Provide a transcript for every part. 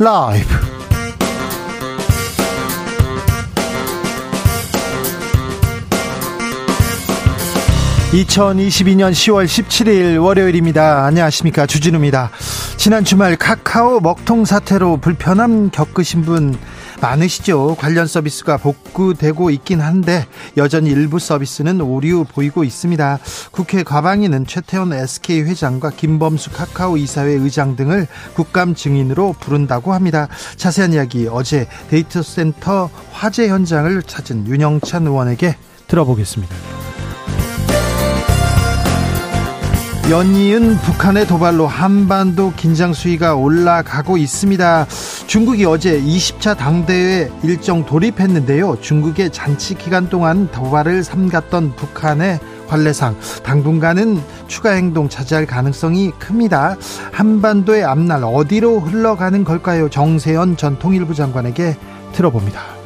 라이브 2022년 10월 17일 월요일입니다. 안녕하십니까. 주진우입니다. 지난 주말 카카오 먹통 사태로 불편함 겪으신 분 많으시죠. 관련 서비스가 복구되고 있긴 한데 여전히 일부 서비스는 오류 보이고 있습니다. 국회 과방위는 최태원 SK 회장과 김범수 카카오 이사회 의장 등을 국감 증인으로 부른다고 합니다. 자세한 이야기 어제 데이터 센터 화재 현장을 찾은 윤영찬 의원에게 들어보겠습니다. 연이은 북한의 도발로 한반도 긴장 수위가 올라가고 있습니다. 중국이 어제 20차 당대회 일정 돌입했는데요. 중국의 잔치 기간 동안 도발을 삼갔던 북한의 관례상 당분간은 추가 행동 자제할 가능성이 큽니다. 한반도의 앞날 어디로 흘러가는 걸까요? 정세현 전 통일부 장관에게 들어봅니다.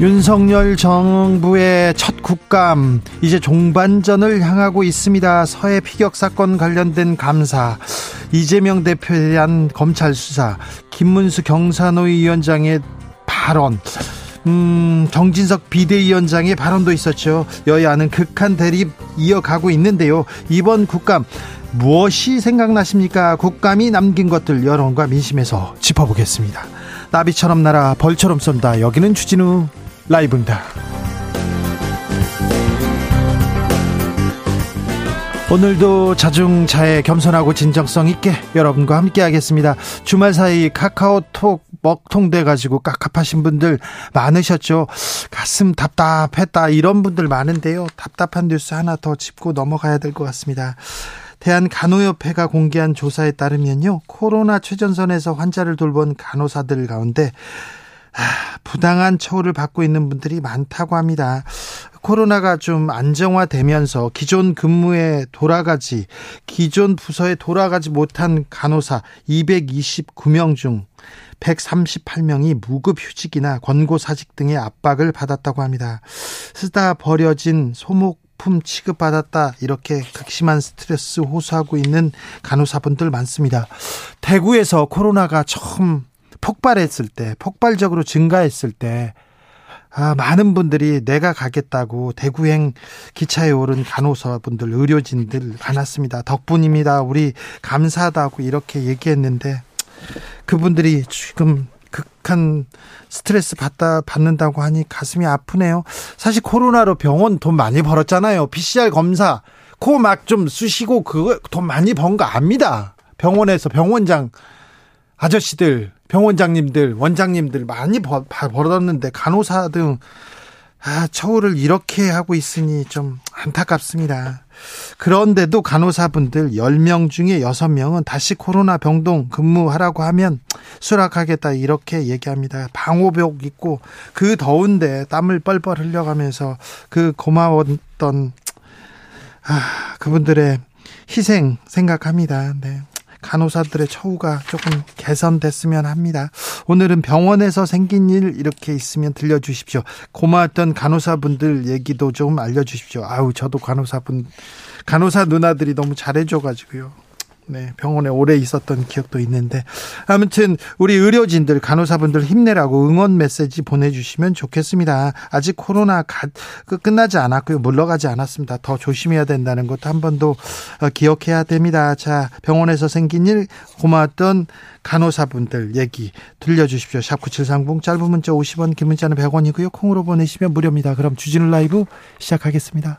윤석열 정부의 첫 국감 이제 종반전을 향하고 있습니다. 서해 피격 사건 관련된 감사, 이재명 대표에 대한 검찰 수사, 김문수 경사노위 위원장의 발언, 음, 정진석 비대위원장의 발언도 있었죠. 여야는 극한 대립 이어가고 있는데요. 이번 국감 무엇이 생각나십니까? 국감이 남긴 것들 여론과 민심에서 짚어보겠습니다. 나비처럼 날아 벌처럼 쏜다. 여기는 주진우 라이브입니다. 오늘도 자중차에 겸손하고 진정성 있게 여러분과 함께 하겠습니다. 주말 사이 카카오톡 먹통돼 가지고 깝깝하신 분들 많으셨죠. 가슴 답답했다 이런 분들 많은데요. 답답한 뉴스 하나 더 짚고 넘어가야 될 것 같습니다. 대한간호협회가 공개한 조사에 따르면요. 코로나 최전선에서 환자를 돌본 간호사들 가운데 부당한 처우를 받고 있는 분들이 많다고 합니다. 코로나가 좀 안정화되면서 기존 근무에 돌아가지, 기존 부서에 돌아가지 못한 간호사 229명 중 138명이 무급 휴직이나 권고 사직 등의 압박을 받았다고 합니다. 쓰다 버려진 소목 품 취급받았다. 이렇게 극심한 스트레스 호소하고 있는 간호사분들 많습니다. 대구에서 코로나가 처음 폭발했을 때, 폭발적으로 증가했을 때, 아, 많은 분들이 내가 가겠다고 대구행 기차에 오른 간호사분들, 의료진들 많았습니다. 덕분입니다. 우리 감사하다고 이렇게 얘기했는데 그분들이 지금 극한 스트레스 받다 받는다고 하니 가슴이 아프네요. 사실 코로나로 병원 돈 많이 벌었잖아요. PCR 검사 코 막 좀 쑤시고 그거 돈 많이 번 거 압니다. 병원에서 병원장 아저씨들 병원장님들, 원장님들 많이 벌, 벌었는데 간호사 등 아, 처우를 이렇게 하고 있으니 좀 안타깝습니다. 그런데도 간호사분들 10명 중에 6명은 다시 코로나 병동 근무하라고 하면 수락하겠다 이렇게 얘기합니다. 방호복 입고 그 더운데 땀을 뻘뻘 흘려가면서 그 고마웠던 아, 그분들의 희생 생각합니다. 네. 간호사들의 처우가 조금 개선됐으면 합니다. 오늘은 병원에서 생긴 일 이렇게 있으면 들려주십시오. 고마웠던 간호사분들 얘기도 좀 알려주십시오. 아우 저도 간호사분 간호사 누나들이 너무 잘해줘가지고요. 네, 병원에 오래 있었던 기억도 있는데 아무튼 우리 의료진들 간호사분들 힘내라고 응원 메시지 보내주시면 좋겠습니다. 아직 코로나 가, 그 끝나지 않았고요, 물러가지 않았습니다. 더 조심해야 된다는 것도 한 번 더 기억해야 됩니다. 자, 병원에서 생긴 일 고마웠던 간호사분들 얘기 들려주십시오. 샵9730 짧은 문자 50원, 긴 문자는 100원이고요. 콩으로 보내시면 무료입니다. 그럼 주진우 라이브 시작하겠습니다.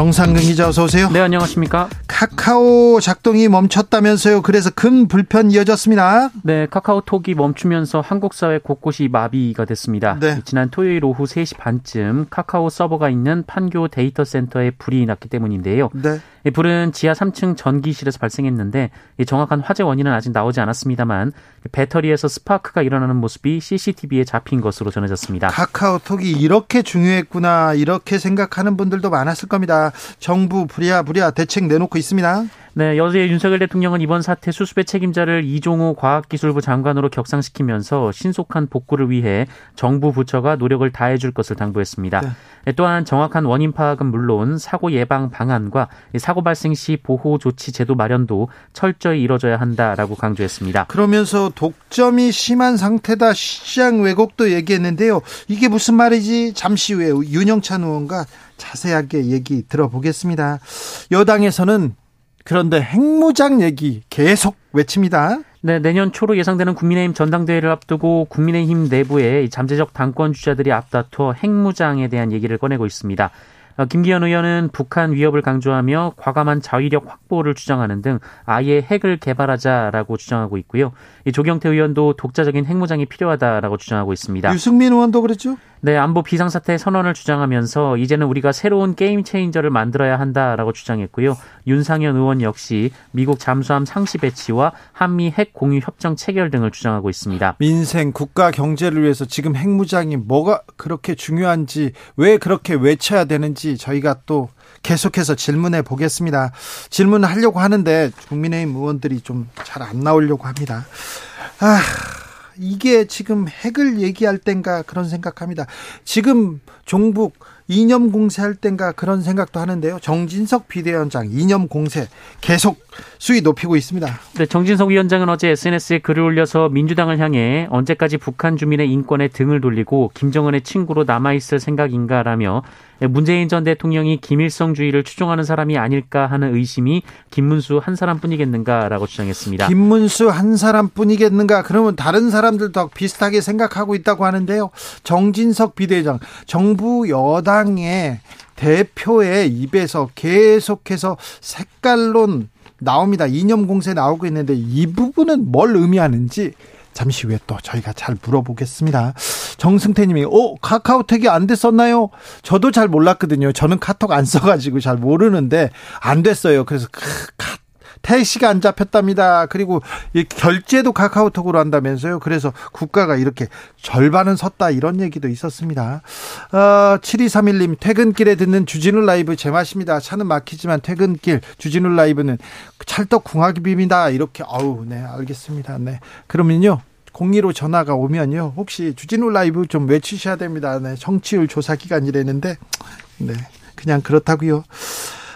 정상근 기자 어서 오세요. 네, 안녕하십니까? 카카오 작동이 멈췄다면서요. 그래서 큰 불편 이어졌습니다. 네, 카카오톡이 멈추면서 한국 사회 곳곳이 마비가 됐습니다. 네. 지난 토요일 오후 3시 반쯤 카카오 서버가 있는 판교 데이터 센터에 불이 났기 때문인데요. 네. 이 불은 지하 3층 전기실에서 발생했는데 정확한 화재 원인은 아직 나오지 않았습니다만 배터리에서 스파크가 일어나는 모습이 CCTV에 잡힌 것으로 전해졌습니다. 카카오톡이 이렇게 중요했구나 이렇게 생각하는 분들도 많았을 겁니다. 정부 부랴부랴 대책 내놓고 있습니다. 네, 여제 윤석열 대통령은 이번 사태 수습의 책임자를 이종우 과학기술부 장관으로 격상시키면서 신속한 복구를 위해 정부 부처가 노력을 다해 줄 것을 당부했습니다. 네. 네. 또한 정확한 원인 파악은 물론 사고 예방 방안과 사고 발생 시 보호 조치 제도 마련도 철저히 이뤄져야 한다라고 강조했습니다. 그러면서 독점이 심한 상태다 시장 왜곡도 얘기했는데요. 이게 무슨 말이지? 잠시 후에 윤영찬 의원과 자세하게 얘기 들어보겠습니다. 여당에서는 그런데 핵무장 얘기 계속 외칩니다. 네, 내년 초로 예상되는 국민의힘 전당대회를 앞두고 국민의힘 내부에 잠재적 당권 주자들이 앞다퉈 핵무장에 대한 얘기를 꺼내고 있습니다. 어, 김기현 의원은 북한 위협을 강조하며 과감한 자위력 확보를 주장하는 등 아예 핵을 개발하자라고 주장하고 있고요. 조경태 의원도 독자적인 핵무장이 필요하다라고 주장하고 있습니다. 유승민 의원도 그랬죠? 네, 안보 비상사태 선언을 주장하면서 이제는 우리가 새로운 게임 체인저를 만들어야 한다라고 주장했고요. 윤상현 의원 역시 미국 잠수함 상시 배치와 한미 핵 공유 협정 체결 등을 주장하고 있습니다. 민생, 국가 경제를 위해서 지금 핵무장이 뭐가 그렇게 중요한지 왜 그렇게 외쳐야 되는지 저희가 또 계속해서 질문해 보겠습니다. 질문하려고 하는데 국민의힘 의원들이 좀 잘 안 나오려고 합니다. 아. 이게 지금 핵을 얘기할 땐가 그런 생각합니다. 지금 종북 이념 공세할 땐가 그런 생각도 하는데요. 정진석 비대위원장 이념 공세 계속 수위 높이고 있습니다. 네, 정진석 위원장은 어제 SNS에 글을 올려서 민주당을 향해 언제까지 북한 주민의 인권에 등을 돌리고 김정은의 친구로 남아있을 생각인가라며 문재인 전 대통령이 김일성주의를 추종하는 사람이 아닐까 하는 의심이 김문수 한 사람뿐이겠는가라고 주장했습니다. 김문수 한 사람뿐이겠는가? 그러면 다른 사람들도 비슷하게 생각하고 있다고 하는데요. 정진석 비대위원장 정부 여당 의 대표의 입에서 계속해서 색깔론 나옵니다. 이념 공세 나오고 있는데 이 부분은 뭘 의미하는지 잠시 후에 또 저희가 잘 물어보겠습니다. 정승태 님이, 어, 카카오톡이 안 됐었나요? 저도 잘 몰랐거든요. 저는 카톡 안 써가지고 잘 모르는데, 안 됐어요. 그래서, 카, 택시가 안 잡혔답니다. 그리고 이 결제도 카카오톡으로 한다면서요. 그래서 국가가 이렇게 절반은 섰다 이런 얘기도 있었습니다. 어, 7231님 퇴근길에 듣는 주진우 라이브 제맛입니다. 차는 막히지만 퇴근길 주진우 라이브는 찰떡 궁합입니다. 이렇게 아우 네 알겠습니다. 네 그러면요. 02로 전화가 오면요. 혹시 주진우 라이브 좀 외치셔야 됩니다. 네. 정치율 조사 기간이라는데 네. 그냥 그렇다고요.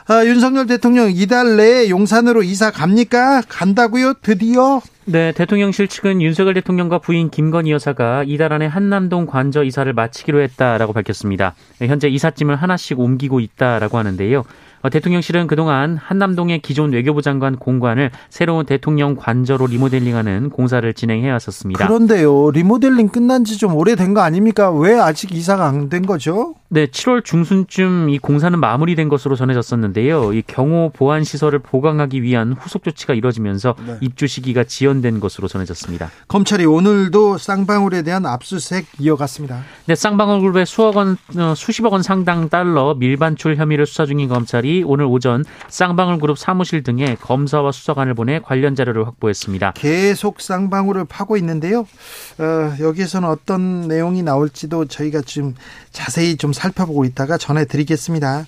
아, 윤석열 대통령 이달 내에 용산으로 이사 갑니까? 간다고요? 드디어? 네, 대통령실 측은 윤석열 대통령과 부인 김건희 여사가 이달 안에 한남동 관저 이사를 마치기로 했다라고 밝혔습니다. 현재 이삿짐을 하나씩 옮기고 있다라고 하는데요. 어, 대통령실은 그동안 한남동의 기존 외교부 장관 공관을 새로운 대통령 관저로 리모델링하는 공사를 진행해 왔었습니다. 그런데요, 리모델링 끝난 지 좀 오래된 거 아닙니까? 왜 아직 이사가 안 된 거죠? 네, 7월 중순쯤 이 공사는 마무리된 것으로 전해졌었는데요. 이 경호 보안 시설을 보강하기 위한 후속 조치가 이뤄지면서 네. 입주 시기가 지연된 것으로 전해졌습니다. 검찰이 오늘도 쌍방울에 대한 압수수색 이어갔습니다. 네, 쌍방울 그룹의 수억 원, 어, 수십억 원 상당 달러 밀반출 혐의를 수사 중인 검찰이 오늘 오전 쌍방울 그룹 사무실 등에 검사와 수사관을 보내 관련 자료를 확보했습니다. 계속 쌍방울을 파고 있는데요. 어, 여기에서는 어떤 내용이 나올지도 저희가 좀 자세히 좀 살 펴보고 있다가 전해드리겠습니다.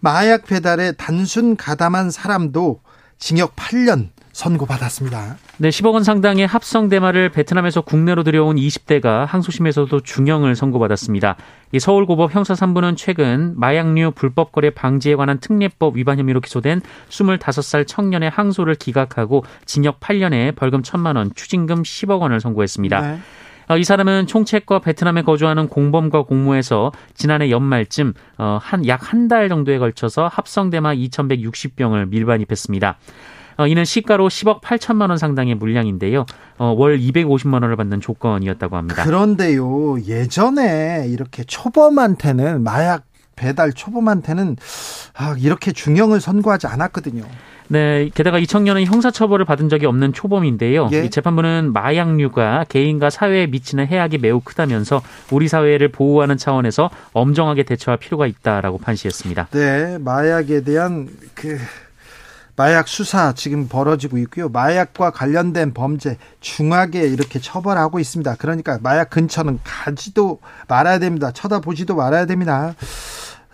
마약 배달에 단순 가담한 사람도 징역 8년 선고받았습니다. 네, 10억 원 상당의 합성 대마를 베트남에서 국내로 들여온 20대가 항소심에서도 중형을 선고받았습니다. 이 서울고법 형사 3부는 최근 마약류 불법 거래 방지에 관한 특례법 위반 혐의로 기소된 25살 청년의 항소를 기각하고 징역 8년에 벌금 1천만 원, 추징금 10억 원을 선고했습니다. 네. 어, 이 사람은 총책과 베트남에 거주하는 공범과 공모해서 지난해 연말쯤 어, 한약 한 달 정도에 걸쳐서 합성대마 2,160병을 밀반입했습니다. 어, 이는 시가로 10억 8천만 원 상당의 물량인데요. 월 250만 원을 받는 조건이었다고 합니다. 그런데요, 예전에 이렇게 초범한테는 마약 배달 초범한테는 아, 이렇게 중형을 선고하지 않았거든요. 네, 게다가 이 청년은 형사처벌을 받은 적이 없는 초범인데요. 예. 이 재판부는 마약류가 개인과 사회에 미치는 해악이 매우 크다면서 우리 사회를 보호하는 차원에서 엄정하게 대처할 필요가 있다라고 판시했습니다. 네, 마약에 대한 그 마약 수사 지금 벌어지고 있고요. 마약과 관련된 범죄 중하게 이렇게 처벌하고 있습니다. 그러니까 마약 근처는 가지도 말아야 됩니다. 쳐다보지도 말아야 됩니다.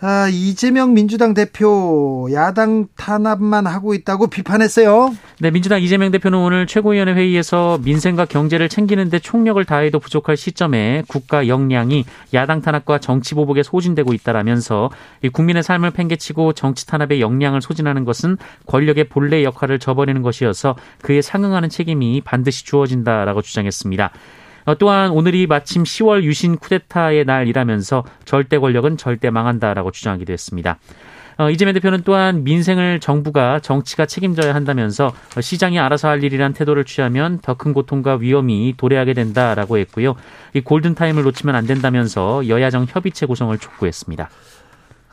아, 이재명 민주당 대표 야당 탄압만 하고 있다고 비판했어요. 네, 민주당 이재명 대표는 오늘 최고위원회 회의에서 민생과 경제를 챙기는데 총력을 다해도 부족할 시점에 국가 역량이 야당 탄압과 정치 보복에 소진되고 있다라면서 국민의 삶을 팽개치고 정치 탄압의 역량을 소진하는 것은 권력의 본래 역할을 저버리는 것이어서 그에 상응하는 책임이 반드시 주어진다라고 주장했습니다. 어, 또한 오늘이 마침 10월 유신 쿠데타의 날이라면서 절대 권력은 절대 망한다라고 주장하기도 했습니다. 어, 이재명 대표는 또한 민생을 정부가 정치가 책임져야 한다면서 시장이 알아서 할 일이란 태도를 취하면 더 큰 고통과 위험이 도래하게 된다라고 했고요. 이 골든타임을 놓치면 안 된다면서 여야정 협의체 구성을 촉구했습니다.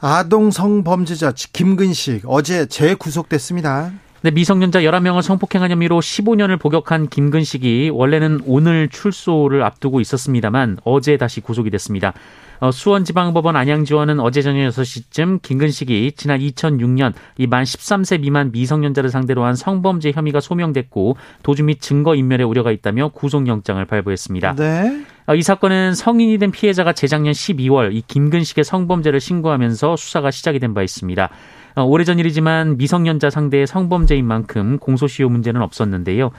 아동 성범죄자 김근식 어제 재구속됐습니다. 네, 미성년자 11명을 성폭행한 혐의로 15년을 복역한 김근식이 원래는 오늘 출소를 앞두고 있었습니다만 어제 다시 구속이 됐습니다. 어, 수원지방법원 안양지원은 어제 저녁 6시쯤 김근식이 지난 2006년 이 만 13세 미만 미성년자를 상대로 한 성범죄 혐의가 소명됐고 도주 및 증거 인멸의 우려가 있다며 구속영장을 발부했습니다. 네. 어, 이 사건은 성인이 된 피해자가 재작년 12월 이 김근식의 성범죄를 신고하면서 수사가 시작이 된 바 있습니다. 어, 오래전 일이지만 미성년자 상대의 성범죄인 만큼 공소시효 문제는 없었는데요.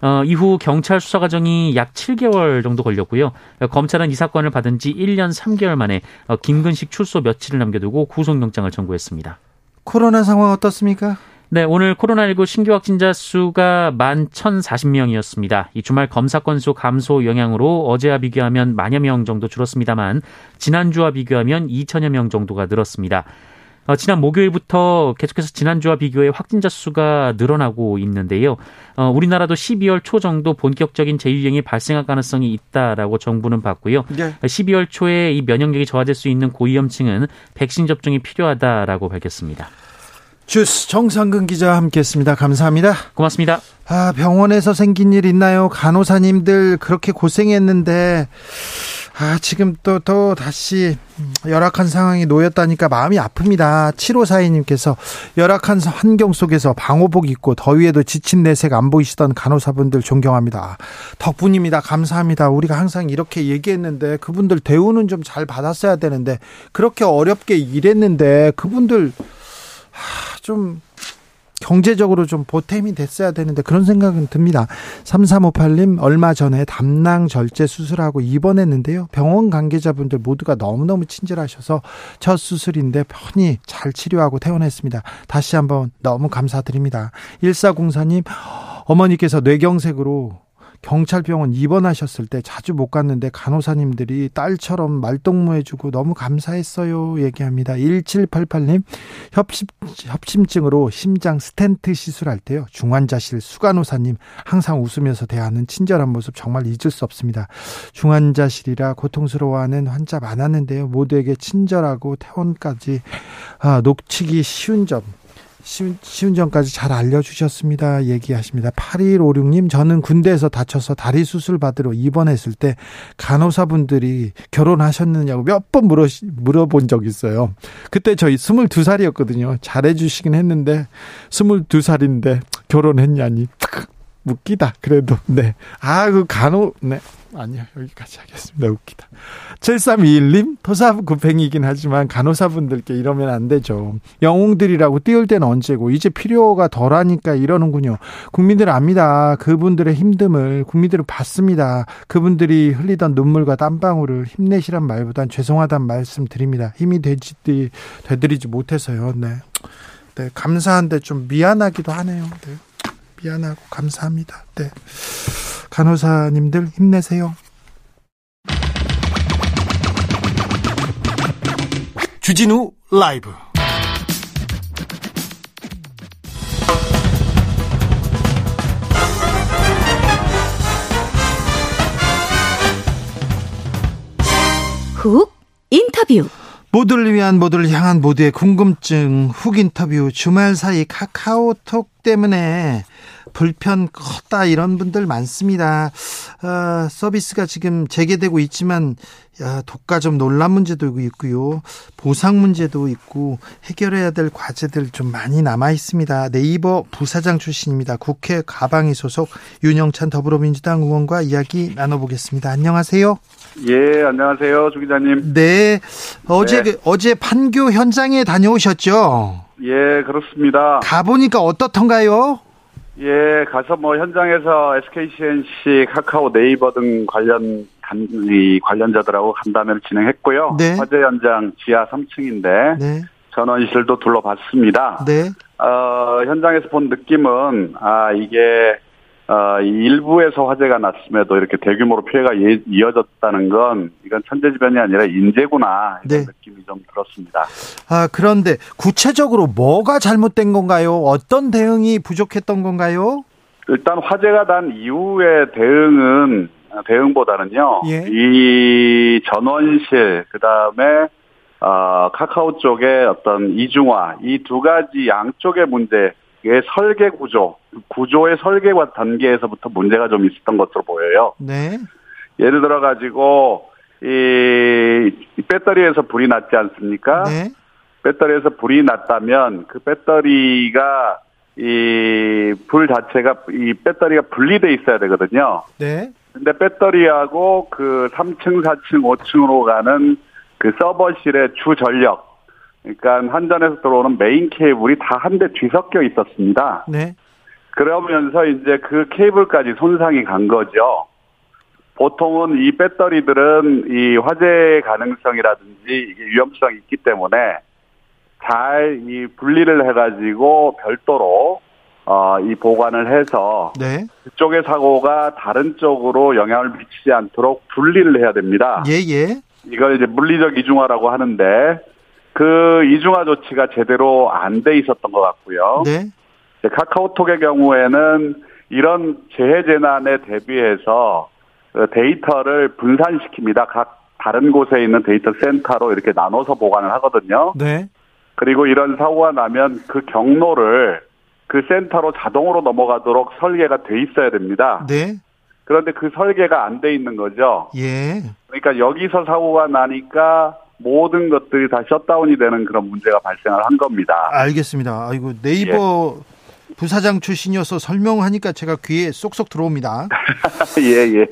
어, 이후 경찰 수사 과정이 약 7개월 정도 걸렸고요. 검찰은 이 사건을 받은 지 1년 3개월 만에 어, 김근식 출소 며칠을 남겨두고 구속영장을 청구했습니다. 코로나 상황 어떻습니까? 네, 오늘 코로나19 신규 확진자 수가 11,040명이었습니다. 이 주말 검사 건수 감소 영향으로 어제와 비교하면 만여 명 정도 줄었습니다만 지난주와 비교하면 2천여 명 정도가 늘었습니다. 어, 지난 목요일부터 계속해서 지난주와 비교해 확진자 수가 늘어나고 있는데요. 어, 우리나라도 12월 초 정도 본격적인 재유행이 발생할 가능성이 있다라고 정부는 봤고요. 네. 12월 초에 이 면역력이 저하될 수 있는 고위험층은 백신 접종이 필요하다라고 밝혔습니다. 주스 정상근 기자와 함께했습니다. 감사합니다. 고맙습니다. 아 병원에서 생긴 일 있나요? 간호사님들 그렇게 고생했는데 아, 지금 또, 또 다시 열악한 상황이 놓였다니까 마음이 아픕니다. 7542님께서 열악한 환경 속에서 방호복 입고 더위에도 지친 내색 안 보이시던 간호사분들 존경합니다. 덕분입니다. 감사합니다. 우리가 항상 이렇게 얘기했는데 그분들 대우는 좀 잘 받았어야 되는데 그렇게 어렵게 일했는데 그분들 좀 경제적으로 좀 보탬이 됐어야 되는데 그런 생각은 듭니다. 3358님 얼마 전에 담낭 절제 수술하고 입원했는데요. 병원 관계자분들 모두가 너무너무 친절하셔서 첫 수술인데 편히 잘 치료하고 퇴원했습니다. 다시 한번 너무 감사드립니다. 1404님 어머니께서 뇌경색으로 경찰병원 입원하셨을 때 자주 못 갔는데 간호사님들이 딸처럼 말동무해주고 너무 감사했어요. 얘기합니다. 1788님, 협심, 협심증으로 심장 스텐트 시술할 때요. 중환자실 수간호사님 항상 웃으면서 대하는 친절한 모습 정말 잊을 수 없습니다. 중환자실이라 고통스러워하는 환자 많았는데요. 모두에게 친절하고 퇴원까지 아, 놓치기 쉬운 점 점까지 잘 알려주셨습니다. 얘기하십니다. 8156님, 저는 군대에서 다쳐서 다리 수술 받으러 입원했을 때 간호사분들이 결혼하셨느냐고 몇 번 물어, 물어본 적 있어요. 그때 저희 22살이었거든요. 잘해주시긴 했는데, 22살인데 결혼했냐니. 웃기다. 그래도, 네. 아, 그 간호, 네. 아니요, 여기까지 하겠습니다. 웃기다. 7321님, 토사구팽이긴 하지만 간호사분들께 이러면 안 되죠. 영웅들이라고 띄울 때는 언제고, 이제 필요가 덜하니까 이러는군요. 국민들은 압니다. 그분들의 힘듦을 국민들은 받습니다. 그분들이 흘리던 눈물과 땀방울을 힘내시란 말보단 죄송하단 말씀 드립니다. 힘이 되지, 되드리지 못해서요. 네. 네, 감사한데 좀 미안하기도 하네요. 네. 미안하고 감사합니다. 네. 간호사님들 힘내세요. 주진우 라이브. 훅 인터뷰. 모두를 위한 모두를 향한 모두의 궁금증 훅 인터뷰. 주말 사이 카카오톡 때문에 불편 컸다 이런 분들 많습니다. 어, 서비스가 지금 재개되고 있지만 야, 독과점 논란 문제도 있고요. 보상 문제도 있고 해결해야 될 과제들 좀 많이 남아 있습니다. 네이버 부사장 출신입니다. 국회 가방위 소속 윤영찬 더불어민주당 의원과 이야기 나눠보겠습니다. 안녕하세요. 예, 안녕하세요, 주 기자님. 네, 어제 네. 어제 판교 현장에 다녀오셨죠? 예, 그렇습니다. 가 보니까 어떻던가요? 예, 가서 뭐 현장에서 SKCNC, 카카오, 네이버 등 관련 간, 이 관련자들하고 간담회를 진행했고요. 네. 화재 현장 지하 3층인데 네. 전원실도 둘러봤습니다. 네. 어, 현장에서 본 느낌은 아 이게 어, 일부에서 화재가 났음에도 이렇게 대규모로 피해가 이어졌다는 건 이건 천재지변이 아니라 인재구나 이런 네. 느낌이 좀 들었습니다. 아 그런데 구체적으로 뭐가 잘못된 건가요? 어떤 대응이 부족했던 건가요? 일단 화재가 난 이후의 대응은 대응보다는요. 예. 이 전원실 그다음에 어, 카카오 쪽의 어떤 이중화 이 두 가지 양쪽의 문제 의 설계 구조, 구조의 설계와 단계에서부터 문제가 좀 있었던 것으로 보여요. 네. 예를 들어 가지고 이 배터리에서 불이 났지 않습니까? 네. 배터리에서 불이 났다면 그 배터리가 이 불 자체가 이 배터리가 분리돼 있어야 되거든요. 네. 근데 배터리하고 그 3층, 4층, 5층으로 가는 그 서버실의 주 전력 그러니까 한전에서 들어오는 메인 케이블이 다 한 대 뒤섞여 있었습니다. 네. 그러면서 이제 그 케이블까지 손상이 간 거죠. 보통은 이 배터리들은 이 화재 가능성이라든지 위험성이 있기 때문에 잘 이 분리를 해가지고 별도로 어, 이 보관을 해서 네. 그쪽의 사고가 다른 쪽으로 영향을 미치지 않도록 분리를 해야 됩니다. 예, 예. 이걸 이제 물리적 이중화라고 하는데 그 이중화 조치가 제대로 안 돼 있었던 것 같고요. 네. 카카오톡의 경우에는 이런 재해 재난에 대비해서 그 데이터를 분산시킵니다. 각 다른 곳에 있는 데이터 센터로 이렇게 나눠서 보관을 하거든요. 네. 그리고 이런 사고가 나면 그 경로를 그 센터로 자동으로 넘어가도록 설계가 돼 있어야 됩니다. 네. 그런데 그 설계가 안 돼 있는 거죠. 예. 그러니까 여기서 사고가 나니까 모든 것들이 다 shutdown이 되는 그런 문제가 발생을 한 겁니다. 알겠습니다. 아이고 네이버 예. 부사장 출신이어서 설명하니까 제가 귀에 쏙쏙 들어옵니다. 예, 예.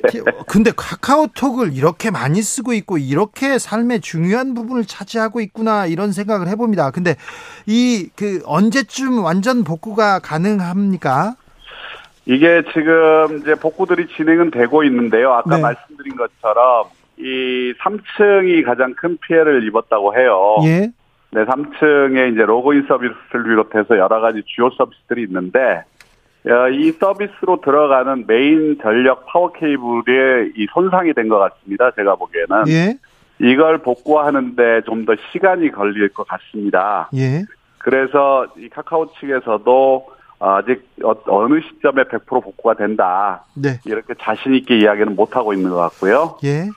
근데 카카오톡을 이렇게 많이 쓰고 있고 이렇게 삶의 중요한 부분을 차지하고 있구나 이런 생각을 해봅니다. 근데 이 그 언제쯤 완전 복구가 가능합니까? 이게 지금 이제 복구들이 진행은 되고 있는데요. 아까 네. 말씀드린 것처럼 이 3층이 가장 큰 피해를 입었다고 해요. 예. 네, 3층에 이제 로그인 서비스를 비롯해서 여러 가지 주요 서비스들이 있는데 어, 이 서비스로 들어가는 메인 전력 파워 케이블이 이 손상이 된 것 같습니다. 제가 보기에는 예. 이걸 복구하는데 좀 더 시간이 걸릴 것 같습니다. 예. 그래서 이 카카오 측에서도 아직 어, 어느 시점에 100% 복구가 된다. 네. 이렇게 자신 있게 이야기는 못 하고 있는 것 같고요. 예.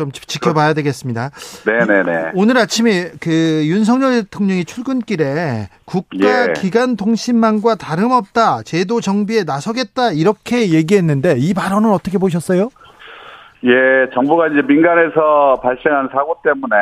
좀 지켜봐야 되겠습니다. 네네네. 오늘 아침에 그 윤석열 대통령이 출근길에 국가기관 통신망과 다름없다 제도 정비에 나서겠다 이렇게 얘기했는데 이 발언은 어떻게 보셨어요? 예, 정부가 이제 민간에서 발생한 사고 때문에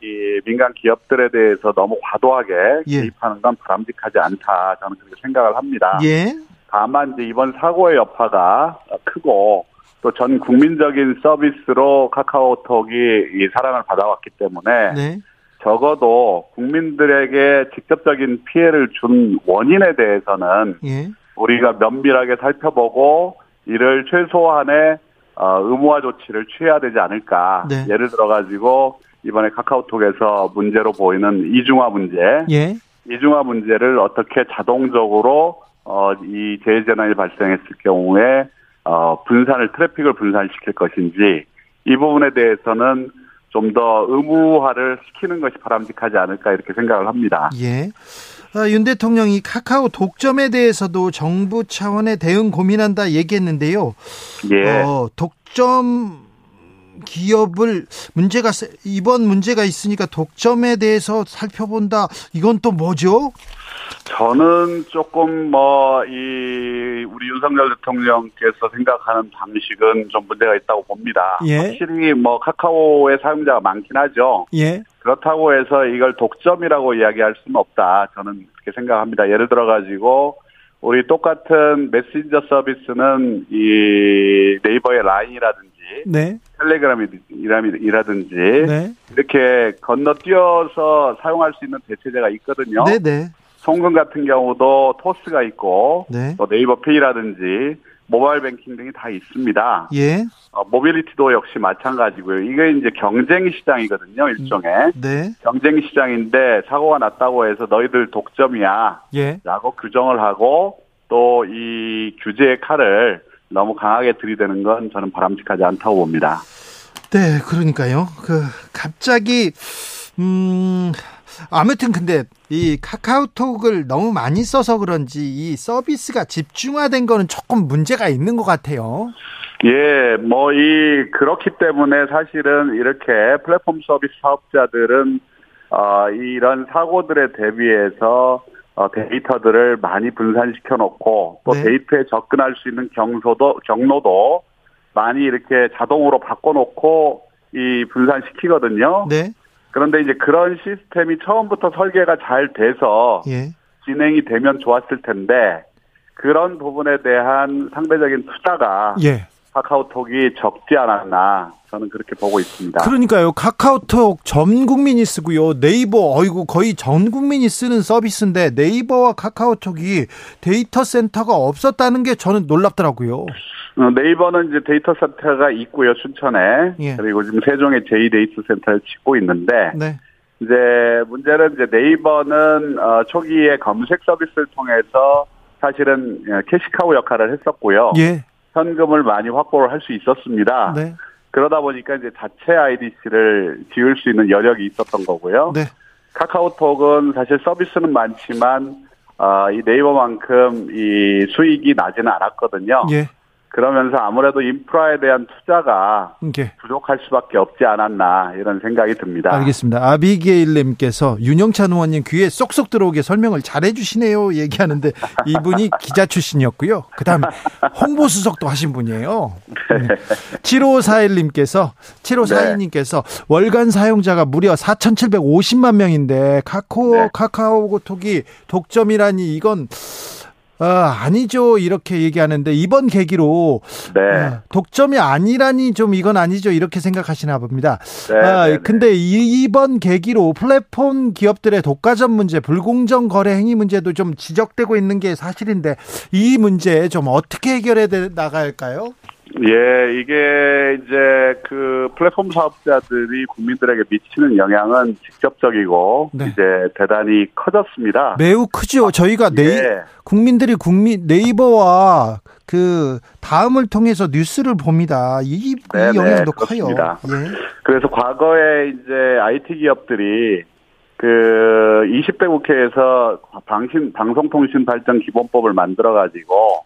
이 민간 기업들에 대해서 너무 과도하게 예. 개입하는 건 바람직하지 않다 저는 그렇게 생각을 합니다. 예. 다만 이제 이번 사고의 여파가 크고 또 전 국민적인 서비스로 카카오톡이 이 사랑을 받아왔기 때문에 네. 적어도 국민들에게 직접적인 피해를 준 원인에 대해서는 예. 우리가 면밀하게 살펴보고 이를 최소한의 어, 의무화 조치를 취해야 되지 않을까. 네. 예를 들어 가지고 이번에 카카오톡에서 문제로 보이는 이중화 문제, 예. 이중화 문제를 어떻게 자동적으로 어, 이 재해재난이 발생했을 경우에 어, 분산을 트래픽을 분산시킬 것인지 이 부분에 대해서는 좀 더 의무화를 시키는 것이 바람직하지 않을까 이렇게 생각을 합니다. 예. 아, 윤 대통령이 카카오 독점에 대해서도 정부 차원의 대응 고민한다 얘기했는데요. 예. 어, 독점 기업을 문제가 이번 문제가 있으니까 독점에 대해서 살펴본다. 이건 또 뭐죠? 저는 조금 뭐, 이, 우리 윤석열 대통령께서 생각하는 방식은 좀 문제가 있다고 봅니다. 예. 확실히 뭐, 카카오의 사용자가 많긴 하죠. 예. 그렇다고 해서 이걸 독점이라고 이야기할 수는 없다. 저는 그렇게 생각합니다. 예를 들어가지고, 우리 똑같은 메신저 서비스는 이 네이버의 라인이라든지, 네. 텔레그램이라든지, 네. 이렇게 건너뛰어서 사용할 수 있는 대체제가 있거든요. 네네. 네. 송금 같은 경우도 토스가 있고 네. 또 네이버 페이라든지 모바일 뱅킹 등이 다 있습니다. 예. 어, mobility도 역시 마찬가지고요. 이게 이제 경쟁 시장이거든요, 일종의. 네. 경쟁 시장인데 사고가 났다고 해서 너희들 독점이야. 예. 라고 규정을 하고 또 이 규제의 칼을 너무 강하게 들이대는 건 저는 바람직하지 않다고 봅니다. 네, 그러니까요. 그 갑자기 음 아무튼 근데 이 카카오톡을 너무 많이 써서 그런지 이 서비스가 집중화된 거는 조금 문제가 있는 것 같아요. 예, 뭐 이 그렇기 때문에 사실은 이렇게 플랫폼 서비스 사업자들은 어 이런 사고들에 대비해서 어 데이터들을 많이 분산시켜 놓고 또 네. 데이터에 접근할 수 있는 경로도 경로도 많이 이렇게 자동으로 바꿔 놓고 이 분산시키거든요. 네. 그런데 이제 그런 시스템이 처음부터 설계가 잘 돼서 예. 진행이 되면 좋았을 텐데 그런 부분에 대한 상대적인 투자가 예. 카카오톡이 적지 않았나 저는 그렇게 보고 있습니다. 그러니까요. 카카오톡 전 국민이 쓰고요. 네이버 어이구 거의 전 국민이 쓰는 서비스인데 네이버와 카카오톡이 데이터 센터가 없었다는 게 저는 놀랍더라고요. 어, 네이버는 이제 데이터 센터가 있고요, 춘천에. 예. 그리고 지금 세종에 제2 데이터 센터를 짓고 있는데. 네. 이제 문제는 이제 네이버는 어, 초기에 검색 서비스를 통해서 사실은 어, cash cow 역할을 했었고요. 예. 현금을 많이 확보를 할 수 있었습니다. 네. 그러다 보니까 이제 자체 IDC를 지을 수 있는 여력이 있었던 거고요. 네. 카카오톡은 사실 서비스는 많지만 어, 이 네이버만큼 이 수익이 나지는 않았거든요. 예. 그러면서 아무래도 인프라에 대한 투자가 네. 부족할 수밖에 없지 않았나 이런 생각이 듭니다. 알겠습니다. 아비게일님께서 윤영찬 의원님 귀에 쏙쏙 들어오게 설명을 잘 해주시네요 얘기하는데 이분이 기자 출신이었고요. 그다음 홍보 수석도 하신 분이에요. 네. 7541님께서 7542님께서 네. 월간 사용자가 무려 4,750만 명인데 카카오 네. 카카오톡이 독점이라니 이건 아, 아니죠. 이렇게 얘기하는데 이번 계기로 네. 아, 독점이 아니라니 좀 이건 아니죠. 이렇게 생각하시나 봅니다. 네, 아, 네, 네. 근데 이 번 계기로 플랫폼 기업들의 독과점 문제, 불공정 거래 행위 문제도 좀 지적되고 있는 게 사실인데 이 문제 좀 어떻게 해결해 나갈까요? 예, 이게 이제 그 플랫폼 사업자들이 국민들에게 미치는 영향은 직접적이고 네. 이제 대단히 커졌습니다. 매우 크죠. 저희가 네 예. 국민들이 국민 네이버와 그 다음을 통해서 뉴스를 봅니다. 이, 이 영향도 커요. 예. 그래서 과거에 이제 IT 기업들이 그 20대 국회에서 방신 방송통신 발전 기본법을 만들어 가지고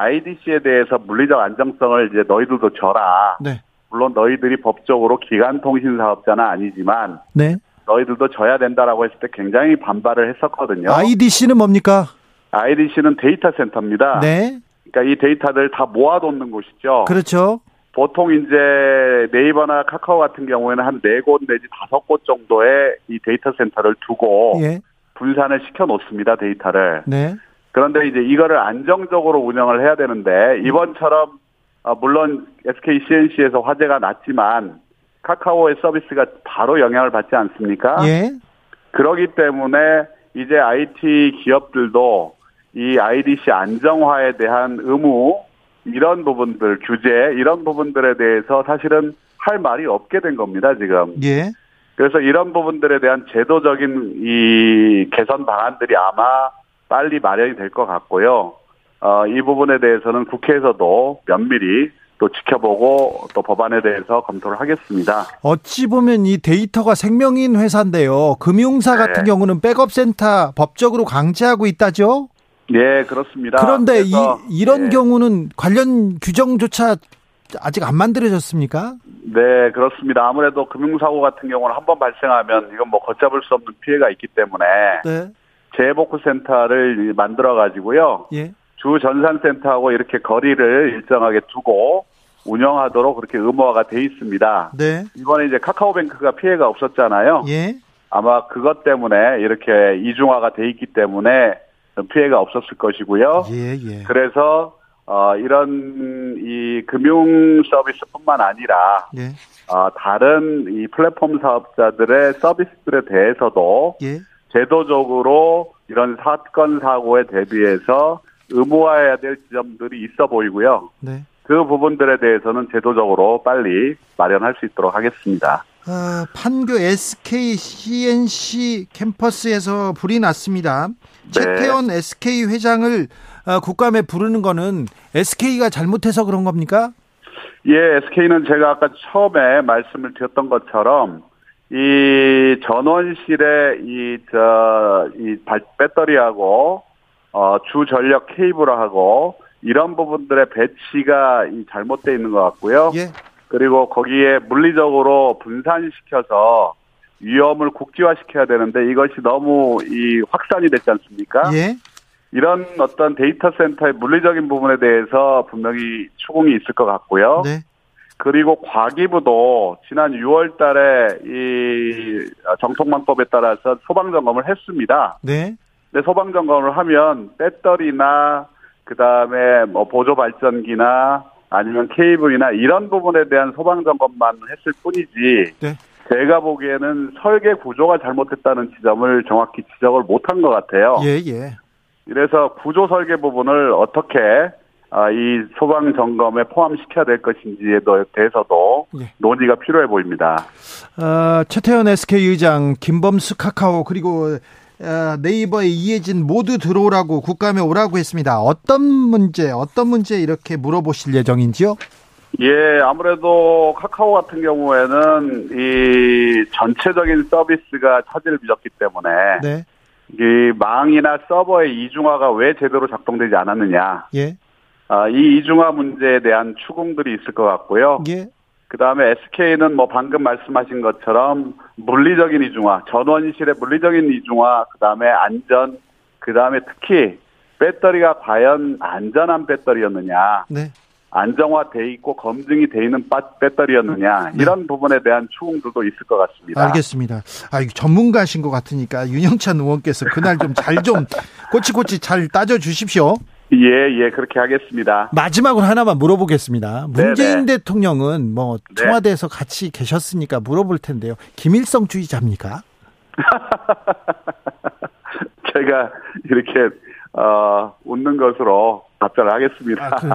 IDC에 대해서 물리적 안정성을 이제 너희들도 져라. 네. 물론 너희들이 법적으로 기간 통신 사업자는 아니지만 네. 너희들도 져야 된다라고 했을 때 굉장히 반발을 했었거든요. IDC는 뭡니까? IDC는 데이터 센터입니다. 네. 그러니까 이 데이터들 다 모아놓는 곳이죠. 그렇죠. 보통 이제 네이버나 카카오 같은 경우에는 한 네 곳 내지 다섯 곳 정도의 이 데이터 센터를 두고 예. 분산을 시켜 놓습니다 데이터를. 네. 그런데 이제 이거를 안정적으로 운영을 해야 되는데 이번처럼 어, 물론 SK CNC에서 화제가 났지만 카카오의 서비스가 바로 영향을 받지 않습니까? 예. 그러기 때문에 이제 IT 기업들도 이 IDC 안정화에 대한 의무 이런 부분들 규제 이런 부분들에 대해서 사실은 할 말이 없게 된 겁니다 지금. 예. 그래서 이런 부분들에 대한 제도적인 이 개선 방안들이 아마 빨리 마련이 될 것 같고요. 어, 이 부분에 대해서는 국회에서도 면밀히 또 지켜보고 또 법안에 대해서 검토를 하겠습니다. 어찌 보면 이 데이터가 생명인 회사인데요. 금융사 네. 같은 경우는 백업센터 법적으로 강제하고 있다죠? 네, 그렇습니다. 그런데 이, 이런 네. 경우는 관련 규정조차 아직 안 만들어졌습니까? 네, 그렇습니다. 아무래도 금융사고 같은 경우는 한 번 발생하면 이건 뭐 걷잡을 수 없는 피해가 있기 때문에 네. 재복구센터를 만들어 가지고요. 예. 주 전산센터하고 이렇게 거리를 일정하게 두고 운영하도록 그렇게 의무화가 돼 있습니다. 네. 이번에 이제 카카오뱅크가 피해가 없었잖아요. 예. 아마 그것 때문에 이렇게 이중화가 돼 있기 때문에 피해가 없었을 것이고요. 예, 예. 그래서 어, 이런 이 금융 서비스뿐만 아니라 예. 어, 다른 이 플랫폼 사업자들의 서비스들에 대해서도 예. 제도적으로 이런 사건 사고에 대비해서 의무화해야 될 지점들이 있어 보이고요. 네. 그 부분들에 대해서는 제도적으로 빨리 마련할 수 있도록 하겠습니다. 어, 판교 SK CNC 캠퍼스에서 불이 났습니다. 네. 최태원 SK 회장을 어, 국감에 부르는 거는 SK가 잘못해서 그런 겁니까? 예, SK는 제가 아까 처음에 말씀을 드렸던 것처럼 이 전원실에 이, 저, 이 배터리하고, 어, 주 전력 케이블하고, 이런 부분들의 배치가 잘못되어 있는 것 같고요. 예. 그리고 거기에 물리적으로 분산시켜서 위험을 국지화시켜야 되는데 이것이 너무 이 확산이 됐지 않습니까? 예. 이런 어떤 데이터 센터의 물리적인 부분에 대해서 분명히 추궁이 있을 것 같고요. 네. 그리고 과기부도 지난 6월 달에 이 정통망법에 따라서 소방 점검을 했습니다. 네. 근데 소방 점검을 하면 배터리나 그다음에 뭐 보조 발전기나 아니면 케이블이나 이런 부분에 대한 소방 점검만 했을 뿐이지. 네. 제가 보기에는 설계 구조가 잘못됐다는 지점을 정확히 지적을 못한 것 같아요. 예, 예. 그래서 구조 설계 부분을 어떻게 아, 이 소방 점검에 포함시켜야 될 것인지에 대해서도 예. 논의가 필요해 보입니다. 어, 최태현 SK 의장, 김범수 카카오 그리고 어, 네이버의 이해진 모두 들어오라고 국감에 오라고 했습니다. 어떤 문제, 어떤 문제 이렇게 물어보실 예정인지요? 예, 아무래도 카카오 같은 경우에는 이 전체적인 서비스가 차질을 빚었기 때문에 네. 이 망이나 서버의 이중화가 왜 제대로 작동되지 않았느냐. 예. 아, 이 이중화 문제에 대한 추궁들이 있을 것 같고요. 예. 그 다음에 SK는 뭐 방금 말씀하신 것처럼 물리적인 이중화, 전원실의 물리적인 이중화, 그 다음에 안전, 그 다음에 특히 배터리가 과연 안전한 배터리였느냐. 네. 안정화돼 있고 검증이 돼 있는 배터리였느냐 네. 이런 부분에 대한 추궁들도 있을 것 같습니다. 알겠습니다. 아, 전문가신 것 같으니까 윤영찬 의원께서 그날 좀 잘좀 좀 꼬치꼬치 잘 따져 주십시오. 예, 예, 그렇게 하겠습니다. 마지막으로 하나만 물어보겠습니다. 문재인 네네. 대통령은 뭐 네. 청와대에서 같이 계셨으니까 물어볼 텐데요. 김일성주의자입니까? 제가 이렇게 어, 웃는 것으로 답변을 하겠습니다. 아, 그...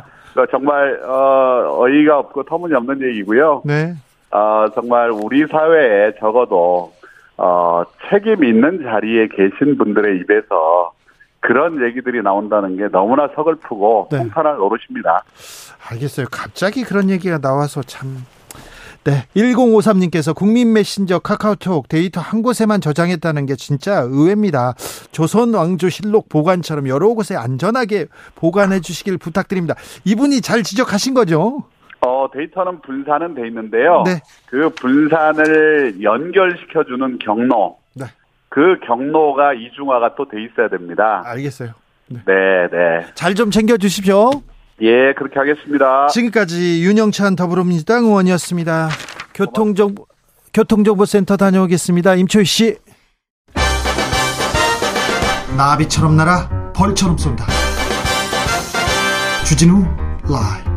정말 어, 어이가 없고 터무니없는 얘기고요. 네. 어, 정말 우리 사회에 적어도 어, 책임 있는 자리에 계신 분들의 입에서 그런 얘기들이 나온다는 게 너무나 서글프고 네. 통탄할 노릇입니다. 알겠어요. 갑자기 그런 얘기가 나와서 참. 네. 1053님께서 국민 메신저 카카오톡 데이터 한 곳에만 저장했다는 게 진짜 의외입니다. 조선 왕조 실록 보관처럼 여러 곳에 안전하게 보관해 주시길 부탁드립니다. 이분이 잘 지적하신 거죠? 어, 데이터는 분산은 돼 있는데요. 네. 그 분산을 연결시켜주는 경로. 그 경로가 이중화가 또 돼 있어야 됩니다. 알겠어요. 네, 네. 네. 잘 좀 챙겨 주십시오. 예, 그렇게 하겠습니다. 지금까지 윤영찬 더불어민주당 의원이었습니다. 교통정보 교통정보센터 다녀오겠습니다. 임초희 씨. 나비처럼 날아 벌처럼 쏜다. 주진우 라이브.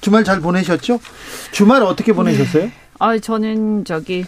주말 잘 보내셨죠? 주말 어떻게 보내셨어요? 네. 아, 저는 저기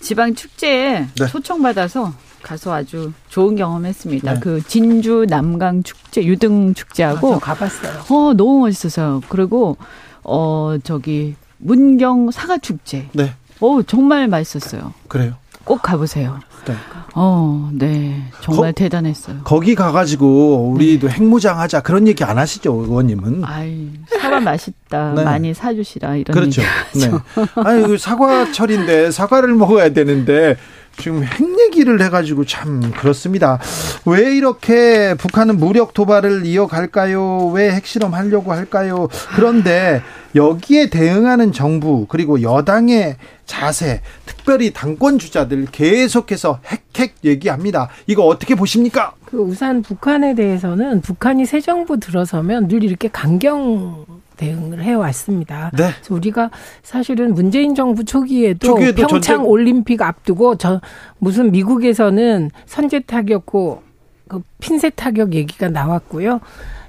지방 축제에 네. 초청 받아서 가서 아주 좋은 경험했습니다. 네. 그 진주 남강 축제 유등 축제하고 아, 가봤어요. 어 너무 멋있어서 그리고 어 저기 문경 사과 축제. 네. 어 정말 맛있었어요. 그래요. 꼭 가보세요. 네. 어, 네. 정말 거, 대단했어요. 거기 가가지고 우리도 네. 핵무장 하자 그런 얘기 안 하시죠, 의원님은? 아이, 사과 맛있다. 네. 많이 사주시라 이런 그렇죠. 네. 아니, 사과철인데 사과를 먹어야 되는데 지금 핵 얘기를 해가지고 참 그렇습니다. 왜 이렇게 북한은 무력 도발을 이어갈까요? 왜 핵실험 하려고 할까요? 그런데 여기에 대응하는 정부 그리고 여당의 자세, 특별히 당권 주자들 계속해서 핵핵 얘기합니다. 이거 어떻게 보십니까? 그 우선 북한에 대해서는 북한이 새 정부 들어서면 늘 이렇게 강경 대응을 해왔습니다. 네. 그래서 우리가 사실은 문재인 정부 초기에도, 초기에도 평창 전쟁... 올림픽 앞두고 저 무슨 미국에서는 선제 타격고 그 핀셋 타격 얘기가 나왔고요.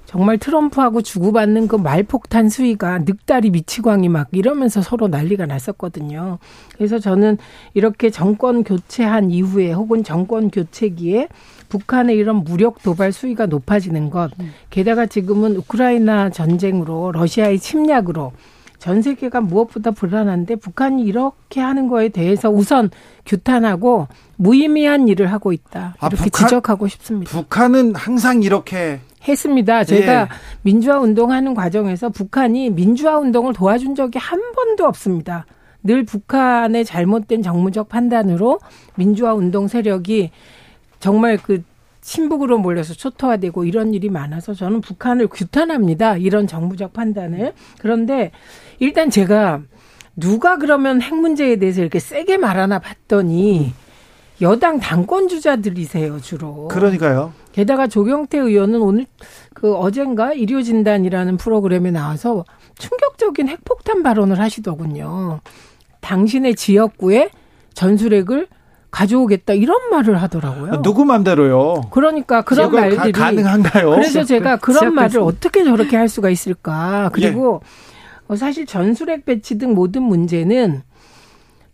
정말 트럼프하고 주고받는 그 말폭탄 수위가 늑다리 미치광이 막 이러면서 서로 난리가 났었거든요. 그래서 저는 이렇게 정권 교체한 이후에 혹은 정권 교체기에 북한의 이런 무력 도발 수위가 높아지는 것, 게다가 지금은 우크라이나 전쟁으로 러시아의 침략으로 전 세계가 무엇보다 불안한데 북한이 이렇게 하는 거에 대해서 우선 규탄하고 무의미한 일을 하고 있다. 아, 이렇게 아, 북한, 지적하고 싶습니다. 북한은 항상 이렇게 했습니다. 제가 예. 민주화 운동하는 과정에서 북한이 민주화 운동을 도와준 적이 한 번도 없습니다. 늘 북한의 잘못된 정무적 판단으로 민주화 운동 세력이 정말 그 신북으로 몰려서 초토화되고 이런 일이 많아서 저는 북한을 규탄합니다. 이런 정부적 판단을. 그런데 일단 제가 누가 그러면 핵 문제에 대해서 이렇게 세게 말하나 봤더니 여당 당권 주자들이세요 주로. 그러니까요. 게다가 조경태 의원은 오늘 그 어젠가 일요진단이라는 프로그램에 나와서 충격적인 핵폭탄 발언을 하시더군요. 당신의 지역구에 전술핵을 가져오겠다 이런 말을 하더라고요. 누구 맘대로요? 그러니까 그런 말들이 가, 능한가요 그래서 제가 그런 말을 어떻게 저렇게 할 수가 있을까? 그리고 예. 사실 전술핵 배치 등 모든 문제는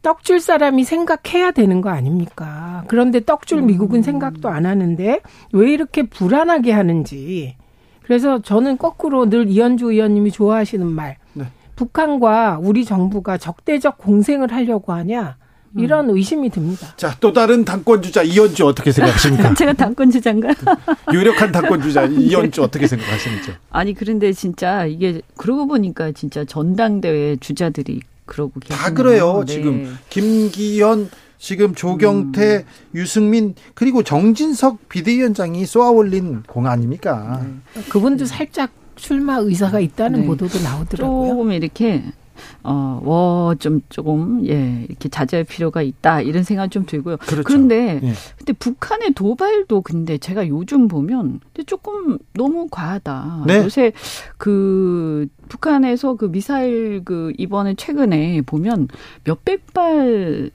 떡줄 사람이 생각해야 되는 거 아닙니까? 그런데 떡줄 미국은 생각도 안 하는데 왜 이렇게 불안하게 하는지. 그래서 저는 거꾸로 늘 이현주 의원님이 좋아하시는 말. 네. 북한과 우리 정부가 적대적 공생을 하려고 하냐? 이런 의심이 듭니다. 자, 또 다른 당권 주자 이현주 어떻게 생각하십니까? 제가 당권 주자인가? 유력한 당권 주자 이현주 어떻게 생각하십니까? 아니 그런데 진짜 이게 그러고 보니까 진짜 전당대회 주자들이 그러고. 다 그래요. 네. 지금 김기현 지금 조경태, 음. 유승민 그리고 정진석 비대위원장이 쏘아올린 공 아닙니까? 네. 그분도 살짝 출마 의사가 있다는 네. 보도도 나오더라고요. 조금 이렇게 어, 워, 좀, 조금, 예, 이렇게 자제할 필요가 있다, 이런 생각 좀 들고요. 그렇죠. 그런데 예. 근데 북한의 도발도 근데 제가 요즘 보면, 조금 너무 과하다. 네. 요새 그, 북한에서 그 미사일 그, 이번에 최근에 보면 몇백 발,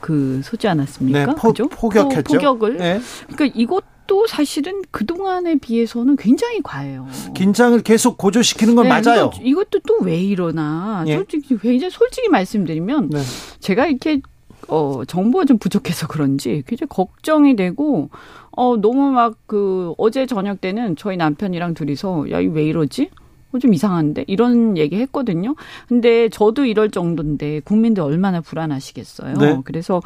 그 쏘지 않았습니까? 네, 포, 그죠? 포격했죠. 포격을. 네. 그러니까 이것 또 사실은 그동안에 비해서는 굉장히 과해요. 긴장을 계속 고조시키는 건 네, 맞아요. 이것도 또 왜 이러나. 예. 솔직히 굉장히 솔직히 말씀드리면 네. 제가 이렇게 어 정보가 좀 부족해서 그런지 굉장히 걱정이 되고 어 너무 막 그 어제 저녁 때는 저희 남편이랑 둘이서 야 이거 왜 이러지? 어, 좀 이상한데 이런 얘기 했거든요. 근데 저도 이럴 정도인데 국민들 얼마나 불안하시겠어요. 네. 그래서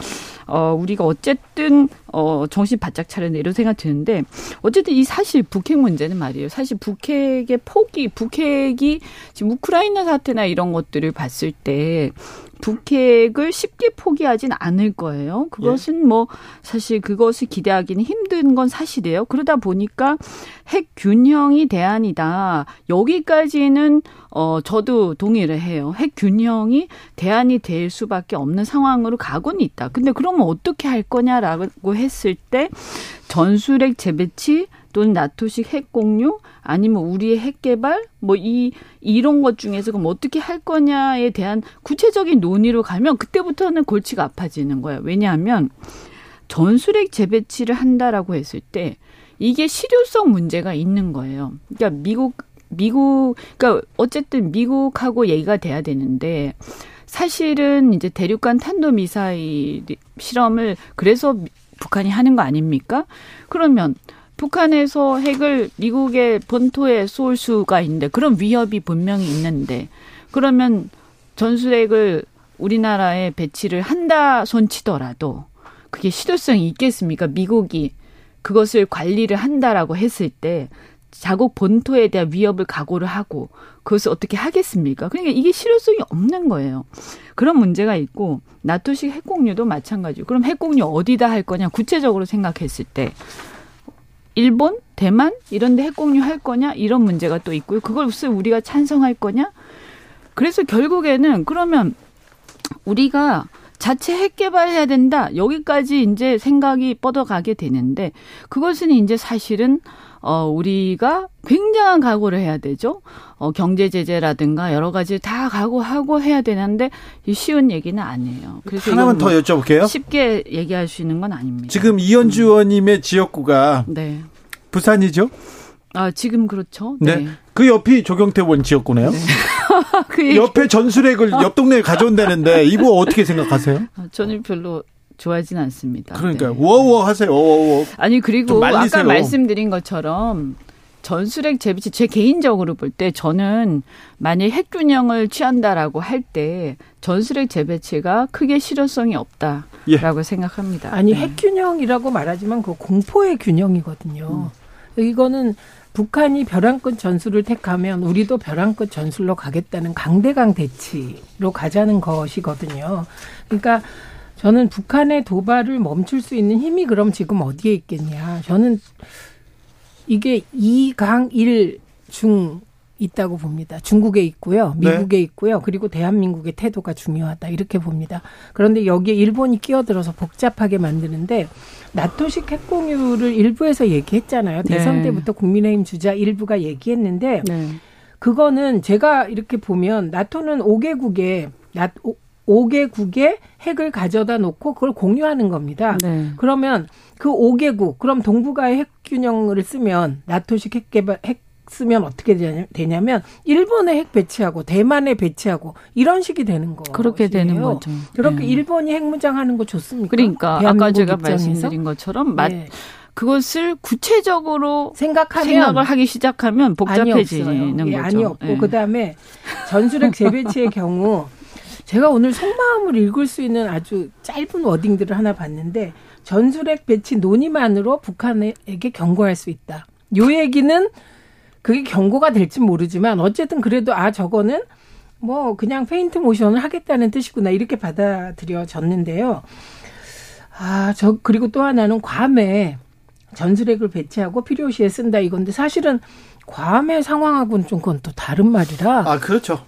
어 우리가 어쨌든 어 정신 바짝 차려야 이런 생각 드는데 어쨌든 이 사실 북핵 문제는 말이에요. 사실 북핵의 폭이 북핵이 지금 우크라이나 사태나 이런 것들을 봤을 때 북핵을 쉽게 포기하진 않을 거예요. 그것은 예. 뭐 사실 그것을 기대하기는 힘든 건 사실이에요. 그러다 보니까 핵 균형이 대안이다. 여기까지는 어 저도 동의를 해요. 핵 균형이 대안이 될 수밖에 없는 상황으로 가고는 있다. 근데 그러면 어떻게 할 거냐라고 했을 때 전술핵 재배치 또는 나토식 핵 공유 아니면 우리의 핵 개발 뭐 이 이런 것 중에서 그럼 어떻게 할 거냐에 대한 구체적인 논의로 가면 그때부터는 골치가 아파지는 거예요. 왜냐하면 전술핵 재배치를 한다라고 했을 때 이게 실효성 문제가 있는 거예요. 그러니까 미국 미국 그러니까 어쨌든 미국하고 얘기가 돼야 되는데 사실은 이제 대륙간 탄도 미사일 실험을 그래서 북한이 하는 거 아닙니까? 그러면 북한에서 핵을 미국의 본토에 쏠 수가 있는데 그런 위협이 분명히 있는데 그러면 전술핵을 우리나라에 배치를 한다 손치더라도 그게 실효성이 있겠습니까? 미국이 그것을 관리를 한다라고 했을 때 자국 본토에 대한 위협을 각오를 하고 그것을 어떻게 하겠습니까? 그러니까 이게 실효성이 없는 거예요. 그런 문제가 있고 나토식 핵공유도 마찬가지고 그럼 핵공유 어디다 할 거냐 구체적으로 생각했을 때 일본, 대만 이런 데 핵공유 할 거냐 이런 문제가 또 있고요. 그것을 우리가 찬성할 거냐? 그래서 결국에는 그러면 우리가 자체 핵 개발해야 된다. 여기까지 이제 생각이 뻗어가게 되는데 그것은 이제 사실은 어 우리가 굉장한 각오를 해야 되죠. 어 경제 제재라든가 여러 가지 다 각오하고 해야 되는데 쉬운 얘기는 아니에요. 그래서 하나만 더 여쭤볼게요. 쉽게 얘기할 수 있는 건 아닙니다. 지금 이현주 의원님의 지역구가 네. 부산이죠? 아 지금 그렇죠. 네. 네. 그 옆이 조경태 원 지역구네요. 네. 그 옆에 전술핵을 옆 동네에 가져온다는데 이거 어떻게 생각하세요? 아, 저는 별로 좋아하진 않습니다. 그러니까 네. 워워 하세요. 워워. 아니 그리고 아까 말씀드린 것처럼 전술핵 재배치 제 개인적으로 볼 때 저는 만약 핵 균형을 취한다라고 할 때 전술핵 재배치가 크게 실효성이 없다라고 예. 생각합니다. 아니 네. 핵 균형이라고 말하지만 그 공포의 균형이거든요. 음. 이거는 북한이 벼랑끝 전술을 택하면 우리도 벼랑끝 전술로 가겠다는 강대강 대치로 가자는 것이거든요. 그러니까 저는 북한의 도발을 멈출 수 있는 힘이 그럼 지금 어디에 있겠냐. 저는 이게 이강일 중 있다고 봅니다. 중국에 있고요. 네. 미국에 네. 있고요. 그리고 대한민국의 태도가 중요하다. 이렇게 봅니다. 그런데 여기에 일본이 끼어들어서 복잡하게 만드는데 나토식 핵공유를 일부에서 얘기했잖아요. 대선 네. 때부터 국민의힘 주자 일부가 얘기했는데 네. 그거는 제가 이렇게 보면 나토는 5개국에 나 5개국의 핵을 가져다 놓고 그걸 공유하는 겁니다. 네. 그러면 그 5개국, 그럼 동북아의 핵 균형을 쓰면 나토식 핵 개발, 핵 쓰면 어떻게 되냐면 일본에 핵 배치하고 대만에 배치하고 이런 식이 되는 거 그렇게 되는 거죠. 그렇게 네. 일본이 핵 무장하는 거 좋습니까? 그러니까 아까 제가 입장에서? 말씀드린 것처럼 네. 그것을 구체적으로 생각하면 생각을 하기 시작하면 복잡해지는 아니 거죠. 아니 없고 네. 그다음에 전술핵 재배치의 경우 제가 오늘 속마음을 읽을 수 있는 아주 짧은 워딩들을 하나 봤는데 전술핵 배치 논의만으로 북한에게 경고할 수 있다. 요 얘기는 그게 경고가 될지 모르지만 어쨌든 그래도 아 저거는 뭐 그냥 페인트 모션을 하겠다는 뜻이구나 이렇게 받아들여졌는데요. 아, 저 그리고 또 하나는 괌에 전술핵을 배치하고 필요시에 쓴다 이건데 사실은 괌의 상황하고는 좀 그건 또 다른 말이라. 아, 그렇죠.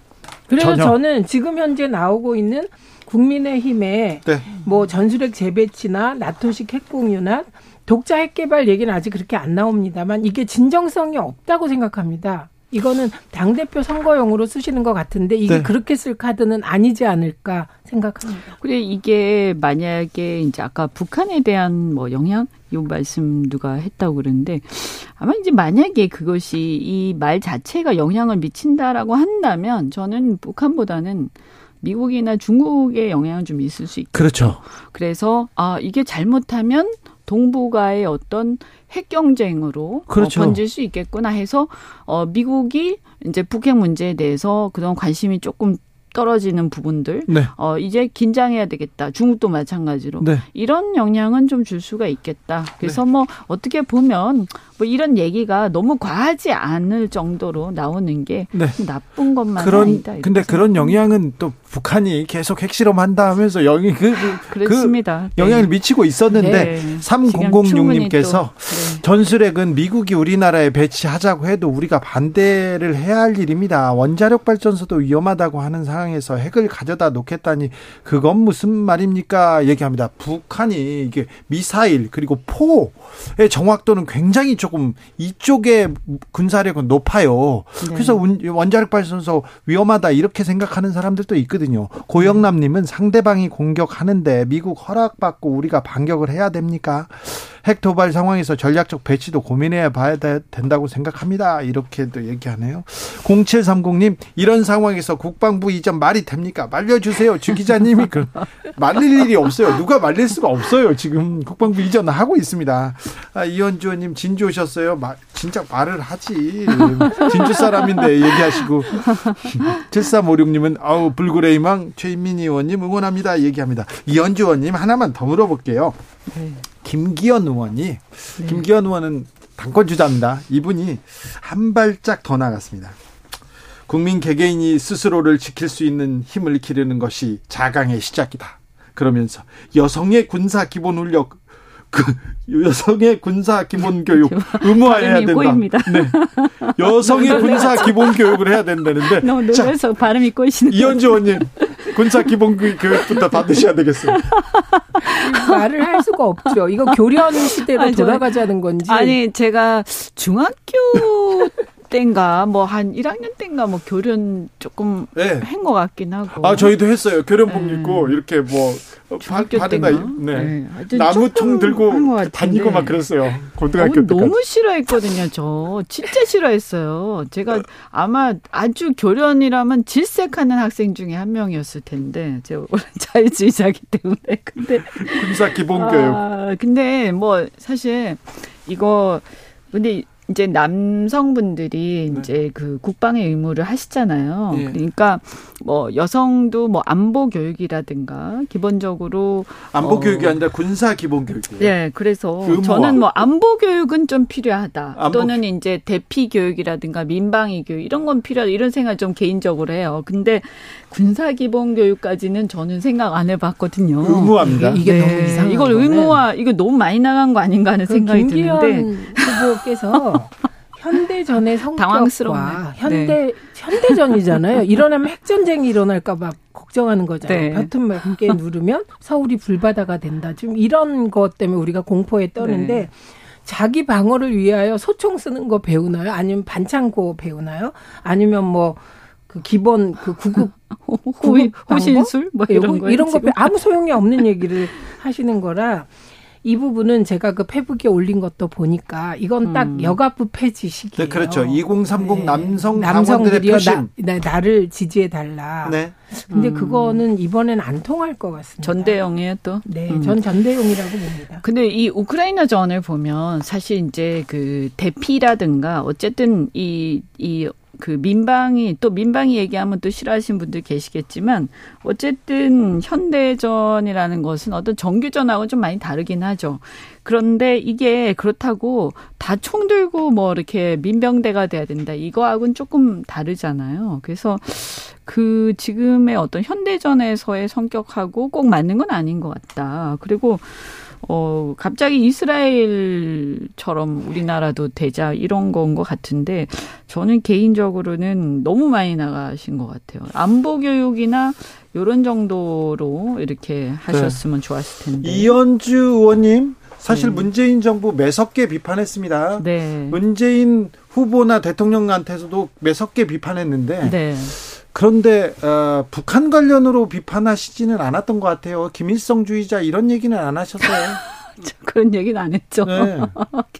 그래서 전혀. 저는 지금 현재 나오고 있는 국민의힘의 네. 뭐 전술핵 재배치나 나토식 핵공유나 독자 핵 개발 얘기는 아직 그렇게 안 나옵니다만 이게 진정성이 없다고 생각합니다. 이거는 당 대표 선거용으로 쓰시는 것 같은데 이게 네. 그렇게 쓸 카드는 아니지 않을까 생각합니다. 그래 이게 만약에 이제 아까 북한에 대한 뭐 영향 요 말씀 누가 했다고 그러는데 아마 이제 만약에 그것이 이 말 자체가 영향을 미친다라고 한다면 저는 북한보다는 미국이나 중국의 영향은 좀 있을 수 있고 그렇죠. 그래서 아 이게 잘못하면 동북아의 어떤 핵 경쟁으로 어, 그렇죠. 어, 번질 수 있겠구나 해서 어 미국이 이제 북핵 문제에 대해서 그동안 관심이 조금 떨어지는 부분들 네. 어 이제 긴장해야 되겠다. 중국도 마찬가지로 네. 이런 영향은 좀 줄 수가 있겠다. 그래서 네. 뭐 어떻게 보면 뭐 이런 얘기가 너무 과하지 않을 정도로 나오는 게 네. 나쁜 것만 그런, 아니다. 근데 그런 영향은 또 북한이 계속 핵실험한다 하면서 영이 그, 그, 그 영향을 네. 미치고 있었는데 네. 3006님께서 네. 전술핵은 미국이 우리나라에 배치하자고 해도 우리가 반대를 해야 할 일입니다. 원자력 발전소도 위험하다고 하는 상황에서 핵을 가져다 놓겠다니 그건 무슨 말입니까? 얘기합니다. 북한이 이게 미사일 그리고 포의 정확도는 굉장히 좀 조금 이쪽의 군사력은 높아요. 네. 그래서 원자력 발전소 위험하다 이렇게 생각하는 사람들도 있거든요. 고영남님은 상대방이 공격하는데 미국 허락받고 우리가 반격을 해야 됩니까? 핵 도발 상황에서 전략적 배치도 고민해야 봐야 된다고 생각합니다. 이렇게도 얘기하네요. 0730님 이런 상황에서 국방부 이전 말이 됩니까? 말려주세요. 주 기자님이 그 말릴 일이 없어요. 누가 말릴 수가 없어요. 지금 국방부 이전 하고 있습니다. 아, 이현주 의원님 진주 오셨어요. 마, 진짜 말을 하지. 진주 사람인데 얘기하시고 7356님은 아우 불굴의 희망 최인민 의원님 응원합니다. 얘기합니다. 이현주 의원님 하나만 더 물어볼게요. 네. 김기현 의원이 네. 김기현 의원은 당권 주자입니다. 이분이 한 발짝 더 나갔습니다. 국민 개개인이 스스로를 지킬 수 있는 힘을 기르는 것이 자강의 시작이다. 그러면서 여성의 군사 기본 훈련 그 여성의 군사 기본 교육 의무화해야 된다. 꼬입니다. 네. 여성의 군사 기본 교육을 해야 된다는데. 너무 놀라서 발음이 꼬이시는. 이현주 의원님 군사 기본 교육부터 받으셔야 되겠어요. 말을 할 수가 없죠. 이거 교련 시대로 아니, 돌아가자는 건지. 아니 제가 중학교 때인가 뭐 한 1학년 때인가 뭐 교련 조금 네. 한것 같긴 하고. 아 저희도 했어요. 교련복 네. 입고 이렇게 뭐 중학교 때인가. 네. 네. 나무총 들고 다니고 막 그랬어요. 고등학교 때. 너무 싫어했거든요. 저 진짜 싫어했어요. 제가 아마 아주 교련이라면 질색하는 학생 중에 한 명이었을 텐데 제가 원래 자유주의자기 때문에 근데 군사 기본 교육. 아, 근데 뭐 사실 이거 근데 이제 남성분들이 네. 이제 그 국방의 의무를 하시잖아요. 네. 그러니까 뭐 여성도 뭐 안보 교육이라든가 기본적으로 안보 어, 교육이 아니라 군사 기본 교육이에요. 네, 그래서 의무화. 저는 뭐 안보 교육은 좀 필요하다. 안보. 또는 이제 대피 교육이라든가 민방위 교육 이런 건 필요하다. 이런 생각 좀 개인적으로 해요. 근데 군사 기본 교육까지는 저는 생각 안 해봤거든요. 의무화입니다. 이게, 이게 네. 너무 이상 이걸 의무화 이거 너무 많이 나간 거 아닌가 하는 생각이 드는데 후보께서 현대전의 성격과 현대 네. 현대전이잖아요. 일어나면 핵전쟁이 일어날까봐 걱정하는 거잖아요. 네. 버튼 몇 개 누르면 서울이 불바다가 된다. 좀 이런 것 때문에 우리가 공포에 떠는데 네. 자기 방어를 위하여 소총 쓰는 거 배우나요? 아니면 반창고 배우나요? 아니면 뭐 그 기본 그 구급 구급 호신술 뭐 이런 거 이런 거 아무 소용이 없는 얘기를 하시는 거라 이 부분은 제가 그 페북에 올린 것도 보니까 이건 딱 음. 여가부 폐지 시기예요. 네, 그렇죠. 2030 네. 남성 남성들의 표심. 나, 나, 를 지지해 달라. 네. 근데 음. 그거는 이번엔 안 통할 것 같습니다. 전대용이에요 또. 네, 음. 전 전대용이라고 봅니다. 근데 이 우크라이나 전을 보면 사실 이제 그 대피라든가 어쨌든 이 이 그 민방위 또 민방위 얘기하면 또 싫어하시는 분들 계시겠지만 어쨌든 현대전이라는 것은 어떤 정규전하고 좀 많이 다르긴 하죠. 그런데 이게 그렇다고 다 총 들고 뭐 이렇게 민병대가 돼야 된다. 이거하고는 조금 다르잖아요. 그래서 그 지금의 어떤 현대전에서의 성격하고 꼭 맞는 건 아닌 것 같다. 그리고 어, 갑자기 이스라엘처럼 우리나라도 되자 이런 건 것 같은데 저는 개인적으로는 너무 많이 나가신 것 같아요. 안보 교육이나 요런 정도로 이렇게 하셨으면 네. 좋았을 텐데. 이현주 의원님 사실 네. 문재인 정부 매섭게 비판했습니다. 네. 문재인 후보나 대통령한테서도 매섭게 비판했는데 네. 그런데 어, 북한 관련으로 비판하시지는 않았던 것 같아요. 김일성주의자 이런 얘기는 안 하셨어요. 그런 얘기는 안 했죠. 네.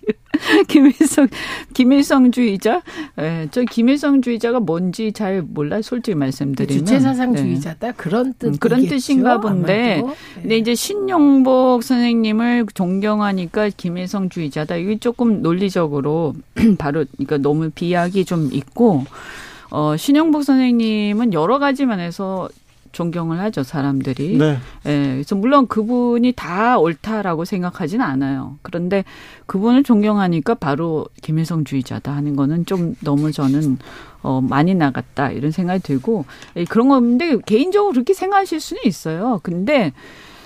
김일성 김일성주의자? 예, 네, 저 김일성주의자가 뭔지 잘 몰라 솔직히 말씀드리면 주체 사상주의자다 네. 그런 뜻 음, 그런 뜻인가 본데. 네. 근데 이제 신용복 선생님을 존경하니까 김일성주의자다. 이게 조금 논리적으로 바로 그러니까 너무 비약이 좀 있고 어, 신영복 선생님은 여러 가지 면에서 존경을 하죠, 사람들이. 네. 예, 그래서 물론 그분이 다 옳다라고 생각하지는 않아요. 그런데 그분을 존경하니까 바로 김일성주의자다 하는 거는 좀 너무 저는 어, 많이 나갔다 이런 생각이 들고 예, 그런 건데 개인적으로 그렇게 생각하실 수는 있어요. 근데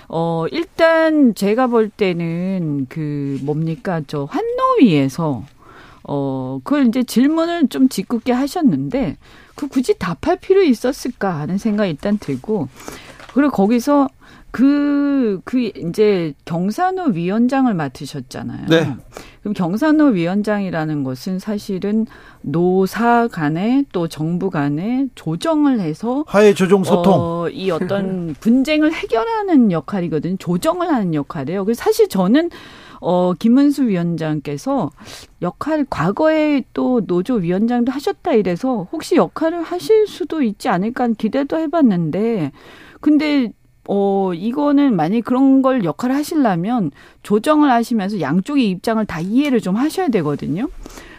어, 일단 제가 볼 때는 그 뭡니까 저 환노위에서 어, 그걸 이제 질문을 좀 짓궂게 하셨는데, 그 굳이 답할 필요 있었을까 하는 생각이 일단 들고, 그리고 거기서 그, 그, 이제 경산호 위원장을 맡으셨잖아요. 네. 그럼 경산호 위원장이라는 것은 사실은 노사 간에 또 정부 간에 조정을 해서 화해 조정 소통 어, 이 어떤 분쟁을 해결하는 역할이거든요. 조정을 하는 역할이에요. 그래서 사실 저는 어, 김은수 위원장께서 역할, 과거에 또 노조 위원장도 하셨다 이래서 혹시 역할을 하실 수도 있지 않을까 기대도 해봤는데, 근데 어, 이거는 만약에 그런 걸 역할을 하시려면 조정을 하시면서 양쪽의 입장을 다 이해를 좀 하셔야 되거든요.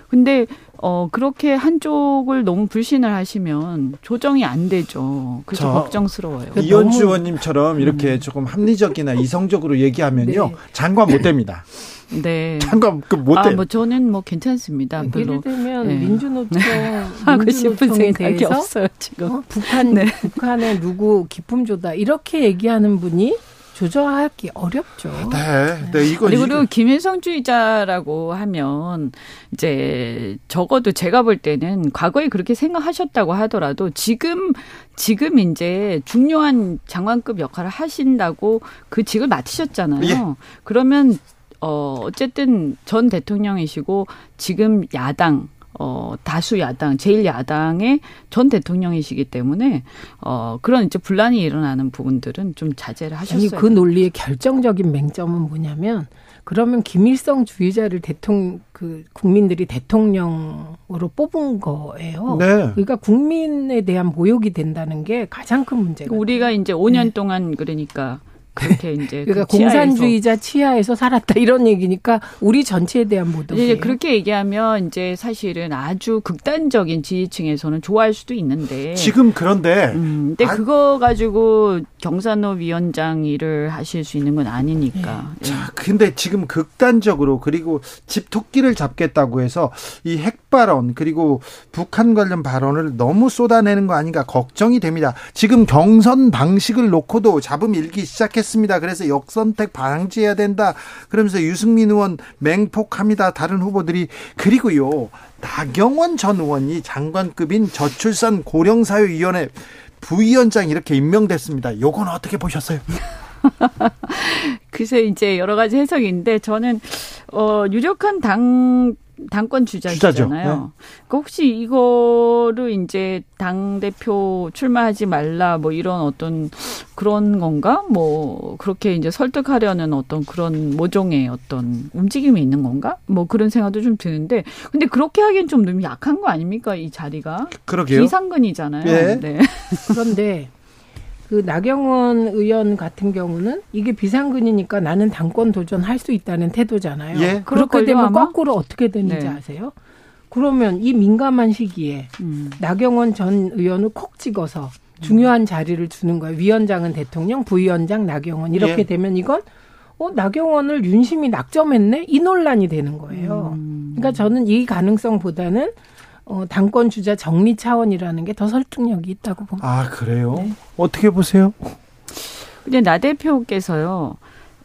근데 어 그렇게 한쪽을 너무 불신을 하시면 조정이 안 되죠. 그래서 걱정스러워요. 이현주 의원님처럼 이렇게 음. 조금 합리적이나 이성적으로 얘기하면요 네. 장관 못 됩니다. 네. 장관 그못 돼. 아, 뭐 저는 뭐 괜찮습니다. 네. 별로. 예를 들면 네. 민주노총 하고 싶은 생각이 없어요 지금. 어? 북한 네. 북한에 누구 기품 조다 이렇게 얘기하는 분이 조절하기 어렵죠. 네, 네 이거 그리고 이거. 김일성주의자라고 하면 이제 적어도 제가 볼 때는 과거에 그렇게 생각하셨다고 하더라도 지금 지금 이제 중요한 장관급 역할을 하신다고 그 직을 맡으셨잖아요. 예. 그러면 어 어쨌든 전 대통령이시고 지금 야당 어, 다수 야당, 제일 야당의 전 대통령이시기 때문에, 어, 그런 이제 분란이 일어나는 부분들은 좀 자제를 하셨어요. 아니, 그 논리의 결정적인 맹점은 뭐냐면, 그러면 김일성 주의자를 대통령, 그, 국민들이 대통령으로 뽑은 거예요. 네. 그러니까 국민에 대한 모욕이 된다는 게 가장 큰 문제가. 우리가 이제 5년 네. 동안 그러니까 그렇게 이제 그러니까 그 공산주의자 치하에서 살았다 이런 얘기니까 우리 전체에 대한 모독 이제 그렇게 얘기하면 이제 사실은 아주 극단적인 지지층에서는 좋아할 수도 있는데 지금 그런데 음, 근데 아, 그거 가지고 경산호 위원장 일을 하실 수 있는 건 아니니까. 네. 자, 근데 지금 극단적으로 그리고 집토끼를 잡겠다고 해서 이 핵 발언 그리고 북한 관련 발언을 너무 쏟아내는 거 아닌가 걱정이 됩니다. 지금 경선 방식을 놓고도 잡음 일기 시작했 했습니다. 그래서 역선택 방지해야 된다. 그러면서 유승민 의원 맹폭합니다. 다른 후보들이 그리고요. 나경원 전 의원이 장관급인 저출산 고령사회위원회 부위원장 이렇게 임명됐습니다. 요건 어떻게 보셨어요? 글쎄 이제 여러 가지 해석인데 저는 어 유력한 당 당권 주자잖아요. 네. 그러니까 혹시 이거를 이제 당 대표 출마하지 말라 뭐 이런 어떤 그런 건가? 뭐 그렇게 이제 설득하려는 어떤 그런 모종의 어떤 움직임이 있는 건가? 뭐 그런 생각도 좀 드는데 근데 그렇게 하기엔 좀 너무 약한 거 아닙니까 이 자리가? 그러게요. 비상근이잖아요. 네. 네. 그런데 그 나경원 의원 같은 경우는 이게 비상근이니까 나는 당권 도전할 수 있다는 태도잖아요. 예. 그렇게 되면 아마? 거꾸로 어떻게 되는지 네. 아세요? 그러면 이 민감한 시기에 음. 나경원 전 의원을 콕 찍어서 중요한 자리를 주는 거예요. 위원장은 대통령, 부위원장 나경원 이렇게 예. 되면 이건 어 나경원을 윤심이 낙점했네 이 논란이 되는 거예요. 음. 그러니까 저는 이 가능성보다는 어, 당권 주자 정리 차원이라는 게 더 설득력이 있다고 봅니다. 아 그래요? 네. 어떻게 보세요? 근데 나 대표께서요.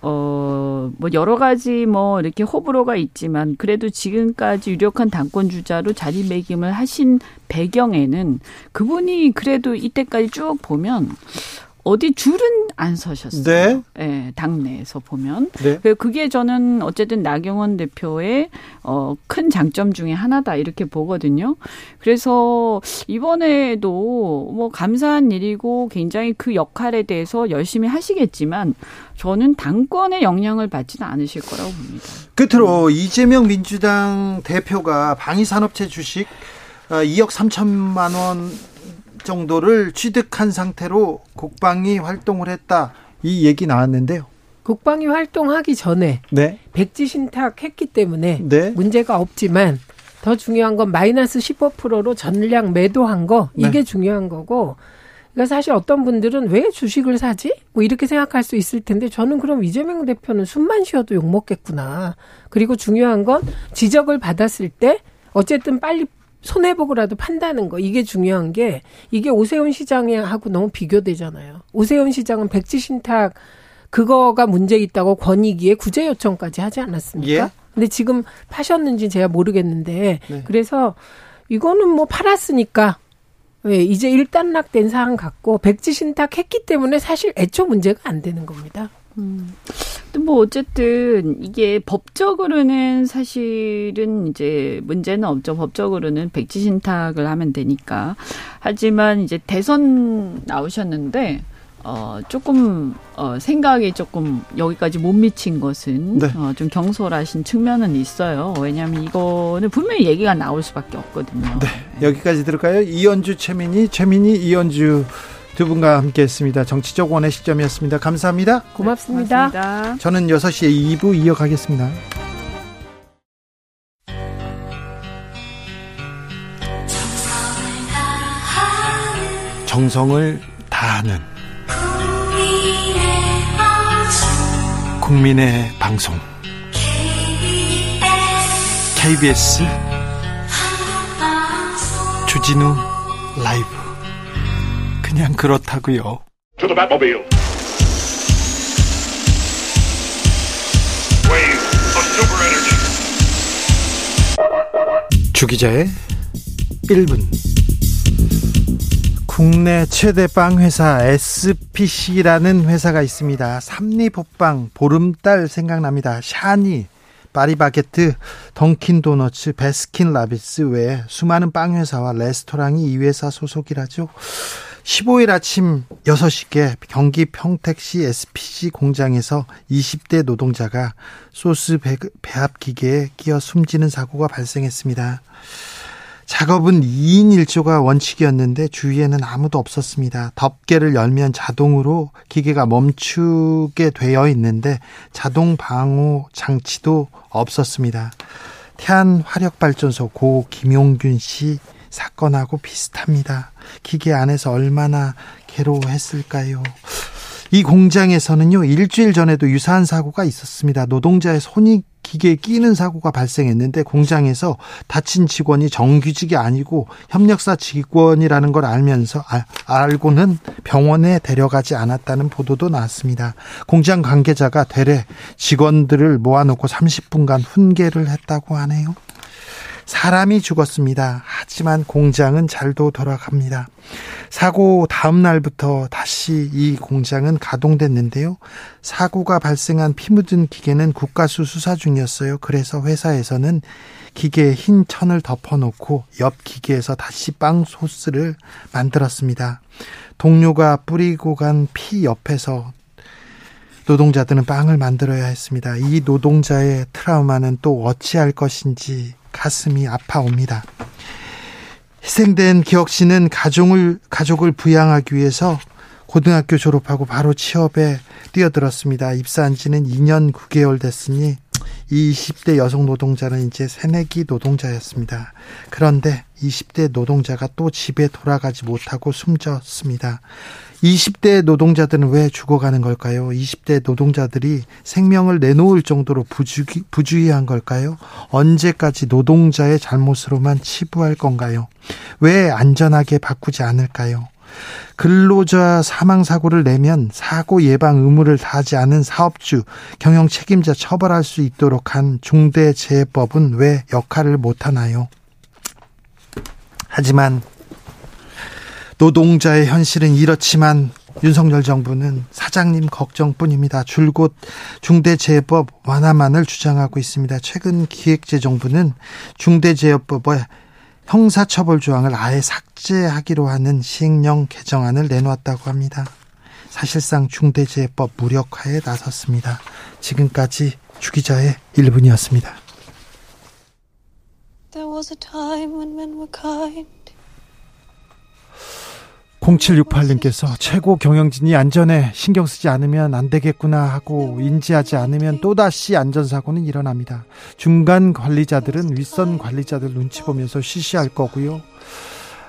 어, 뭐, 여러 가지 뭐, 이렇게 호불호가 있지만, 그래도 지금까지 유력한 당권 주자로 자리매김을 하신 배경에는 그분이 그래도 이때까지 쭉 보면, 어디 줄은 안 서셨어요. 네. 네 당내에서 보면. 네. 그게 저는 어쨌든 나경원 대표의 어, 큰 장점 중에 하나다 이렇게 보거든요. 그래서 이번에도 뭐 감사한 일이고 굉장히 그 역할에 대해서 열심히 하시겠지만 저는 당권의 영향을 받지는 않으실 거라고 봅니다. 끝으로 음. 이재명 민주당 대표가 방위산업체 주식 2억 어, 3천만 원 정도를 취득한 상태로 국방이 활동을 했다. 이 얘기 나왔는데요. 국방이 활동하기 전에 네. 백지 신탁했기 때문에 네. 문제가 없지만 더 중요한 건 마이너스 15%로 전량 매도한 거 이게 네. 중요한 거고 그러니까 사실 어떤 분들은 왜 주식을 사지? 뭐 이렇게 생각할 수 있을 텐데 저는 그럼 이재명 대표는 숨만 쉬어도 욕 먹겠구나. 그리고 중요한 건 지적을 받았을 때 어쨌든 빨리 손해보고라도 판다는 거 이게 중요한 게 이게 오세훈 시장하고 너무 비교되잖아요. 오세훈 시장은 백지 신탁 그거가 문제 있다고 권익위에 구제 요청까지 하지 않았습니까? 예? 근데 지금 파셨는지 제가 모르겠는데 네. 그래서 이거는 뭐 팔았으니까 예, 이제 일단락된 사안 같고 백지 신탁했기 때문에 사실 애초 문제가 안 되는 겁니다. 음. 뭐 어쨌든 이게 법적으로는 사실은 이제 문제는 없죠. 법적으로는 백지 신탁을 하면 되니까. 하지만 이제 대선 나오셨는데 어, 조금, 어, 생각이 조금 여기까지 못 미친 것은, 네. 어, 좀 경솔하신 측면은 있어요. 왜냐하면 이거는 분명히 얘기가 나올 수밖에 없거든요. 네. 여기까지 들을까요? 이연주, 최민희, 최민희, 이연주 두 분과 함께 했습니다. 정치적 원의 시점이었습니다. 감사합니다. 고맙습니다. 고맙습니다. 저는 6시에 2부 이어가겠습니다. 정성을 다하는 국민의 방송 KBS 주진우 라이브 그냥 그렇다고요. 주기자의 1분 국내 최대 빵 회사 SPC라는 회사가 있습니다. 삼리호빵 보름달 생각납니다. 샤니, 파리바게트, 던킨 도너츠, 베스킨 라비스 외에 수많은 빵 회사와 레스토랑이 이 회사 소속이라죠. 15일 아침 6시께 경기 평택시 SPC 공장에서 20대 노동자가 소스 배합 기계에 끼어 숨지는 사고가 발생했습니다. 작업은 2인 1조가 원칙이었는데 주위에는 아무도 없었습니다. 덮개를 열면 자동으로 기계가 멈추게 되어 있는데 자동 방호 장치도 없었습니다. 태안 화력발전소 고 김용균 씨 사건하고 비슷합니다. 기계 안에서 얼마나 괴로워했을까요? 이 공장에서는요, 일주일 전에도 유사한 사고가 있었습니다. 노동자의 손이 기계에 끼는 사고가 발생했는데 공장에서 다친 직원이 정규직이 아니고 협력사 직원이라는 걸 알면서 아, 알고는 병원에 데려가지 않았다는 보도도 나왔습니다. 공장 관계자가 되레 직원들을 모아놓고 30분간 훈계를 했다고 하네요. 사람이 죽었습니다. 하지만 공장은 잘도 돌아갑니다. 사고 다음 날부터 다시 이 공장은 가동됐는데요. 사고가 발생한 피 묻은 기계는 국가수 수사 중이었어요. 그래서 회사에서는 기계에 흰 천을 덮어놓고 옆 기계에서 다시 빵 소스를 만들었습니다. 동료가 뿌리고 간 피 옆에서 노동자들은 빵을 만들어야 했습니다. 이 노동자의 트라우마는 또 어찌할 것인지 가슴이 아파옵니다. 희생된 기혁 씨는 가족을 가족을 부양하기 위해서 고등학교 졸업하고 바로 취업에 뛰어들었습니다. 입사한 지는 2년 9개월 됐으니 20대 여성 노동자는 이제 새내기 노동자였습니다. 그런데 20대 노동자가 또 집에 돌아가지 못하고 숨졌습니다. 20대 노동자들은 왜 죽어가는 걸까요? 20대 노동자들이 생명을 내놓을 정도로 부주, 부주의한 걸까요? 언제까지 노동자의 잘못으로만 치부할 건가요? 왜 안전하게 바꾸지 않을까요? 근로자 사망 사고를 내면 사고 예방 의무를 다하지 않은 사업주, 경영 책임자 처벌할 수 있도록 한 중대재해법은 왜 역할을 못 하나요? 하지만 노동자의 현실은 이렇지만 윤석열 정부는 사장님 걱정뿐입니다. 줄곧 중대재해법 완화만을 주장하고 있습니다. 최근 기획재정부는 중대재해법의 형사처벌 조항을 아예 삭제하기로 하는 시행령 개정안을 내놓았다고 합니다. 사실상 중대재해법 무력화에 나섰습니다. 지금까지 주기자의 1분이었습니다. 0768님께서 최고 경영진이 안전에 신경 쓰지 않으면 안 되겠구나 하고 인지하지 않으면 또다시 안전사고는 일어납니다. 중간 관리자들은 윗선 관리자들 눈치 보면서 쉬쉬할 거고요.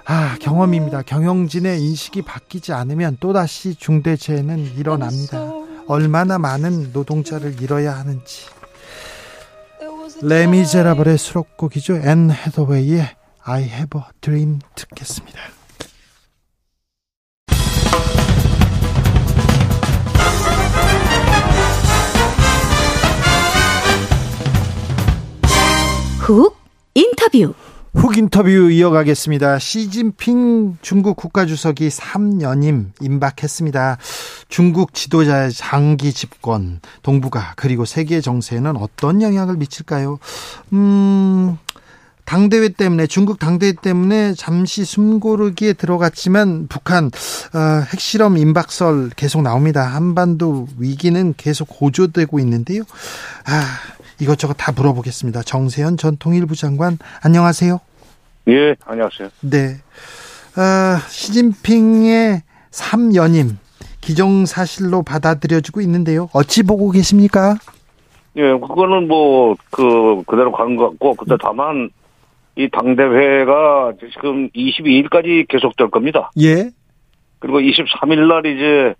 아, 경험입니다. 경영진의 인식이 바뀌지 않으면 또다시 중대재해는 일어납니다. 얼마나 많은 노동자를 잃어야 하는지. 레미제라블의 수록곡이죠. 앤 해서웨이의 I have a dream 듣겠습니다. 훅 인터뷰. 훅 인터뷰 이어가겠습니다. 시진핑 중국 국가주석이 3년임 임박했습니다. 중국 지도자의 장기 집권, 동북아 그리고 세계 정세에는 어떤 영향을 미칠까요? 음, 당대회 때문에 중국 당대회 때문에 잠시 숨 고르기에 들어갔지만 북한 어, 핵실험 임박설 계속 나옵니다. 한반도 위기는 계속 고조되고 있는데요. 아 이것저것 다 물어보겠습니다. 정세현 전 통일부 장관 안녕하세요. 예, 안녕하세요. 네. 아, 시진핑의 3연임 기정사실로 받아들여지고 있는데요. 어찌 보고 계십니까? 예, 그거는 뭐, 그, 그대로 가는 것 같고, 근데 다만, 이 당대회가 지금 22일까지 계속될 겁니다. 예. 그리고 23일 날 이제,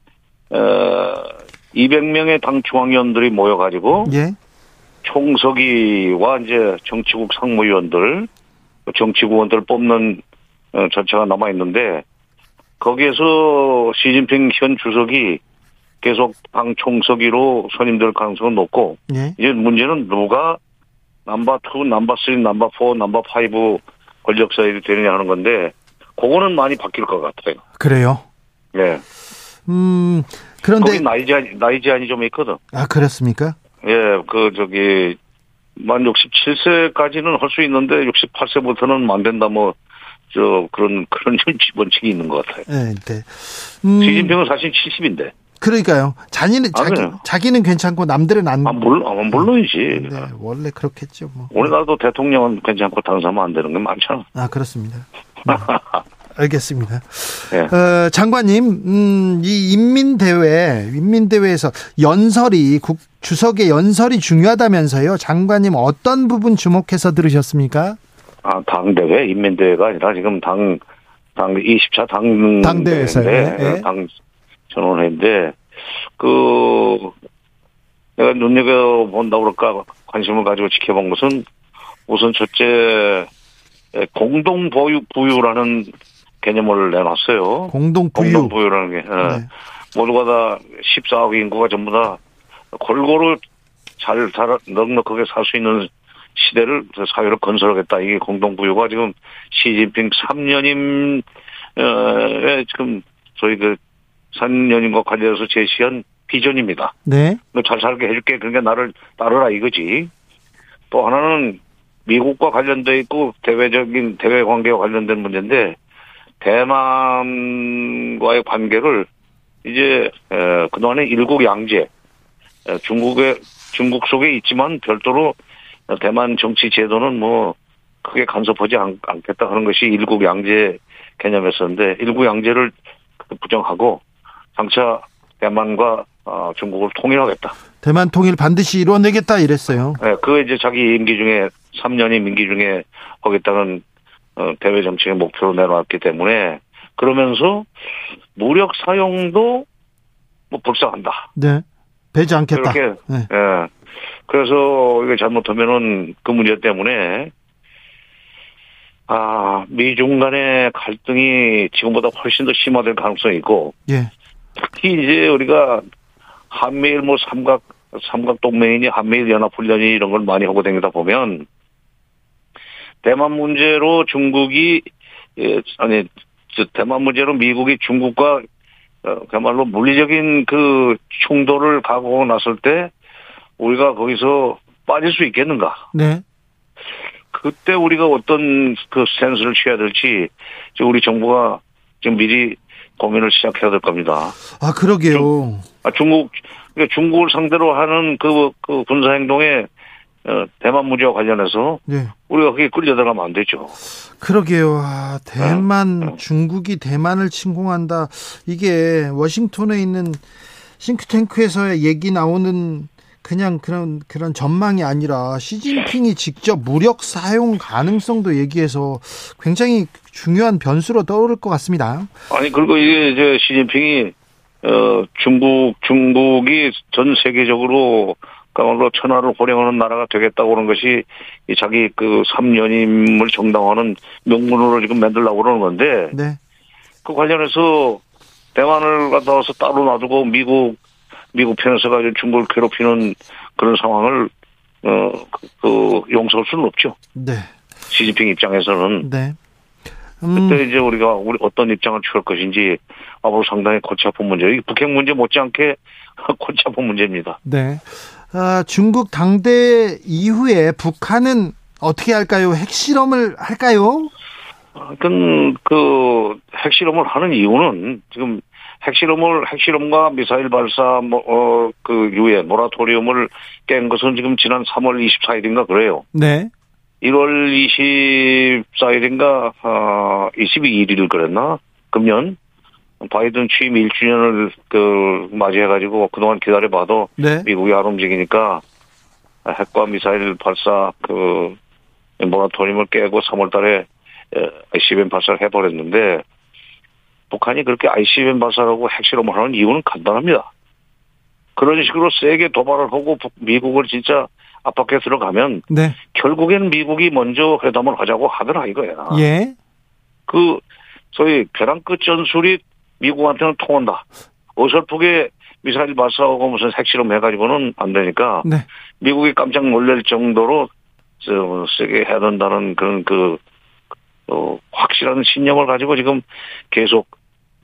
어, 200명의 당 중앙위원들이 모여가지고, 예. 총서기와 이제 정치국 상무위원들, 정치국원들 뽑는 어, 전체가 남아 있는데, 거기에서 시진핑 현 주석이 계속 당 총서기로 선임될 가능성은 높고 네. 이제 문제는 누가 넘버 2, 넘버 3, 넘버 4, 넘버 5 권력 서열이 되느냐 하는 건데 그거는 많이 바뀔 것 같아요. 그래요? 네. 음 그런데 나이 제한 나이 제한이 좀 있거든. 아 그렇습니까? 예, 그 저기 만 67세까지는 할 수 있는데 68세부터는 안 된다 뭐. 저 그런 그런 원칙이 있는 것 같아요. 네, 네. 음, 시진핑은 사실 70인데. 그러니까요. 자기는 아, 자기 자기는 괜찮고 남들은 안. 아, 물, 아, 물론이지. 네, 원래 그렇겠죠. 뭐. 우리나라도 대통령은 괜찮고 다른 사람은 안 되는 게 많잖아. 아 그렇습니다. 네. 알겠습니다. 네. 어, 장관님, 음, 이 인민대회, 인민대회에서 연설이 국 주석의 연설이 중요하다면서요. 장관님 어떤 부분 주목해서 들으셨습니까? 아, 당대회, 인민대회가 아니라 지금 당, 당 20차 당, 당대회에서 네. 네. 당 전원회인데, 그, 내가 눈여겨본다고 그럴까 관심을 가지고 지켜본 것은 우선 첫째, 공동 보유, 부유라는 개념을 내놨어요. 공동 부유. 공동 부유라는 게. 네. 모두가 다 14억 인구가 전부 다 골고루 잘, 잘, 넉넉하게 살 수 있는 시대를 사회로 건설하겠다. 이게 공동부유가 지금 시진핑 3년임 에 지금 저희 그 3년임과 관련해서 제시한 비전입니다. 네. 잘 살게 해줄게. 그러니까 나를 따르라 이거지. 또 하나는 미국과 관련돼 있고 대외적인 대외 관계와 관련된 문제인데 대만과의 관계를 이제 그동안에 일국 양제 중국의 중국 속에 있지만 별도로 대만 정치 제도는 뭐 크게 간섭하지 않, 겠다 하는 것이 일국 양제 개념이었었는데 일국 양제를 부정하고 장차 대만과 어, 중국을 통일하겠다. 대만 통일 반드시 이루어내겠다 이랬어요. 네, 그 이제 자기 임기 중에 3년이 임기 중에 하겠다는 어, 대외 정책의 목표로 내놓았기 때문에 그러면서 무력 사용도 뭐 불쌍한다. 네. 배지 않겠다. 그렇게 네. 예. 그래서 이게 잘못하면은 그 문제 때문에 아 미중 간의 갈등이 지금보다 훨씬 더 심화될 가능성이 있고 예. 특히 이제 우리가 한미일 뭐 삼각 삼각 동맹이니 한미일 연합 훈련이 이런 걸 많이 하고 다니다 보면 대만 문제로 중국이 예, 아니 대만 문제로 미국이 중국과 어, 그야말로 물리적인 그 충돌을 각오하고 났을 때 우리가 거기서 빠질 수 있겠는가? 네. 그때 우리가 어떤 그 스탠스를 취해야 될지 우리 정부가 지금 미리 고민을 시작해야 될 겁니다. 아 그러게요. 중, 아, 중국 그러니까 중국을 상대로 하는 그, 그 군사 행동에 어, 대만 문제와 관련해서 네. 우리가 그게 끌려들어가면 안 되죠. 그러게요. 아, 대만 네. 중국이 대만을 침공한다. 이게 워싱턴에 있는 싱크탱크에서의 얘기 나오는 그냥 그런 그런 전망이 아니라 시진핑이 직접 무력 사용 가능성도 얘기해서 굉장히 중요한 변수로 떠오를 것 같습니다. 아니 그리고 이게 이제 시진핑이 어 중국 중국이 전 세계적으로 그야말로 천하를 호령하는 나라가 되겠다고 그러는 것이 자기 그 3년임을 정당화하는 명분으로 지금 만들려고 그러는 건데 네. 그 관련해서 대만을 갖다 와서 따로 놔두고 미국 미국 편에서 가지고 중국을 괴롭히는 그런 상황을 어, 그, 그 용서할 수는 없죠. 네. 시진핑 입장에서는. 네. 음. 그때 이제 우리가 우리 어떤 입장을 취할 것인지 앞으로 상당히 골치 아픈 문제. 이 북핵 문제 못지않게 골치 아픈 문제입니다. 네. 아, 중국 당대 이후에 북한은 어떻게 할까요? 핵실험을 할까요? 그, 그 핵실험을 하는 이유는 지금 핵실험을 핵실험과 미사일 발사 뭐, 어, 그 유예 모라토리움을 깬 것은 지금 지난 3월 24일인가 그래요. 네. 1월 24일인가 어, 22일을 그랬나? 금년 바이든 취임 1주년을 그 맞이해가지고 그동안 기다려봐도 네. 미국이 안 움직이니까 핵과 미사일 발사 그 모라토리움을 깨고 3월달에 ICBM 발사를 해버렸는데 북한이 그렇게 ICBM 발사라고 핵실험을 하는 이유는 간단합니다. 그런 식으로 세게 도발을 하고 미국을 진짜 압박해 들어가면 네. 결국엔 미국이 먼저 회담을 하자고 하더라 이거야. 예. 그 소위 벼랑 끝 전술이 미국한테는 통한다. 어설프게 미사일 발사하고 무슨 핵실험 해가지고는 안 되니까 네. 미국이 깜짝 놀랄 정도로 저 세게 해야 된다는 그런 그 어, 확실한 신념을 가지고 지금 계속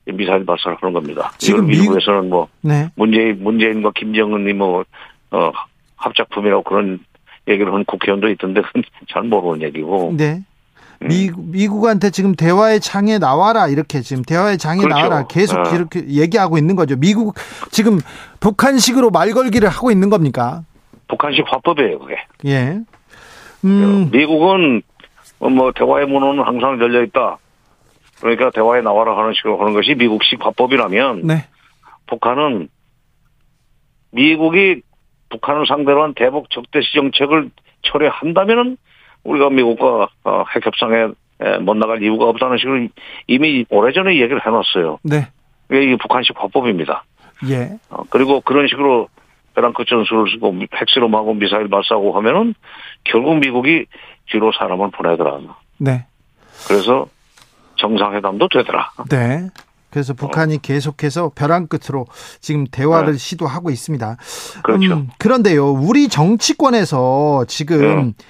미사일 발사를 하는 겁니다. 지금 미국에서는 뭐 네. 문재인 문재인과 김정은이 뭐 어, 합작품이라고 그런 얘기를 하는 국회의원도 있던데 잘 모르는 얘기고. 네. 음. 미, 미국한테 지금 대화의 장에 나와라 이렇게 지금 대화의 장에 그렇죠. 나와라 계속 어. 이렇게 얘기하고 있는 거죠. 미국 지금 북한식으로 말 걸기를 하고 있는 겁니까? 북한식 화법이에요, 그게. 예. 음. 미국은 뭐 대화의 문은 항상 열려 있다. 그러니까 대화에 나와라 하는 식으로 하는 것이 미국식 화법이라면 네. 북한은 미국이 북한을 상대로 한 대북 적대시 정책을 철회한다면은 우리가 미국과 어, 핵 협상에 못 나갈 이유가 없다는 식으로 이미 오래전에 얘기를 해놨어요. 네. 이게 북한식 화법입니다. 예. 어, 그리고 그런 식으로 베랑크 전술을 쓰고 핵실험하고 미사일 발사하고 하면은 결국 미국이 뒤로 사람을 보내더라. 네. 그래서 정상회담도 되더라. 네. 그래서 북한이 어. 계속해서 벼랑 끝으로 지금 대화를 네. 시도하고 있습니다. 그렇죠. 음, 그런데요, 우리 정치권에서 지금 네.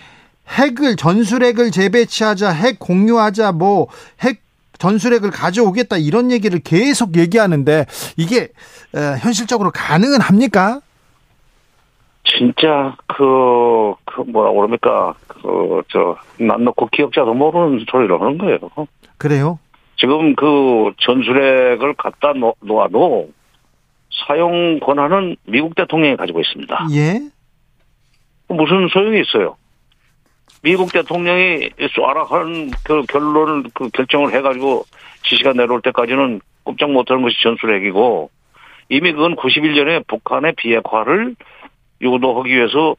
핵을 전술핵을 재배치하자, 핵 공유하자, 뭐 핵 전술핵을 가져오겠다 이런 얘기를 계속 얘기하는데 이게 현실적으로 가능은 합니까? 진짜 그, 그 뭐라 그럽니까 그 저난 넣고 기억자도 모르는 소리를 하는 거예요. 그래요? 지금 그 전술핵을 갖다 놓아도 사용 권한은 미국 대통령이 가지고 있습니다. 예. 무슨 소용이 있어요? 미국 대통령이 쏴라 하는 그 결론을 그 결정을 해가지고 지시가 내려올 때까지는 꼼짝 못하는 것이 전술핵이고 이미 그건 91년에 북한의 비핵화를 유도하기 위해서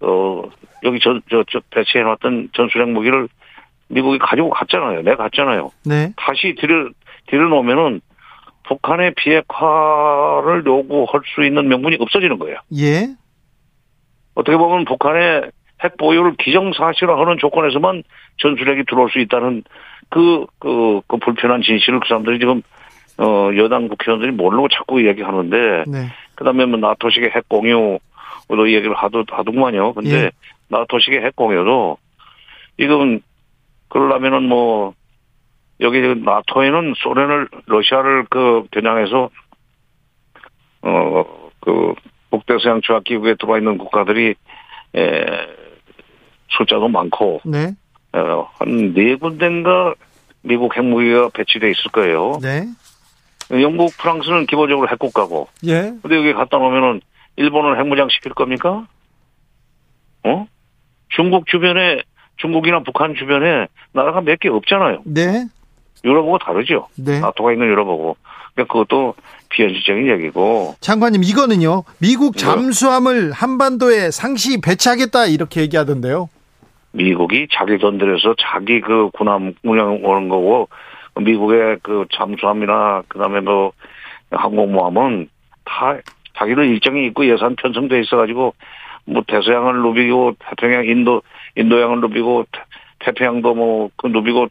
어 여기 저 저 저 배치해놨던 전술핵 무기를 미국이 가지고 갔잖아요. 내가 갔잖아요. 네. 다시 들여, 들여놓으면은 북한의 비핵화를 요구할 수 있는 명분이 없어지는 거예요. 예. 어떻게 보면 북한의 핵 보유를 기정사실화하는 조건에서만 전술핵이 들어올 수 있다는 그, 그, 그 불편한 진실을 그 사람들이 지금, 어, 여당 국회의원들이 모르고 자꾸 얘기하는데, 네. 그 다음에 뭐 나토식의 핵 공유로 얘기를 하도, 하더구만요. 근데 예. 나토식의 핵 공유도, 이건 그러려면은 뭐 여기 나토에는 소련을 러시아를 그 겨냥해서 어 그 북대서양 조약 기구에 들어와 있는 국가들이 에 숫자도 많고 네. 어, 한 네 군데인가 미국 핵무기가 배치돼 있을 거예요. 네. 영국, 프랑스는 기본적으로 핵국가고. 예. 근데 여기 갖다 놓으면은 일본을 핵무장 시킬 겁니까? 어? 중국 주변에 중국이나 북한 주변에 나라가 몇 개 없잖아요. 네. 유럽하고 다르죠. 네. 나토가 있는 유럽하고. 그러니까 그것도 비현실적인 얘기고. 장관님 이거는요. 미국 잠수함을 한반도에 상시 배치하겠다 이렇게 얘기하던데요. 미국이 자기 돈 들여서 자기 그 군함 운영 오는 거고 미국의 그 잠수함이나 그다음에 뭐 항공모함은 다 자기들 일정이 있고 예산 편성돼 있어가지고 뭐 대서양을 누비고 태평양 인도 인도양을 누비고 태평양도 뭐 그 누비고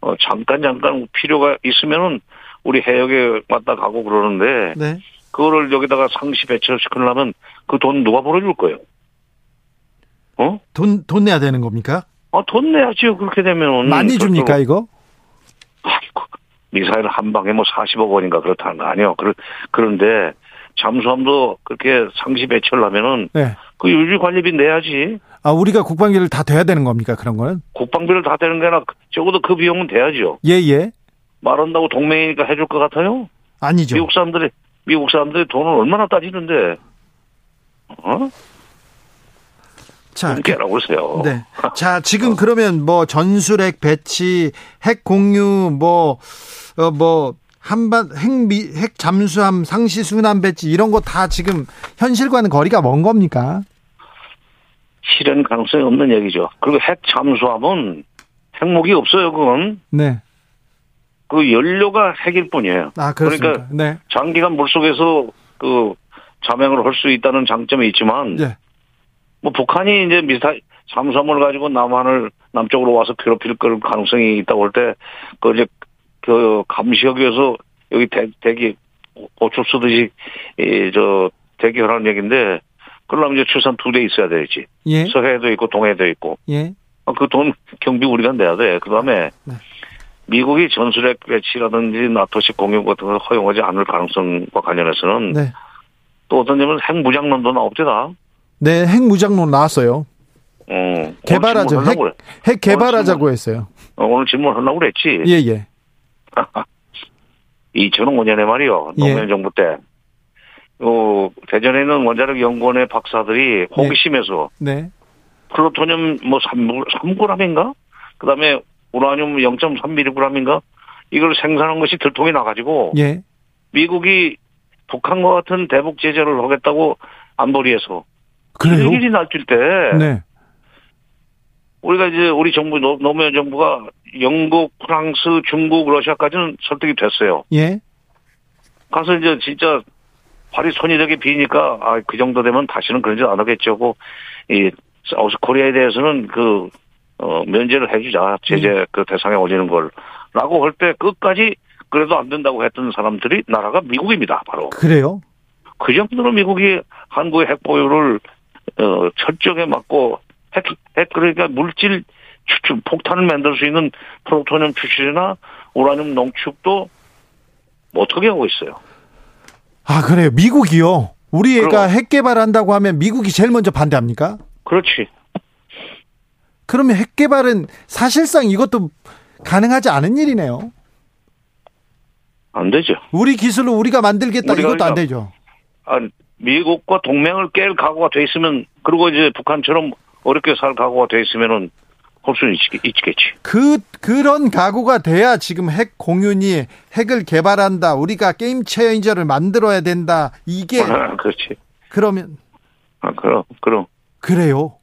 어 잠깐 잠깐 필요가 있으면은 우리 해역에 왔다 가고 그러는데 네. 그거를 여기다가 상시 배치를 시키려면 그 돈 누가 벌어줄 거예요? 어? 돈, 돈 내야 되는 겁니까? 아, 돈 내야지요, 그렇게 되면. 많이 줍니까, 이거? 아이고, 미사일 한 방에 뭐 40억 원인가 그렇다는 거 아니요. 그런데 잠수함도 그렇게 상시 배치를 하면은 네. 그 유지 관리비 내야지. 아, 우리가 국방비를 다 돼야 되는 겁니까? 그런 거는? 국방비를 다 되는 게 아니라 적어도 그 비용은 돼야죠. 예, 예. 말한다고 동맹이니까 해줄 것 같아요? 아니죠. 미국 사람들이, 미국 사람들이 돈을 얼마나 따지는데, 어? 자, 깨라고 그러세요. 네. 자, 지금 그러면 뭐 전술핵 배치, 핵 공유, 뭐, 어, 뭐, 한반, 핵 미, 핵 잠수함 상시 순환 배치 이런 거 다 지금 현실과는 거리가 먼 겁니까? 실현 가능성이 없는 얘기죠. 그리고 핵 잠수함은 핵무기 없어요, 그건. 네. 그 연료가 핵일 뿐이에요. 아, 그렇습니까? 그러니까 네. 장기간 물속에서 그 자명을 할 수 있다는 장점이 있지만 네. 뭐 북한이 이제 미사 잠수함을 가지고 남한을 남쪽으로 와서 괴롭힐 걸 가능성이 있다고 할 때 그 이제 그 감시하기 위해서 여기 대, 대기 고추 쓰듯이 이 저 대기하라는 얘기인데 그러려면 이제 최소한 두대 있어야 되지. 예. 서해도 있고 동해도 있고. 예. 아, 그 돈 경비 우리가 내야 돼. 그다음에 네. 미국이 전술핵 배치라든지 나토식 공유 같은 걸 허용하지 않을 가능성과 관련해서는 네. 또 어떤 점은 핵무장론도 나옵니다. 네, 핵무장론 나왔어요. 어, 개발하죠. 핵, 핵 개발하자고 했어요. 어, 오늘 질문하려고 그랬지. 예, 예. 2005년에 말이요. 예. 노무현 예. 정부 때. 어, 대전에 있는 원자력 연구원의 박사들이 호기심에서 네. 네. 플루토늄 뭐 3, 3g인가? 그 다음에 우라늄 0.3mg인가? 이걸 생산한 것이 들통이 나가지고. 예. 미국이 북한과 같은 대북 제재를 하겠다고 안보리에서. 그래요? 일이 날뛸 때. 네. 우리가 이제 우리 정부 노무현 정부가 영국, 프랑스, 중국, 러시아까지는 설득이 됐어요. 예. 가서 이제 진짜 발이 손이 되게 비니까 아 그 정도 되면 다시는 그런 짓 안 하겠죠. 이 사우스 코리아에 대해서는 그 어, 면제를 해주자 제재 음. 그 대상에 올리는 걸라고 할 때 끝까지 그래도 안 된다고 했던 사람들이 나라가 미국입니다. 바로 그래요? 그 정도로 미국이 한국의 핵 보유를 어, 철저하게 막고 핵, 핵 그러니까 물질 추출 폭탄을 만들 수 있는 프로토늄 추출이나 우라늄 농축도 어떻게 하고 있어요? 아 그래요? 미국이요? 우리 애가 핵 개발한다고 하면 미국이 제일 먼저 반대합니까? 그렇지. 그러면 핵 개발은 사실상 이것도 가능하지 않은 일이네요. 안 되죠. 우리 기술로 우리가 만들겠다 우리가 이것도 안 되죠. 아, 미국과 동맹을 깰 각오가 돼 있으면 그리고 이제 북한처럼 어렵게 살 각오가 돼 있으면은 할 수는 있겠지. 그 그런 각오가 돼야 지금 핵 공윤이 핵을 개발한다. 우리가 게임 체인저를 만들어야 된다. 이게 아, 그렇지. 그러면 아 그럼 그럼 그래요.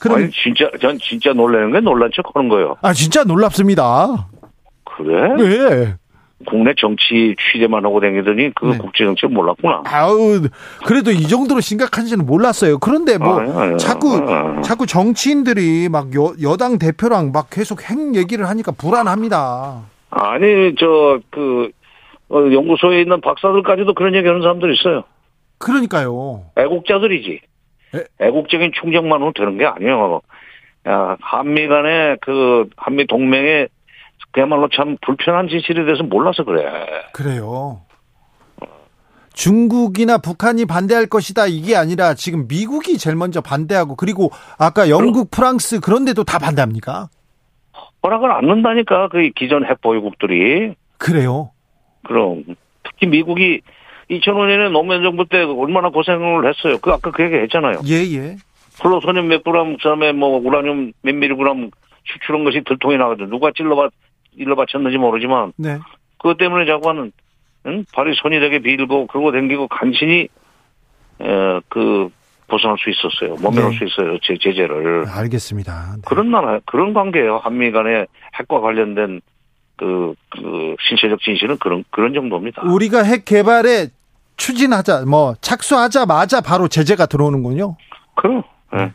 그럼 아니, 진짜 전 진짜 놀라는 게 놀란 척 하는 거예요. 아 진짜 놀랍습니다. 그래? 네. 국내 정치 취재만 하고 다니더니 그 네. 국제 정치 몰랐구나. 아우 그래도 이 정도로 심각한지는 몰랐어요. 그런데 뭐 아니, 아니, 자꾸 아니, 자꾸 정치인들이 막 여, 여당 대표랑 막 계속 핵 얘기를 하니까 불안합니다. 아니 저그 어, 연구소에 있는 박사들까지도 그런 얘기하는 사람들 있어요. 그러니까요. 애국자들이지. 에? 애국적인 충정만 으로 되는 게 아니에요. 야, 한미 간의 그 한미 동맹의 그야말로 참 불편한 진실에 대해서 몰라서 그래. 그래요. 중국이나 북한이 반대할 것이다 이게 아니라 지금 미국이 제일 먼저 반대하고 그리고 아까 영국, 프랑스 그런 데도 다 반대합니까? 허락을 안 넣는다니까 그 기존 핵 보유국들이. 그래요. 그럼 특히 미국이 2005년에 노무현 정부 때 얼마나 고생을 했어요. 그 아까 그 얘기 했잖아요. 예, 예. 플루토늄 몇 그램, 그다음에 뭐 우라늄 몇 미리그램 추출한 것이 들통이 나거든. 누가 찔러봤 일러 바쳤는지 모르지만 네. 그것 때문에 자꾸 하는 응? 발이 손이 되게 빌고 그러고 댕기고 간신히 에, 그 벗어날 수 있었어요. 모면할 네. 수 있어요. 제 제재를. 알겠습니다. 네. 그런 나라 그런 관계예요. 한미 간의 핵과 관련된 그, 그 신체적 진실은 그런 그런 정도입니다. 우리가 핵 개발에 추진하자 뭐 착수하자마자 바로 제재가 들어오는군요. 그럼. 네.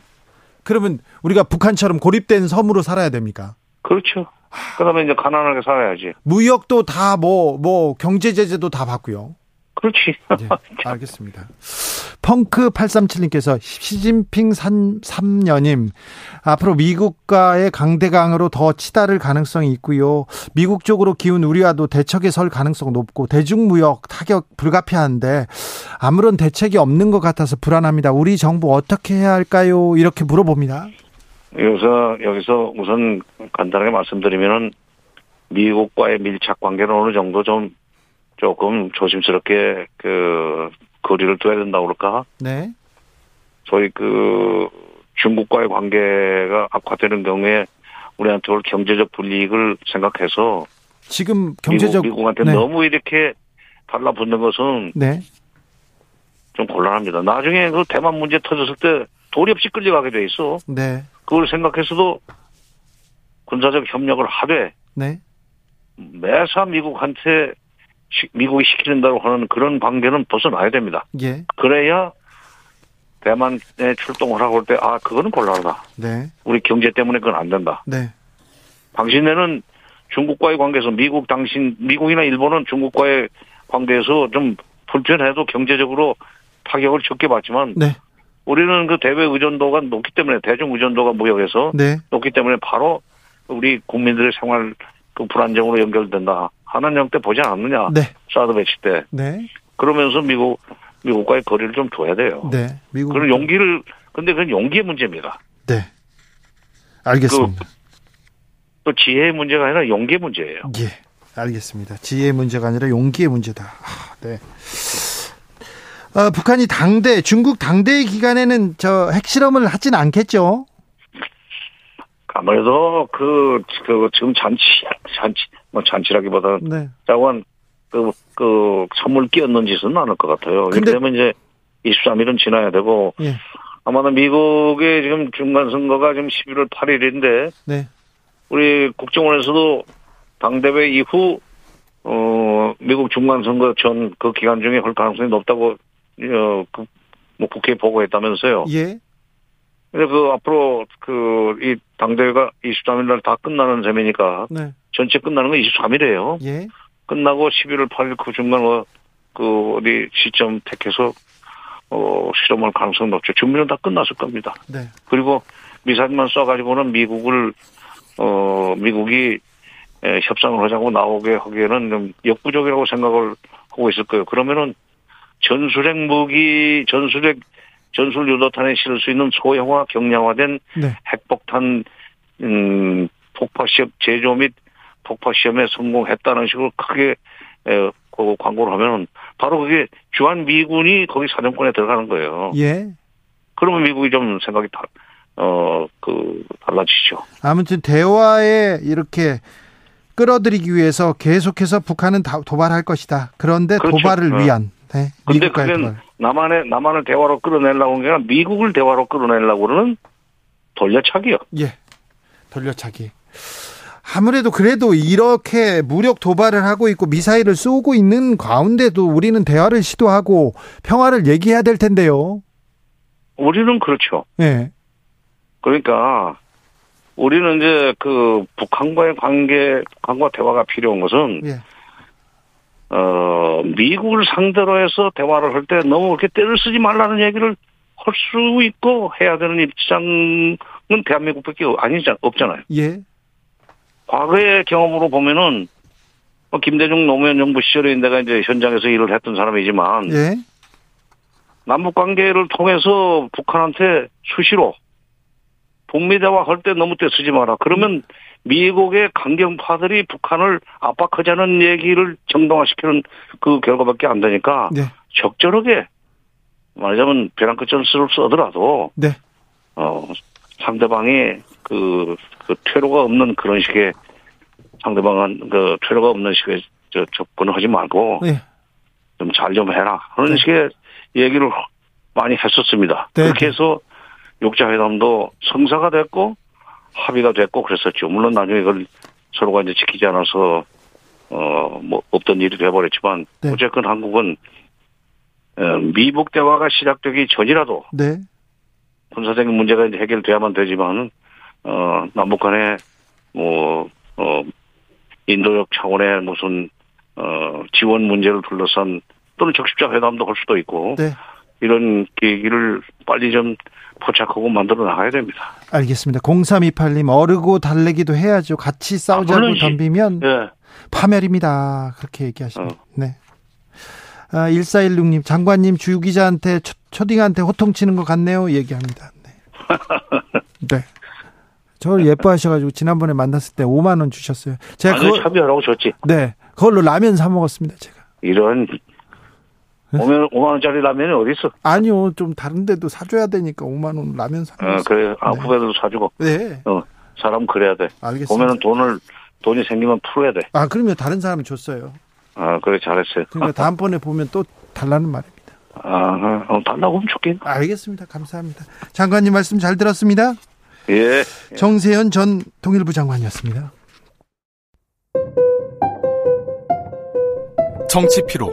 그러면 우리가 북한처럼 고립된 섬으로 살아야 됩니까? 그렇죠. 그다음에 이제 가난하게 살아야지. 무역도 다 뭐뭐 뭐 경제 제재도 다 받고요. 그렇지. 네, 알겠습니다. 펑크 837님께서 시진핑 3, 3년임 앞으로 미국과의 강대강으로 더 치달을 가능성이 있고요. 미국 쪽으로 기운 우리와도 대척에 설 가능성 높고 대중무역 타격 불가피한데 아무런 대책이 없는 것 같아서 불안합니다. 우리 정부 어떻게 해야 할까요? 이렇게 물어봅니다. 여기서 여기서 우선 간단하게 말씀드리면은 미국과의 밀착 관계는 어느 정도 좀 조금 조심스럽게 그 거리를 둬야 된다고 그럴까? 네. 소위 그 중국과의 관계가 악화되는 경우에 우리한테 올 경제적 불이익을 생각해서 지금 경제적 미국, 한테 네. 너무 이렇게 달라붙는 것은 네. 좀 곤란합니다. 나중에 그 대만 문제 터졌을 때 도리 없이 끌려가게 돼 있어. 네. 그걸 생각해서도 군사적 협력을 하되 네. 매사 미국한테 미국이 시키는 대로 하는 그런 관계는 벗어나야 됩니다. 예. 그래야 대만에 출동을 하고 올 때, 아, 그거는 곤란하다. 네. 우리 경제 때문에 그건 안 된다. 네. 당신네는 중국과의 관계에서 미국 당신, 미국이나 일본은 중국과의 관계에서 좀 불편해도 경제적으로 타격을 적게 받지만. 네. 우리는 그 대외 의존도가 높기 때문에 대중 의존도가 무역에서 네. 높기 때문에 바로 우리 국민들의 생활 그 불안정으로 연결된다. 한한령 때 보지 않았느냐. 네. 사드 배치 때. 네. 그러면서 미국 미국과의 거리를 좀 둬야 돼요. 네. 미국 그런 용기를 근데 그건 용기의 문제입니다. 네. 알겠습니다. 그, 또 지혜의 문제가 아니라 용기의 문제예요. 예. 알겠습니다. 지혜의 문제가 아니라 용기의 문제다. 아, 네. 어, 북한이 당대 중국 당대 기간에는 저 핵실험을 하진 않겠죠? 아무래도 그, 그, 지금 잔치, 잔치, 뭐 잔치라기보다는. 네. 자관, 그, 그, 선물 끼얹는 짓은 않을 것 같아요. 근데, 그러면 이제 23일은 지나야 되고. 예. 아마도 미국의 지금 중간 선거가 지금 11월 8일인데. 네. 우리 국정원에서도 당 대회 이후, 어, 미국 중간 선거 전 그 기간 중에 할 가능성이 높다고, 어, 그, 뭐 국회에 보고했다면서요. 예. 근데 그 앞으로 그 이 당대회가 23일 날 다 끝나는 셈이니까 네. 전체 끝나는 건 23일이에요. 예. 끝나고 11월 8일 그 중간 어, 그 어디 시점 택해서 어 실험할 가능성 높죠. 준비는 다 끝났을 겁니다. 네. 그리고 미사일만 쏴가지고는 미국을 어 미국이 에, 협상을 하자고 나오게 하기에는 좀 역부족이라고 생각을 하고 있을 거예요. 그러면은 전술핵 무기, 전술핵 전술 유도탄에 실을 수 있는 소형화 경량화된 네. 핵폭탄 음, 폭파 시험 제조 및 폭파 시험에 성공했다는 식으로 크게 에, 그 광고를 하면 바로 그게 주한 미군이 거기 사정권에 들어가는 거예요. 예. 그러면 미국이 좀 생각이 다, 어, 그, 달라지죠. 아무튼 대화에 이렇게 끌어들이기 위해서 계속해서 북한은 도발할 것이다. 그런데 그렇죠. 도발을 네. 위한. 네. 근데 그게 남한의, 남한을 대화로 끌어내려고 하는 게 아니라 미국을 대화로 끌어내려고 그러는 돌려차기요. 예. 돌려차기. 아무래도 그래도 이렇게 무력 도발을 하고 있고 미사일을 쏘고 있는 가운데도 우리는 대화를 시도하고 평화를 얘기해야 될 텐데요. 우리는 그렇죠. 예. 그러니까 우리는 이제 그 북한과의 관계, 북한과 대화가 필요한 것은 예. 어 미국을 상대로 해서 대화를 할 때 너무 그렇게 때를 쓰지 말라는 얘기를 할 수 있고 해야 되는 입장은 대한민국밖에 아니잖 없잖아요. 예. 과거의 경험으로 보면은 뭐 김대중 노무현 정부 시절에 내가 이제 현장에서 일을 했던 사람이지만 예. 남북 관계를 통해서 북한한테 수시로 북미 대화 할 때 너무 때 쓰지 마라. 그러면 미국의 강경파들이 북한을 압박하자는 얘기를 정당화시키는 그 결과밖에 안 되니까 네. 적절하게 말하자면 벼랑 끝을 써더라도 네. 어 상대방이 그, 그 퇴로가 없는 그런 식의 상대방은 그 퇴로가 없는 식의 저 접근을 하지 말고 네. 좀잘좀 해라 그런 네. 식의 얘기를 많이 했었습니다. 네. 그렇게 해서 육자회담도 성사가 됐고 합의가 됐고 그랬었죠. 물론 나중에 그걸 서로가 이제 지키지 않아서 어 뭐 없던 일이 돼버렸지만 네. 어쨌건 한국은 어, 미북 대화가 시작되기 전이라도 네. 군사적인 문제가 이제 해결돼야만 되지만은 어 남북 간에 뭐어 인도적 차원의 무슨 어 지원 문제를 둘러싼 또는 적십자 회담도 할 수도 있고 네. 이런 계기를 빨리 좀 포착하고 만들어 나가야 됩니다. 알겠습니다. 0328님 어르고 달래기도 해야죠. 같이 싸우자고 아, 덤비면 네. 파멸입니다. 그렇게 얘기하시네. 어. 네. 아, 1416님 장관님 주기자한테 초 딩한테 호통치는 것 같네요. 얘기합니다. 네. 네. 저를 예뻐하셔가지고 지난번에 만났을 때 5만 원 주셨어요. 제가 그거 참여하라고 줬지. 네, 그걸로 라면 사 먹었습니다. 제가. 이런 5만, 5만 원짜리 라면이 어디 있어? 아니요, 좀 다른 데도 사줘야 되니까 5만 원 라면 사. 어, 그래. 아, 네. 후배들도 사주고. 네. 어, 사람 그래야 돼. 알겠습니다. 보면은 돈을, 돈이 생기면 풀어야 돼. 아, 그러면 다른 사람 줬어요. 아, 그래, 잘했어요. 그러니까 다음번에 보면 또 달라는 말입니다. 아, 어, 달라고 하면 좋겠 알겠습니다. 감사합니다. 장관님 말씀 잘 들었습니다. 예. 정세현 전 통일부 장관이었습니다. 정치 피로,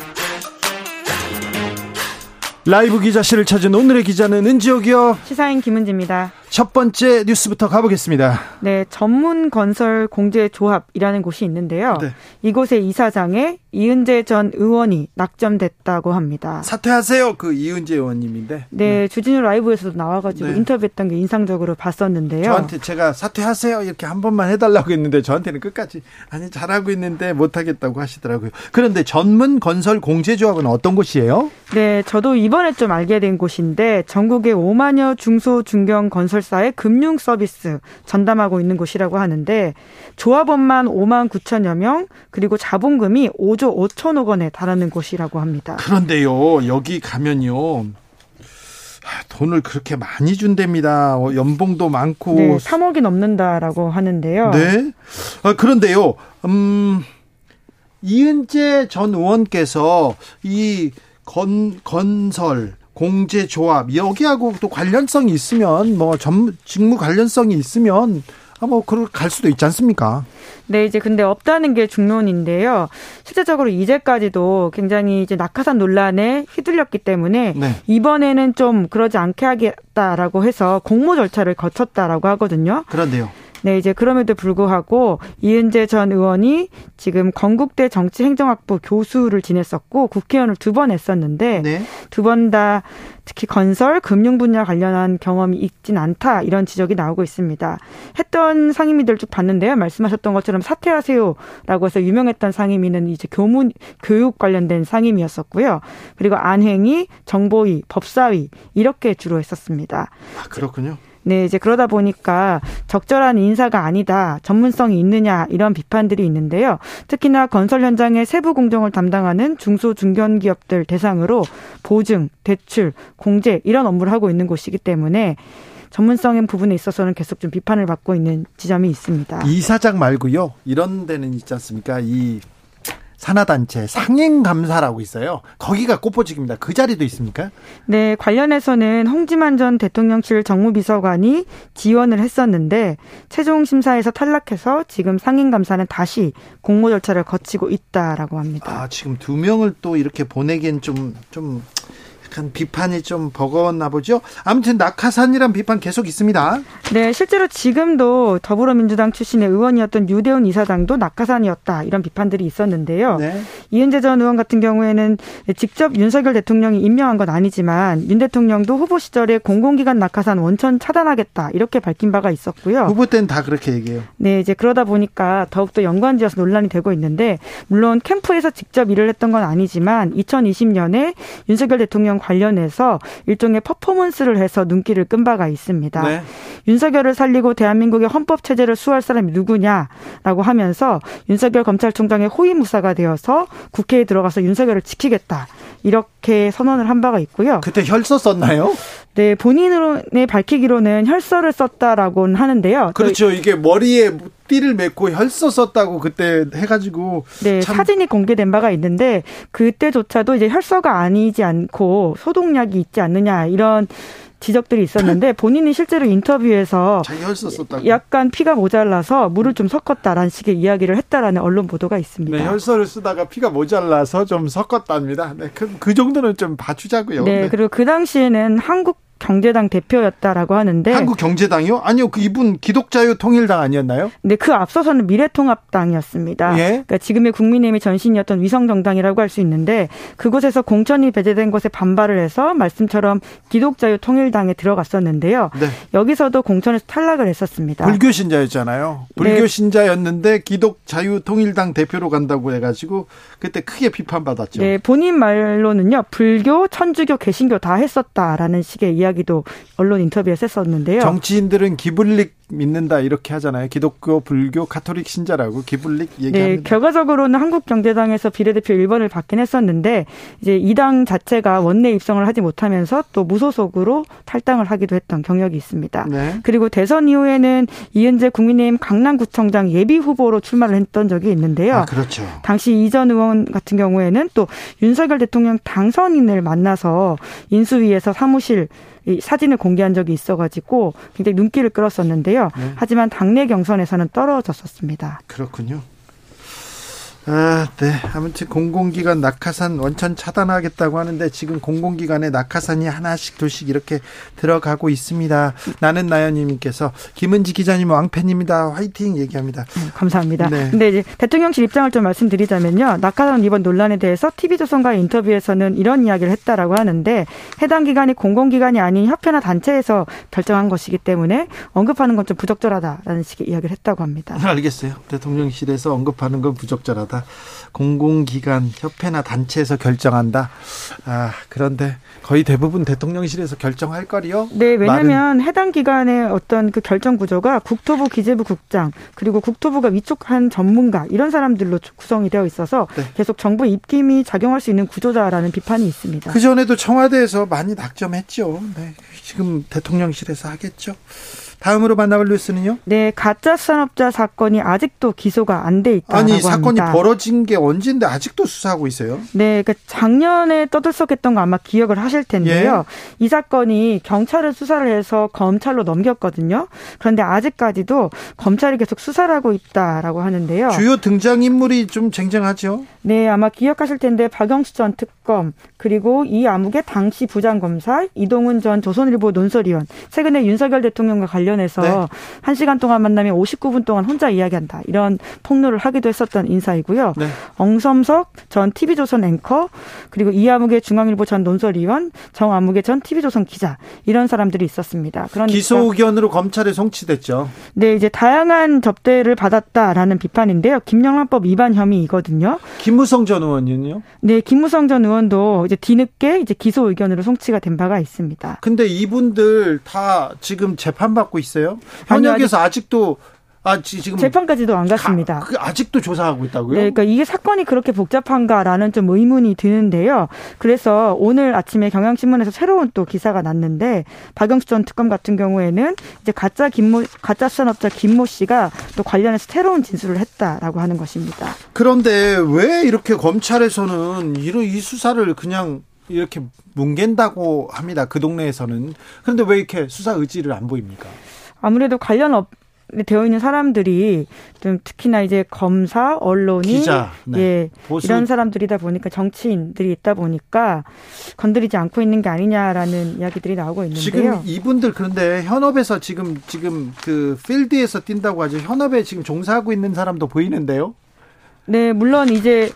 라이브 기자실을 찾은 오늘의 기자는 은지옥이요. 시사인 김은지입니다 첫 번째 뉴스부터 가보겠습니다. 네, 전문 건설 공제 조합이라는 곳이 있는데요. 네. 이곳의 이사장에 이은재 전 의원이 낙점됐다고 합니다. 사퇴하세요. 그 이은재 의원님인데. 네, 네. 주진우 라이브에서도 나와가지고 네. 인터뷰했던 게 인상적으로 봤었는데요. 저한테 제가 사퇴하세요 이렇게 한 번만 해달라고 했는데 저한테는 끝까지 아니 잘하고 있는데 못하겠다고 하시더라고요. 그런데 전문 건설 공제 조합은 어떤 곳이에요? 네, 저도 이번에 좀 알게 된 곳인데 전국의 5만여 중소 중견 건설 건설사의 금융 서비스 전담하고 있는 곳이라고 하는데 조합원만 5만 9천여 명 그리고 자본금이 5조 5천억 원에 달하는 곳이라고 합니다. 그런데요 여기 가면요 돈을 그렇게 많이 준답니다. 어, 연봉도 많고 네, 3억이 넘는다라고 하는데요. 네. 아, 그런데요. 음 이은재 전 의원께서 이 건, 건설 공제 조합 여기하고 또 관련성이 있으면 뭐 전, 직무 관련성이 있으면 아, 뭐, 그갈 수도 있지 않습니까? 네, 이제 근데 없다는 게 중론인데요. 실제적으로 이제까지도 굉장히 이제 낙하산 논란에 휘둘렸기 때문에 네. 이번에는 좀 그러지 않게 하겠다라고 해서 공모 절차를 거쳤다라고 하거든요. 그런데요. 네, 이제 그럼에도 불구하고 이은재 전 의원이 지금 건국대 정치행정학부 교수를 지냈었고 국회의원을 두 번 했었는데 네. 두번 다 특히 건설, 금융 분야 관련한 경험이 있진 않다 이런 지적이 나오고 있습니다. 했던 상임위들 쭉 봤는데요. 말씀하셨던 것처럼 사퇴하세요라고 해서 유명했던 상임위는 이제 교문 교육 관련된 상임위였었고요. 그리고 안행위, 정보위, 법사위 이렇게 주로 했었습니다. 아, 그렇군요. 네, 이제 그러다 보니까 적절한 인사가 아니다, 전문성이 있느냐 이런 비판들이 있는데요. 특히나 건설 현장의 세부 공정을 담당하는 중소 중견 기업들 대상으로 보증, 대출, 공제 이런 업무를 하고 있는 곳이기 때문에 전문성인 부분에 있어서는 계속 좀 비판을 받고 있는 지점이 있습니다. 이사장 말고요. 이런 데는 있지 않습니까? 이 산하단체 상임감사라고 있어요. 거기가 꽃보직입니다. 그 자리도 있습니까? 네, 관련해서는 홍지만 전 대통령실 정무비서관이 지원을 했었는데 최종 심사에서 탈락해서 지금 상임감사는 다시 공모 절차를 거치고 있다라고 합니다. 아, 지금 두 명을 또 이렇게 보내기엔 좀, 좀 약간 비판이 좀 버거웠나 보죠. 아무튼 낙하산이란 비판 계속 있습니다. 네, 실제로 지금도 더불어민주당 출신의 의원이었던 유대훈 이사장도 낙하산이었다 이런 비판들이 있었는데요. 네. 이은재 전 의원 같은 경우에는 직접 윤석열 대통령이 임명한 건 아니지만 윤 대통령도 후보 시절에 공공기관 낙하산 원천 차단하겠다 이렇게 밝힌 바가 있었고요. 후보 때는 다 그렇게 얘기해요. 네, 이제 그러다 보니까 더욱더 연관지어서 논란이 되고 있는데 물론 캠프에서 직접 일을 했던 건 아니지만 2020년에 윤석열 대통령 관련해서 일종의 퍼포먼스를 해서 눈길을 끈 바가 있습니다. 네. 윤석열을 살리고 대한민국의 헌법 체제를 수호할 사람이 누구냐라고 하면서 윤석열 검찰총장의 호위무사가 되어서 국회에 들어가서 윤석열을 지키겠다 이 렇게 선언을 한 바가 있고요. 그때 혈서 썼나요? 네, 본인의 밝히기로는 혈서를 썼다라고는 하는데요. 그렇죠. 이게 머리에 띠를 맺고 혈서 썼다고 그때 해가지고. 네, 참... 사진이 공개된 바가 있는데 그때조차도 이제 혈서가 아니지 않고 소독약이 있지 않느냐 이런 지적들이 있었는데 본인이 실제로 인터뷰에서 약간 피가 모자라서 물을 좀 섞었다라는 식의 이야기를 했다라는 언론 보도가 있습니다. 네, 혈서를 쓰다가 피가 모자라서 좀 섞었답니다. 네, 그, 그 정도는 좀 봐주자고요. 네, 네. 그리고 그 당시에는 한국 경제당 대표였다라고 하는데 한국 경제당이요? 아니요, 그 이분 기독자유 통일당 아니었나요? 네, 그 앞서서는 미래통합당이었습니다. 예? 그러니까 지금의 국민의힘의 전신이었던 위성 정당이라고 할 수 있는데 그곳에서 공천이 배제된 것에 반발을 해서 말씀처럼 기독자유 통일당에 들어갔었는데요. 네. 여기서도 공천에서 탈락을 했었습니다. 불교 신자였잖아요. 불교 네. 신자였는데 기독자유 통일당 대표로 간다고 해가지고 그때 크게 비판받았죠. 네, 본인 말로는요, 불교, 천주교, 개신교 다 했었다라는 식의 이야기. 이야기도 언론 인터뷰에서 했었는데요. 정치인들은 기블릭 믿는다 이렇게 하잖아요. 기독교, 불교, 카톨릭 신자라고 기블릭 얘기합니다. 네, 결과적으로는 한국경제당에서 비례대표 1번을 받긴 했었는데 이제 이 당 자체가 원내 입성을 하지 못하면서 또 무소속으로 탈당을 하기도 했던 경력이 있습니다. 네. 그리고 대선 이후에는 이은재 국민의힘 강남구청장 예비 후보로 출마를 했던 적이 있는데요. 아, 그렇죠. 당시 이전 의원 같은 경우에는 또 윤석열 대통령 당선인을 만나서 인수위에서 사무실 이 사진을 공개한 적이 있어가지고 굉장히 눈길을 끌었었는데요. 네. 하지만 당내 경선에서는 떨어졌었습니다. 그렇군요. 아, 네. 아무튼 공공기관 낙하산 원천 차단하겠다고 하는데 지금 공공기관에 낙하산이 하나씩 둘씩 이렇게 들어가고 있습니다. 나는 나연님께서 김은지 기자님 왕팬입니다. 화이팅 얘기합니다. 네, 감사합니다. 네. 근데 이제 대통령실 입장을 좀 말씀드리자면요. 낙하산 이번 논란에 대해서 TV조선과의 인터뷰에서는 이런 이야기를 했다라고 하는데 해당 기관이 공공기관이 아닌 협회나 단체에서 결정한 것이기 때문에 언급하는 건 좀 부적절하다라는 식의 이야기를 했다고 합니다. 알겠어요. 대통령실에서 언급하는 건 부적절하다. 하다. 공공기관, 협회나 단체에서 결정한다. 아, 그런데 거의 대부분 대통령실에서 결정할 거리요? 네, 왜냐하면 말은... 해당 기관의 어떤 그 결정 구조가 국토부 기재부 국장 그리고 국토부가 위촉한 전문가 이런 사람들로 구성이 되어 있어서 네. 계속 정부 입김이 작용할 수 있는 구조다라는 비판이 있습니다. 그 전에도 청와대에서 많이 낙점했죠. 네, 지금 대통령실에서 하겠죠. 다음으로 만나볼 뉴스는요? 네, 가짜 산업자 사건이 아직도 기소가 안 돼 있다고 아니 사건이 합니다. 벌어진 게 언젠데 아직도 수사하고 있어요? 네, 그러니까 작년에 떠들썩했던 거 아마 기억을 하실 텐데요. 예? 이 사건이 경찰을 수사를 해서 검찰로 넘겼거든요. 그런데 아직까지도 검찰이 계속 수사를 하고 있다라고 하는데요. 주요 등장 인물이 좀 쟁쟁하죠? 네, 아마 기억하실 텐데 박영수 전 특검 그리고 이 암흑의 당시 부장검사 이동훈 전 조선일보 논설위원 최근에 윤석열 대통령과 관련 해서 네. 1시간 동안 만나면 59분 동안 혼자 이야기한다 이런 폭로를 하기도 했었던 인사이고요. 네. 엉섬석 전 TV조선 앵커 그리고 이암흑의 중앙일보 전 논설위원 정암흑의 전 TV조선 기자 이런 사람들이 있었습니다. 그러니까 기소 의견으로 검찰에 송치됐죠. 네, 이제 다양한 접대를 받았다라는 비판인데요. 김영란법 위반 혐의이거든요. 김무성 전 의원은요? 네, 김무성 전 의원도 이제 뒤늦게 이제 기소 의견으로 송치가 된 바가 있습니다. 근데 이분들 다 지금 재판받고 있어요? 현역에서 아니, 아직도 아, 지금 재판까지도 안 갔습니다. 가, 그 아직도 조사하고 있다고요? 네, 그러니까 이게 사건이 그렇게 복잡한가라는 좀 의문이 드는데요. 그래서 오늘 아침에 경향신문에서 새로운 또 기사가 났는데 박영수 전 특검 같은 경우에는 이제 가짜 김모 가짜 산업자 김모 씨가 또 관련해서 새로운 진술을 했다라고 하는 것입니다. 그런데 왜 이렇게 검찰에서는 이런 이 수사를 그냥 이렇게 뭉갠다고 합니다. 그 동네에서는. 그런데 왜 이렇게 수사 의지를 안 보입니까? 아무래도 관련이 되어 있는 사람들이 좀 특히나 이제 검사, 언론인 기자, 네. 예, 보수. 이런 사람들이다 보니까 정치인들이 있다 보니까 건드리지 않고 있는 게 아니냐라는 이야기들이 나오고 있는데요. 지금 이분들 그런데 현업에서 지금 지금 그 필드에서 뛴다고 하죠. 현업에 지금 종사하고 있는 사람도 보이는데요. 네, 물론 이제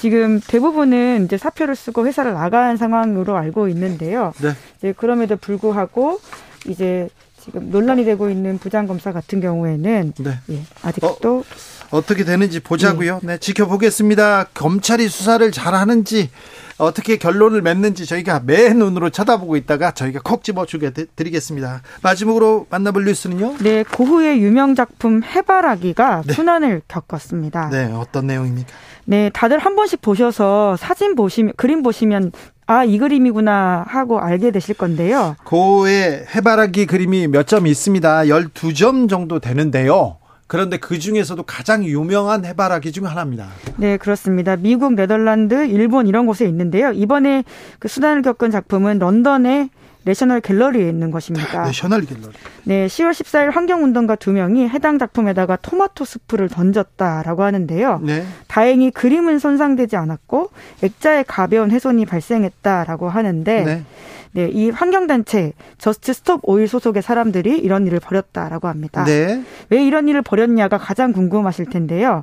지금 대부분은 이제 사표를 쓰고 회사를 나간 상황으로 알고 있는데요. 네. 이제 그럼에도 불구하고 이제 지금 논란이 되고 있는 부장검사 같은 경우에는 네. 예, 아직도 어, 떻게 되는지 보자고요. 네. 네, 지켜보겠습니다. 검찰이 수사를 잘하는지 어떻게 결론을 맺는지 저희가 매 눈으로 쳐다보고 있다가 저희가 콕 집어 주게 드리겠습니다. 마지막으로 만나볼 뉴스는요? 네, 고흐의 유명 작품 해바라기가 네. 순환을 겪었습니다. 네, 어떤 내용입니까? 네, 다들 한 번씩 보셔서 사진 보시면 그림 보시면 아, 이 그림이구나 하고 알게 되실 건데요. 고흐의 해바라기 그림이 몇 점 있습니다. 12점 정도 되는데요. 그런데 그 중에서도 가장 유명한 해바라기 중 하나입니다. 네, 그렇습니다. 미국, 네덜란드, 일본 이런 곳에 있는데요. 이번에 그 수난을 겪은 작품은 런던의 내셔널 갤러리에 있는 것입니다. 내셔널 갤러리. 네, 10월 14일 환경운동가 두 명이 해당 작품에다가 토마토 스프를 던졌다라고 하는데요. 네. 다행히 그림은 손상되지 않았고 액자의 가벼운 훼손이 발생했다라고 하는데 네. 네, 이 환경단체 Just Stop Oil 소속의 사람들이 이런 일을 벌였다라고 합니다. 네. 왜 이런 일을 벌였냐가 가장 궁금하실 텐데요.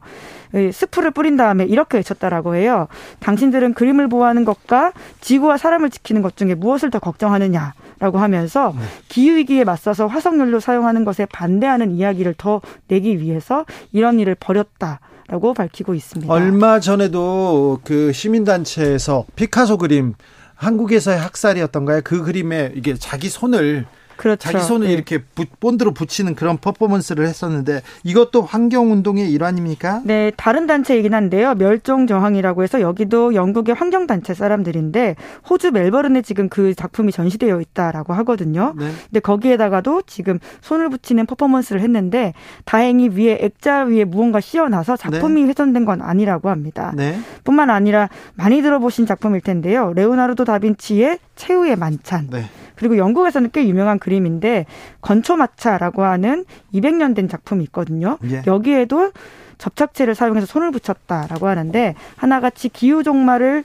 스프를 뿌린 다음에 이렇게 외쳤다라고 해요. 당신들은 그림을 보호하는 것과 지구와 사람을 지키는 것 중에 무엇을 더 걱정하느냐? 라고 하면서 네. 기후위기에 맞서서 화석연료 사용하는 것에 반대하는 이야기를 더 내기 위해서 이런 일을 벌였다. 라고 밝히고 있습니다. 얼마 전에도 그 시민단체에서 피카소 그림 한국에서의 학살이었던가요? 그 그림에 이게 자기 손을 그렇죠. 자기 손을 네. 이렇게 본드로 붙이는 그런 퍼포먼스를 했었는데 이것도 환경 운동의 일환입니까? 네, 다른 단체이긴 한데요. 멸종 저항이라고 해서 여기도 영국의 환경 단체 사람들인데 호주 멜버른에 지금 그 작품이 전시되어 있다라고 하거든요. 네. 근데 거기에다가도 지금 손을 붙이는 퍼포먼스를 했는데 다행히 위에 액자 위에 무언가 씌어나서 작품이 네. 훼손된 건 아니라고 합니다. 네. 뿐만 아니라 많이 들어보신 작품일 텐데요. 레오나르도 다빈치의 최후의 만찬. 네. 그리고 영국에서는 꽤 유명한 그림인데 건초마차라고 하는 200년 된 작품이 있거든요. 예. 여기에도 접착제를 사용해서 손을 붙였다라고 하는데 하나같이 기후 종말을에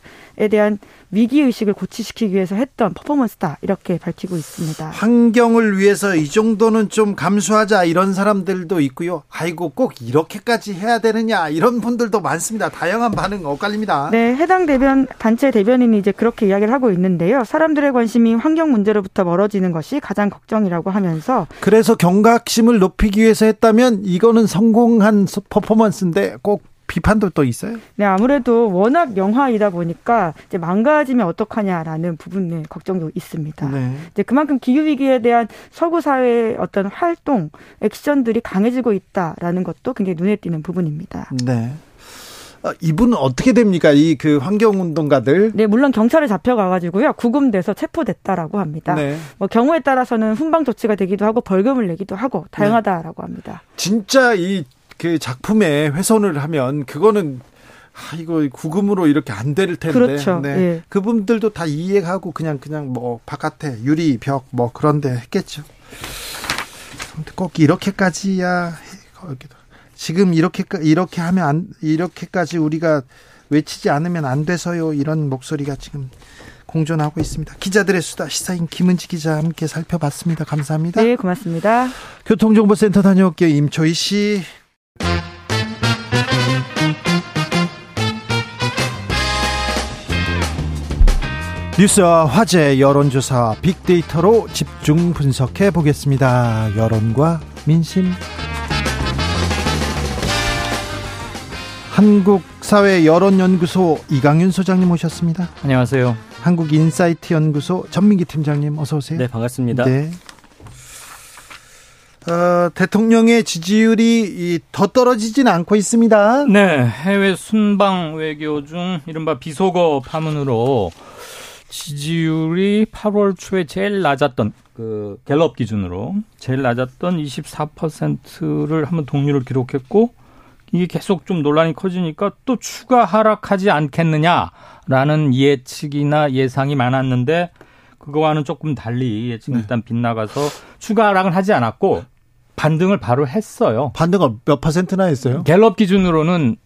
대한 위기 의식을 고취시키기 위해서 했던 퍼포먼스다 이렇게 밝히고 있습니다. 환경을 위해서 이 정도는 좀 감수하자 이런 사람들도 있고요. 아이고 꼭 이렇게까지 해야 되느냐 이런 분들도 많습니다. 다양한 반응 엇갈립니다. 네, 해당 대변 단체 대변인이 이제 그렇게 이야기를 하고 있는데요. 사람들의 관심이 환경 문제로부터 멀어지는 것이 가장 걱정이라고 하면서 그래서 경각심을 높이기 위해서 했다면 이거는 성공한 퍼포먼스인데 꼭 비판도 또 있어요? 네, 아무래도 워낙 영화이다 보니까 이제 망가지면 어떡하냐라는 부분에 걱정도 있습니다. 네. 이제 그만큼 기후 위기에 대한 서구 사회의 어떤 활동, 액션들이 강해지고 있다라는 것도 굉장히 눈에 띄는 부분입니다. 네. 어, 이분은 어떻게 됩니까? 이 그 환경운동가들? 네, 물론 경찰에 잡혀가가지고요. 구금돼서 체포됐다라고 합니다. 네. 뭐 경우에 따라서는 훈방 조치가 되기도 하고 벌금을 내기도 하고 다양하다라고 합니다. 진짜 이 그 작품에 훼손을 하면 그거는 아, 이거 구금으로 이렇게 안 될 텐데. 그렇죠. 네. 예. 그분들도 다 이해하고 그냥 그냥 뭐 바깥에 유리 벽 뭐 그런데 했겠죠. 꼭 이렇게까지야 지금 이렇게 이렇게 하면 안 이렇게까지 우리가 외치지 않으면 안 돼서요. 이런 목소리가 지금 공존하고 있습니다. 기자들의 수다 시사인 김은지 기자 함께 살펴봤습니다. 감사합니다. 네, 고맙습니다. 교통정보센터 다녀올게요. 임초희 씨. 뉴스와 화제, 여론조사, 빅데이터로 집중 분석해 보겠습니다. 여론과 민심. 한국사회 여론연구소 이강윤 소장님 오셨습니다. 안녕하세요. 한국인사이트 연구소 전민기 팀장님 어서 오세요. 네, 반갑습니다. 네. 어, 대통령의 지지율이 더 떨어지지는 않고 있습니다. 네, 해외 순방 외교 중 이른바 비속어 파문으로 지지율이 8월 초에 제일 낮았던 그 갤럽 기준으로 제일 낮았던 24%를 한번 동률을 기록했고 이게 계속 좀 논란이 커지니까 또 추가 하락하지 않겠느냐라는 예측이나 예상이 많았는데 그거와는 조금 달리 예측 네. 일단 빗나가서 추가 하락은 하지 않았고 반등을 바로 했어요. 반등을 몇 퍼센트나 했어요? 갤럽 기준으로는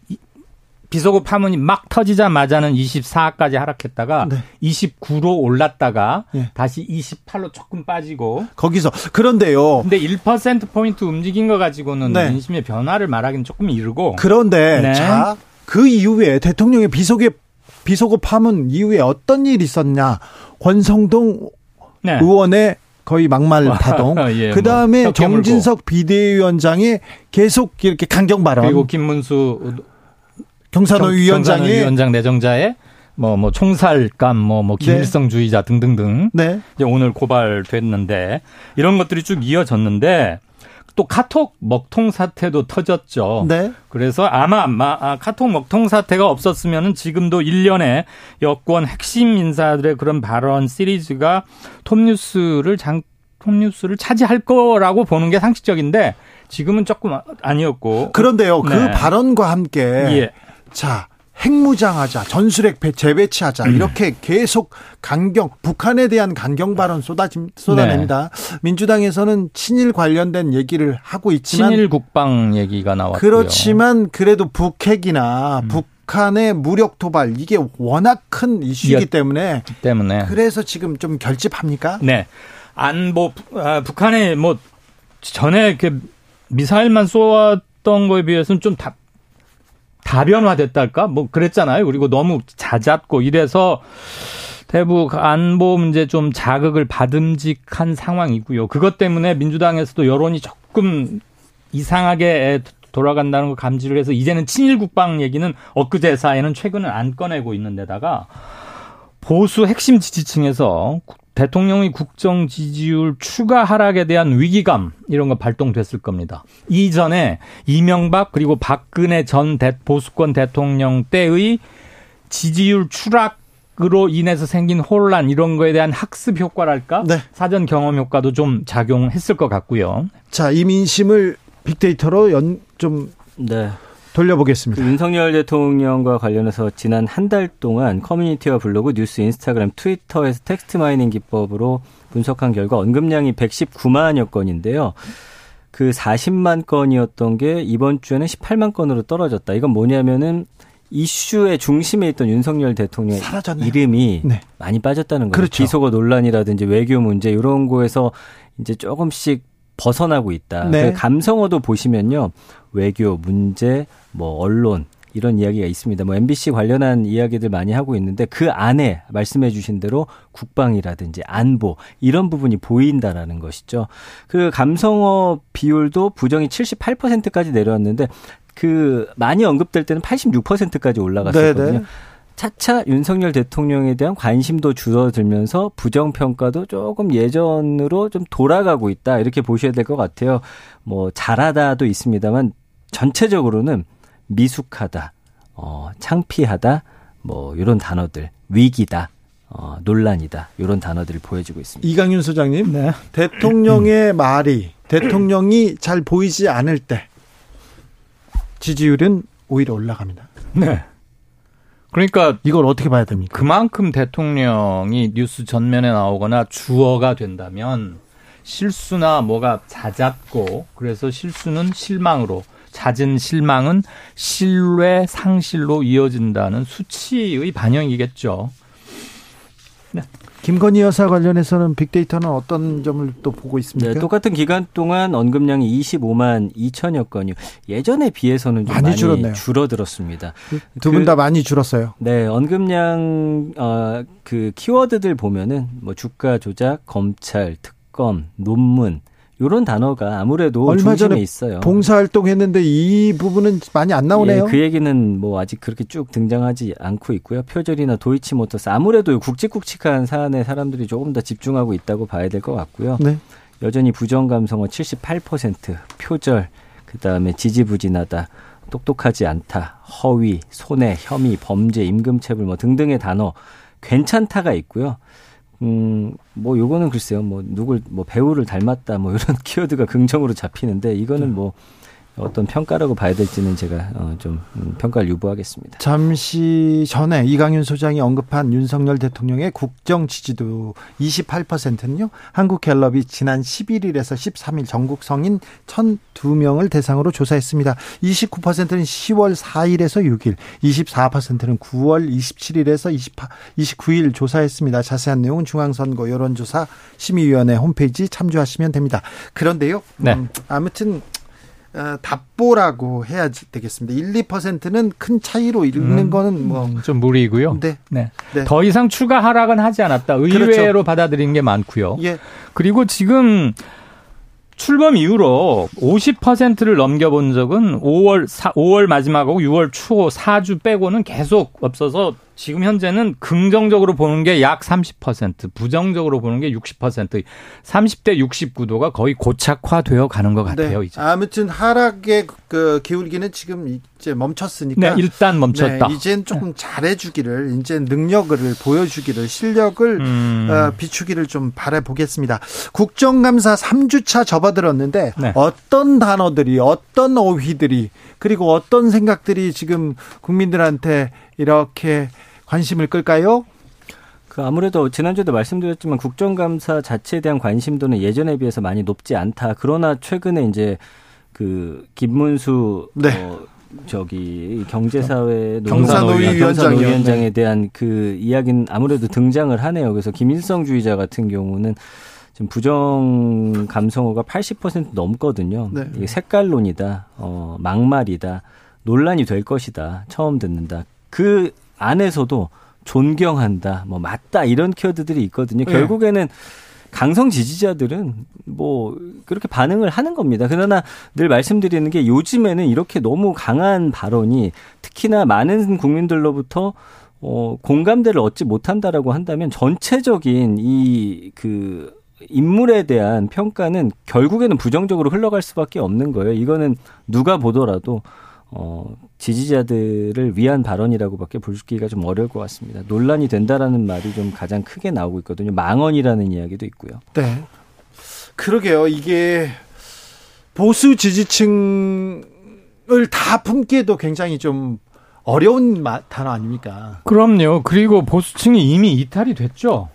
비속어 파문이 막 터지자마자는 24까지 하락했다가 네. 29로 올랐다가 네. 다시 28로 조금 빠지고 거기서 그런데요. 근데 1% 포인트 움직인 거 가지고는 네. 민심의 변화를 말하기는 조금 이르고 그런데 네. 자그 이후에 대통령의 비속어 비속어 파문 이후에 어떤 일이 있었냐? 권성동 네. 의원의 거의 막말 파동. 예, 그 다음에 뭐 정진석 비대위원장이 계속 이렇게 강경 발언. 그리고 김문수 경산호 위원장의 위원장 내정자의 뭐, 뭐, 총살감, 뭐, 뭐, 네. 김일성주의자 네. 등등등. 네. 이제 오늘 고발됐는데, 이런 것들이 쭉 이어졌는데, 또 카톡 먹통 사태도 터졌죠. 네. 그래서 아마 아, 카톡 먹통 사태가 없었으면은 지금도 1년에 여권 핵심 인사들의 그런 발언 시리즈가 톱뉴스를 장 톱뉴스를 차지할 거라고 보는 게 상식적인데 지금은 조금 아니었고. 그런데요. 그 네. 발언과 함께 예. 자, 핵무장하자, 전술핵 재배치하자 음. 이렇게 계속 강경 북한에 대한 강경 발언 쏟아 쏟아냅니다. 네. 민주당에서는 친일 관련된 얘기를 하고 있지만 친일 국방 얘기가 나왔고요. 그렇지만 그래도 북핵이나 음. 북한의 무력 도발 이게 워낙 큰 이슈이기 때문에 때문에 그래서 지금 좀 결집합니까? 네. 안보 아, 북한의 뭐 전에 그 미사일만 쏘았던 거에 비해서는 좀 다, 다변화됐달까? 뭐 그랬잖아요. 그리고 너무 잦았고 이래서 대북 안보 문제 좀 자극을 받음직한 상황이고요. 그것 때문에 민주당에서도 여론이 조금 이상하게 돌아간다는 걸 감지를 해서 이제는 친일 국방 얘기는 엊그제 사이에는 최근은 안 꺼내고 있는 데다가 보수 핵심 지지층에서 대통령의 국정 지지율 추가 하락에 대한 위기감 이런 거 발동됐을 겁니다. 이전에 이명박 그리고 박근혜 전 보수권 대통령 때의 지지율 추락 으로 인해서 생긴 혼란 이런 거에 대한 학습 효과랄까? 네. 사전 경험 효과도 좀 작용했을 것 같고요. 자, 이 민심을 빅데이터로 연, 좀 네. 돌려보겠습니다. 윤석열 대통령과 관련해서 지난 한 달 동안 커뮤니티와 블로그, 뉴스, 인스타그램, 트위터에서 text mining 기법으로 분석한 결과 언급량이 119만여 건인데요. 그 40만 건이었던 게 이번 주에는 18만 건으로 떨어졌다. 이건 뭐냐면은 이슈의 중심에 있던 윤석열 대통령 의 이름이 네. 많이 빠졌다는 거죠. 그렇죠. 비속어 논란이라든지 외교 문제 이런 거에서 이제 조금씩 벗어나고 있다. 네. 그 감성어도 보시면요. 외교, 문제, 뭐 언론 이런 이야기가 있습니다. 뭐 MBC 관련한 이야기들 많이 하고 있는데 그 안에 말씀해 주신 대로 국방이라든지 안보 이런 부분이 보인다라는 것이죠. 그 감성어 비율도 부정이 78%까지 내려왔는데 그 많이 언급될 때는 86%까지 올라갔었거든요. 네네. 차차 윤석열 대통령에 대한 관심도 줄어들면서 부정 평가도 조금 예전으로 좀 돌아가고 있다. 이렇게 보셔야 될 것 같아요. 뭐, 잘하다도 있습니다만 전체적으로는 미숙하다, 어, 창피하다, 뭐, 이런 단어들, 위기다, 어, 논란이다. 이런 단어들을 보여주고 있습니다. 이강윤 소장님, 네. 대통령의 말이 대통령이 잘 보이지 않을 때 지지율은 오히려 올라갑니다. 네. 그러니까 이걸 어떻게 봐야 됩니까? 그만큼 대통령이 뉴스 전면에 나오거나 주어가 된다면 실수나 뭐가 잦았고 그래서 실수는 실망으로 잦은 실망은 신뢰 상실로 이어진다는 수치의 반영이겠죠. 네. 김건희 여사 관련해서는 빅데이터는 어떤 점을 또 보고 있습니까? 네, 똑같은 기간 동안 언급량이 25만 2천여 건이요. 예전에 비해서는 좀 많이, 많이 줄었네요. 줄어들었습니다. 두 분다 많이 줄었어요. 네, 언급량 어, 그 키워드들 보면은 뭐 주가 조작, 검찰, 특검, 논문 요런 단어가 아무래도 얼마 전에 있어요. 봉사활동 했는데 이 부분은 많이 안 나오네요. 예, 그 얘기는 뭐 아직 그렇게 쭉 등장하지 않고 있고요. 표절이나 도이치모터스 아무래도 굵직굵직한 사안에 사람들이 조금 더 집중하고 있다고 봐야 될 것 같고요. 네. 여전히 부정 감성어 78%, 표절, 그다음에 지지부진하다, 똑똑하지 않다, 허위, 손해, 혐의, 범죄, 임금체불 뭐 등등의 단어 괜찮다가 있고요. 음, 뭐 요거는 글쎄요. 뭐 누굴 뭐 배우를 닮았다 뭐 이런 키워드가 긍정으로 잡히는데 이거는 뭐 어떤 평가라고 봐야 될지는 제가 어, 좀 음, 평가를 유보하겠습니다. 잠시 전에 이강윤 소장이 언급한 윤석열 대통령의 국정 지지도 28%는요. 한국갤럽이 지난 11일에서 13일 전국 성인 1,002명을 대상으로 조사했습니다. 29%는 10월 4일에서 6일, 24%는 9월 27일에서 28, 29일 조사했습니다. 자세한 내용은 중앙선거 여론조사 심의위원회 홈페이지 참조하시면 됩니다. 그런데요. 네. 음, 아무튼 어, 답보라고 해야 되겠습니다. 1, 2%는 큰 차이로 읽는 음, 거는 뭐좀 음, 무리고요. 네. 네. 네. 더 이상 추가 하락은 하지 않았다. 의외로 그렇죠. 받아들인 게 많고요. 예. 그리고 지금 출범 이후로 50%를 넘겨본 적은 5월 4, 5월 마지막하고 6월 초 4주 빼고는 계속 없어서 지금 현재는 긍정적으로 보는 게 약 30%, 부정적으로 보는 게 60%, 30대 69도가 거의 고착화되어 가는 것 같아요. 네. 이제. 아무튼 하락의 그 기울기는 지금 이제 멈췄으니까. 네, 일단 멈췄다. 네, 이젠 조금 잘해주기를, 이제 능력을 보여주기를, 실력을 음. 어, 비추기를 좀 바라보겠습니다. 국정감사 3주차 접어들었는데 네. 어떤 단어들이, 어떤 어휘들이, 그리고 어떤 생각들이 지금 국민들한테 이렇게 관심을 끌까요? 그 아무래도 지난주에도 말씀드렸지만 국정감사 자체에 대한 관심도는 예전에 비해서 많이 높지 않다. 그러나 최근에 이제 그 김문수 네. 어, 저기 경제사회 경사노위위원장에 대한 그 이야기는 아무래도 등장을 하네요. 그래서 김일성주의자 같은 경우는 지금 부정 감성어가 80% 넘거든요. 네. 이게 색깔론이다, 어, 막말이다, 논란이 될 것이다. 처음 듣는다. 그 안에서도 존경한다, 뭐 맞다 이런 키워드들이 있거든요. 네. 결국에는 강성 지지자들은 뭐 그렇게 반응을 하는 겁니다. 그러나 늘 말씀드리는 게 요즘에는 이렇게 너무 강한 발언이 특히나 많은 국민들로부터 어 공감대를 얻지 못한다라고 한다면 전체적인 이그 인물에 대한 평가는 결국에는 부정적으로 흘러갈 수밖에 없는 거예요. 이거는 누가 보더라도 어, 지지자들을 위한 발언이라고밖에 볼기가 좀 어려울 것 같습니다. 논란이 된다라는 말이 좀 가장 크게 나오고 있거든요. 망언이라는 이야기도 있고요. 네. 그러게요. 이게 보수 지지층을 다 품기에도 굉장히 좀 어려운 단어 아닙니까? 그럼요. 그리고 보수층이 이미 이탈이 됐죠.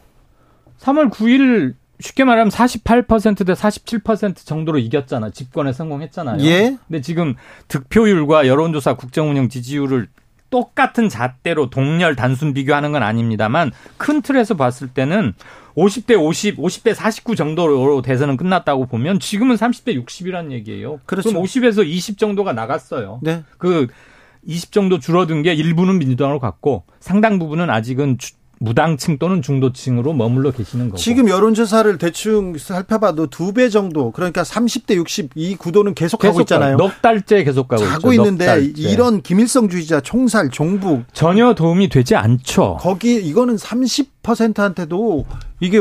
3월 9일 쉽게 말하면 48%대 47% 정도로 이겼잖아. 집권에 성공했잖아요. 예. 근데 지금 득표율과 여론조사 국정운영 지지율을 똑같은 잣대로 동렬 단순 비교하는 건 아닙니다만 큰 틀에서 봤을 때는 50대 50, 50대 49 정도로 대선은 끝났다고 보면 지금은 30대 60이라는 얘기예요. 그렇죠. 그럼 50에서 20 정도가 나갔어요. 네. 그20 정도 줄어든 게 일부는 민주당으로 갔고 상당 부분은 아직은 무당층 또는 중도층으로 머물러 계시는 거고. 지금 여론조사를 대충 살펴봐도 두 배 정도 그러니까 30대 60 이 구도는 계속, 계속 가고 있잖아요. 넉 달째 계속 가고 가고 있죠. 있는데 이런 김일성주의자 총살 종북 전혀 도움이 되지 않죠. 거기 이거는 30%한테도 이게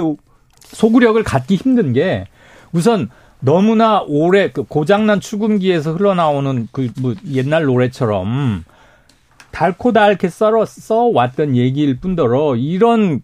소구력을 갖기 힘든 게 우선 너무나 오래 그 고장난 추금기에서 흘러나오는 그 뭐 옛날 노래처럼 달코 닳게 썰어 써왔던 얘기일 뿐더러 이런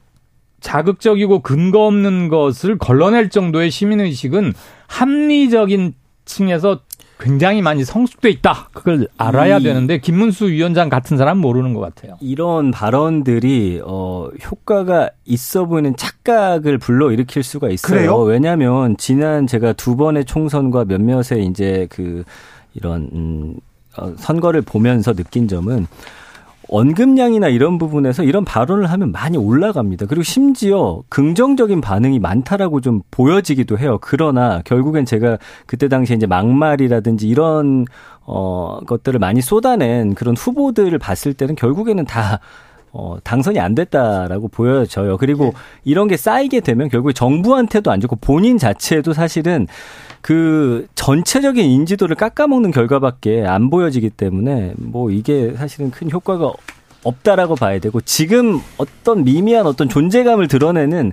자극적이고 근거 없는 것을 걸러낼 정도의 시민의식은 합리적인 층에서 굉장히 많이 성숙돼 있다. 그걸 알아야 되는데 김문수 위원장 같은 사람 모르는 것 같아요. 이런 발언들이 어 효과가 있어 보이는 착각을 불러 일으킬 수가 있어요. 그래요? 왜냐하면 지난 제가 두 번의 총선과 몇몇의 이제 그 이런 음 어, 선거를 보면서 느낀 점은 언급량이나 이런 부분에서 이런 발언을 하면 많이 올라갑니다. 그리고 심지어 긍정적인 반응이 많다라고 좀 보여지기도 해요. 그러나 결국엔 제가 그때 당시에 이제 막말이라든지 이런 어 것들을 많이 쏟아낸 그런 후보들을 봤을 때는 결국에는 다 어, 당선이 안 됐다라고 보여져요. 그리고 네. 이런 게 쌓이게 되면 결국에 정부한테도 안 좋고 본인 자체도 사실은 그 전체적인 인지도를 깎아먹는 결과밖에 안 보여지기 때문에 뭐 이게 사실은 큰 효과가 없다라고 봐야 되고 지금 어떤 미미한 어떤 존재감을 드러내는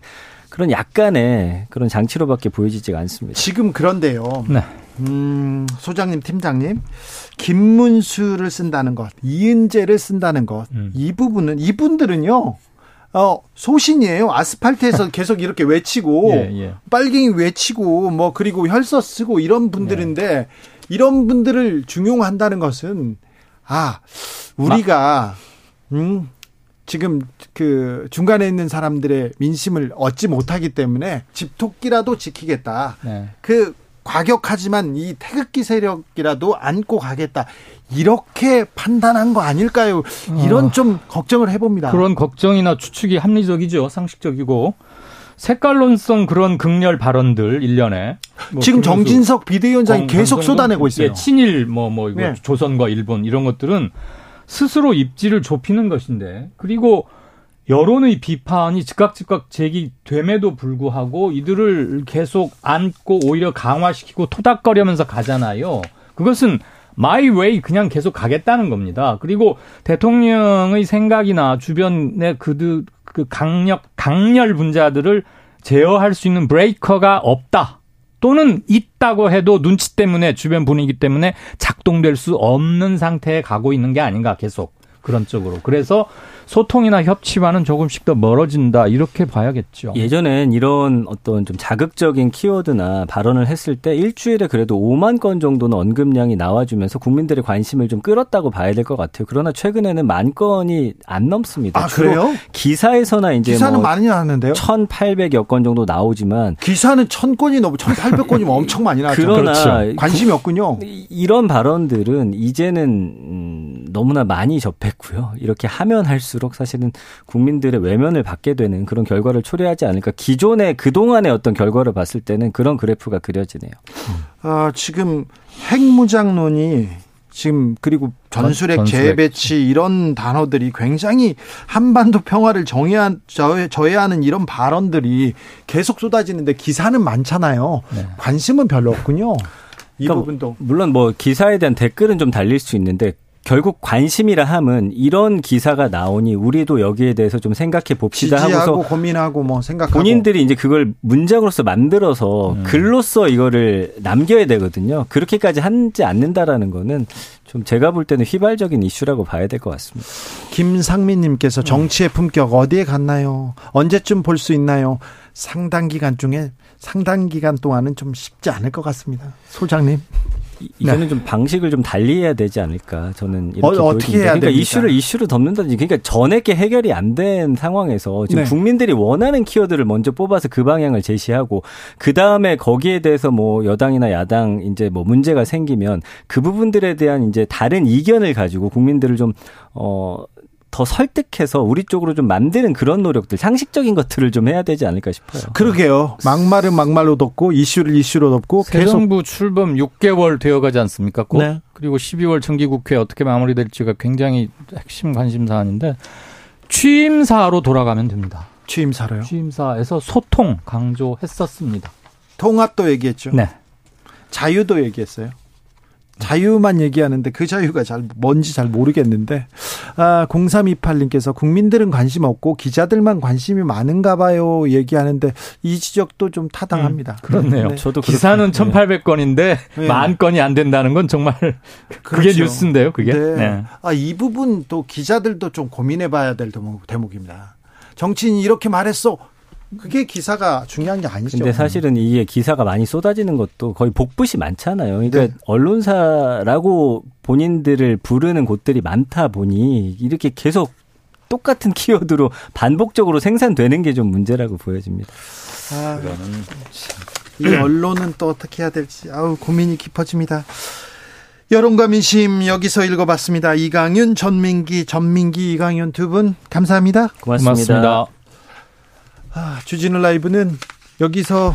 그런 약간의 그런 장치로밖에 보여지지가 않습니다. 지금 그런데요. 네. 음, 소장님, 팀장님, 김문수를 쓴다는 것, 이은재를 쓴다는 것, 음. 이 부분은 이분들은요. 어, 소신이에요. 아스팔트에서 계속 이렇게 외치고, 예, 예. 빨갱이 외치고, 뭐, 그리고 혈서 쓰고 이런 분들인데, 예. 이런 분들을 중용한다는 것은, 아, 우리가, 음, 지금 그 중간에 있는 사람들의 민심을 얻지 못하기 때문에 집토끼라도 지키겠다. 네. 그 과격하지만 이 태극기 세력이라도 안고 가겠다. 이렇게 판단한 거 아닐까요? 이런 어, 좀 걱정을 해봅니다. 그런 걱정이나 추측이 합리적이죠. 상식적이고. 색깔론성 그런 극렬 발언들 일련에 뭐 지금 정진석 비대위원장이 계속 쏟아내고 있어요. 예, 친일 뭐뭐 뭐 이거 네. 조선과 일본 이런 것들은 스스로 입지를 좁히는 것인데 그리고 여론의 비판이 즉각 즉각 제기됨에도 불구하고 이들을 계속 안고 오히려 강화시키고 토닥거리면서 가잖아요. 그것은 my way 그냥 계속 가겠다는 겁니다. 그리고 대통령의 생각이나 주변의 그그 그 강력 강경 분자들을 제어할 수 있는 브레이커가 없다. 또는 있다고 해도 눈치 때문에 주변 분위기 때문에 작동될 수 없는 상태에 가고 있는 게 아닌가 계속 그런 쪽으로. 그래서 소통이나 협치와는 조금씩 더 멀어진다 이렇게 봐야겠죠. 예전엔 이런 어떤 좀 자극적인 키워드나 발언을 했을 때 일주일에 그래도 5만 건 정도는 언급량이 나와주면서 국민들의 관심을 좀 끌었다고 봐야 될 것 같아요. 그러나 최근에는 만 건이 안 넘습니다. 아 그래요? 기사에서나 이제 기사는 뭐 많이 나왔는데요. 1,800여 건 정도 나오지만 기사는 1,000건이 넘어 1,800건이면 엄청 많이 나왔죠. 그러나 그렇죠. 관심이 없군요. 이런 발언들은 이제는 음, 너무나 많이 접했고요. 이렇게 하면 할수록 갈수록 사실은 국민들의 외면을 받게 되는 그런 결과를 초래하지 않을까. 기존의 그동안의 어떤 결과를 봤을 때는 그런 그래프가 그려지네요. 아, 지금 핵무장론이 지금 그리고 전술핵, 전술핵 재배치 이런 단어들이 굉장히 한반도 평화를 정해야 저해하는 이런 발언들이 계속 쏟아지는데 기사는 많잖아요. 네. 관심은 별로 없군요. 이 그러니까 부분도 물론 뭐 기사에 대한 댓글은 좀 달릴 수 있는데 결국 관심이라 함은 이런 기사가 나오니 우리도 여기에 대해서 좀 생각해 봅시다 하고서 고민하고 뭐 생각하고 본인들이 이제 그걸 문장으로서 만들어서 음. 글로써 이거를 남겨야 되거든요. 그렇게까지 하지 않는다라는 거는 좀 제가 볼 때는 휘발적인 이슈라고 봐야 될 것 같습니다. 김상민님께서 정치의 품격 어디에 갔나요? 언제쯤 볼 수 있나요? 상당 기간 중에 상당 기간 동안은 좀 쉽지 않을 것 같습니다. 소장님. 이거는 네. 좀 방식을 좀 달리 해야 되지 않을까 저는 이렇게 어, 떻게 해야 그러니까 이슈를 이슈로 덮는다든지 그러니까 전액게 해결이 안 된 상황에서 지금 네. 국민들이 원하는 키워드를 먼저 뽑아서 그 방향을 제시하고 그 다음에 거기에 대해서 뭐 여당이나 야당 이제 뭐 문제가 생기면 그 부분들에 대한 이제 다른 이견을 가지고 국민들을 좀 어 더 설득해서 우리 쪽으로 좀 만드는 그런 노력들, 상식적인 것들을 좀 해야 되지 않을까 싶어요. 그러게요. 막말은 막말로 덮고 이슈를 이슈로 덮고 새 정부 출범 6개월 되어가지 않습니까? 꼭? 네. 그리고 12월 정기국회 어떻게 마무리될지가 굉장히 핵심 관심 사안인데 취임사로 돌아가면 됩니다. 취임사로요? 취임사에서 소통 강조했었습니다. 통합도 얘기했죠. 네. 자유도 얘기했어요. 자유만 얘기하는데 그 자유가 잘 뭔지 잘 모르겠는데 아 0328님께서 국민들은 관심 없고 기자들만 관심이 많은가 봐요 얘기하는데 이 지적도 좀 타당합니다. 음, 그렇네요. 네. 저도 기사는 그렇군요. 1,800건인데 네. 만 건이 안 된다는 건 정말 그게 그렇죠. 뉴스인데요, 그게. 네. 네. 아 이 부분 또 기자들도 좀 고민해 봐야 될 대목입니다. 정치인이 이렇게 말했어. 그게 기사가 중요한 게 아니죠. 근데 사실은 이게 기사가 많이 쏟아지는 것도 거의 복붙이 많잖아요. 그러니까 네. 언론사라고 본인들을 부르는 곳들이 많다 보니 이렇게 계속 똑같은 키워드로 반복적으로 생산되는 게 좀 문제라고 보여집니다. 아, 이 언론은 또 어떻게 해야 될지 아우 고민이 깊어집니다. 여론과 민심 여기서 읽어봤습니다. 이강윤, 전민기, 전민기, 이강윤 두 분 감사합니다. 고맙습니다. 고맙습니다. 아, 주진우 라이브는 여기서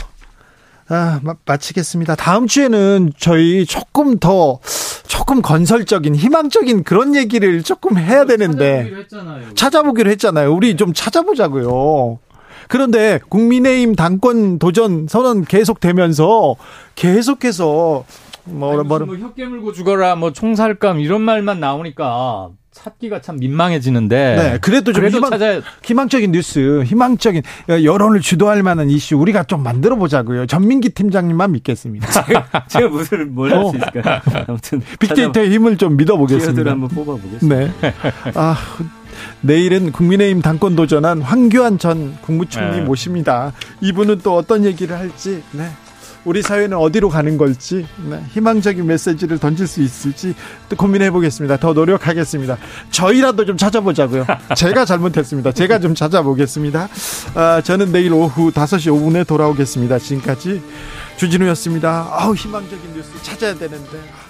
아, 마치겠습니다. 다음 주에는 저희 조금 더 조금 건설적인 희망적인 그런 얘기를 조금 해야 되는데 찾아보기로 했잖아요. 찾아보기로 했잖아요. 우리 좀 찾아보자고요. 그런데 국민의힘 당권 도전 선언 계속되면서 계속해서 뭐, 뭐, 뭐혀 깨물고 죽어라 뭐 총살감 이런 말만 나오니까 찾기가 참 민망해지는데. 네, 그래도 좀 그래도 희망, 찾아 희망적인 뉴스, 희망적인 여론을 주도할 만한 이슈 우리가 좀 만들어 보자고요. 전민기 팀장님만 믿겠습니다. 제가, 제가 무슨 뭘 할 수 있을까요? 아무튼 빅데이터의 힘을 좀 믿어보겠습니다. 한번 뽑아보겠습니다. 네. 아. 내일은 국민의힘 당권 도전한 황교안 전 국무총리 네. 모십니다. 이분은 또 어떤 얘기를 할지 네. 우리 사회는 어디로 가는 걸지 네, 희망적인 메시지를 던질 수 있을지 또 고민해 보겠습니다. 더 노력하겠습니다. 저희라도 좀 찾아보자고요. 제가 잘못했습니다. 제가 좀 찾아보겠습니다. 아, 저는 내일 오후 5시 5분에 돌아오겠습니다. 지금까지 주진우였습니다. 아우 희망적인 뉴스 찾아야 되는데.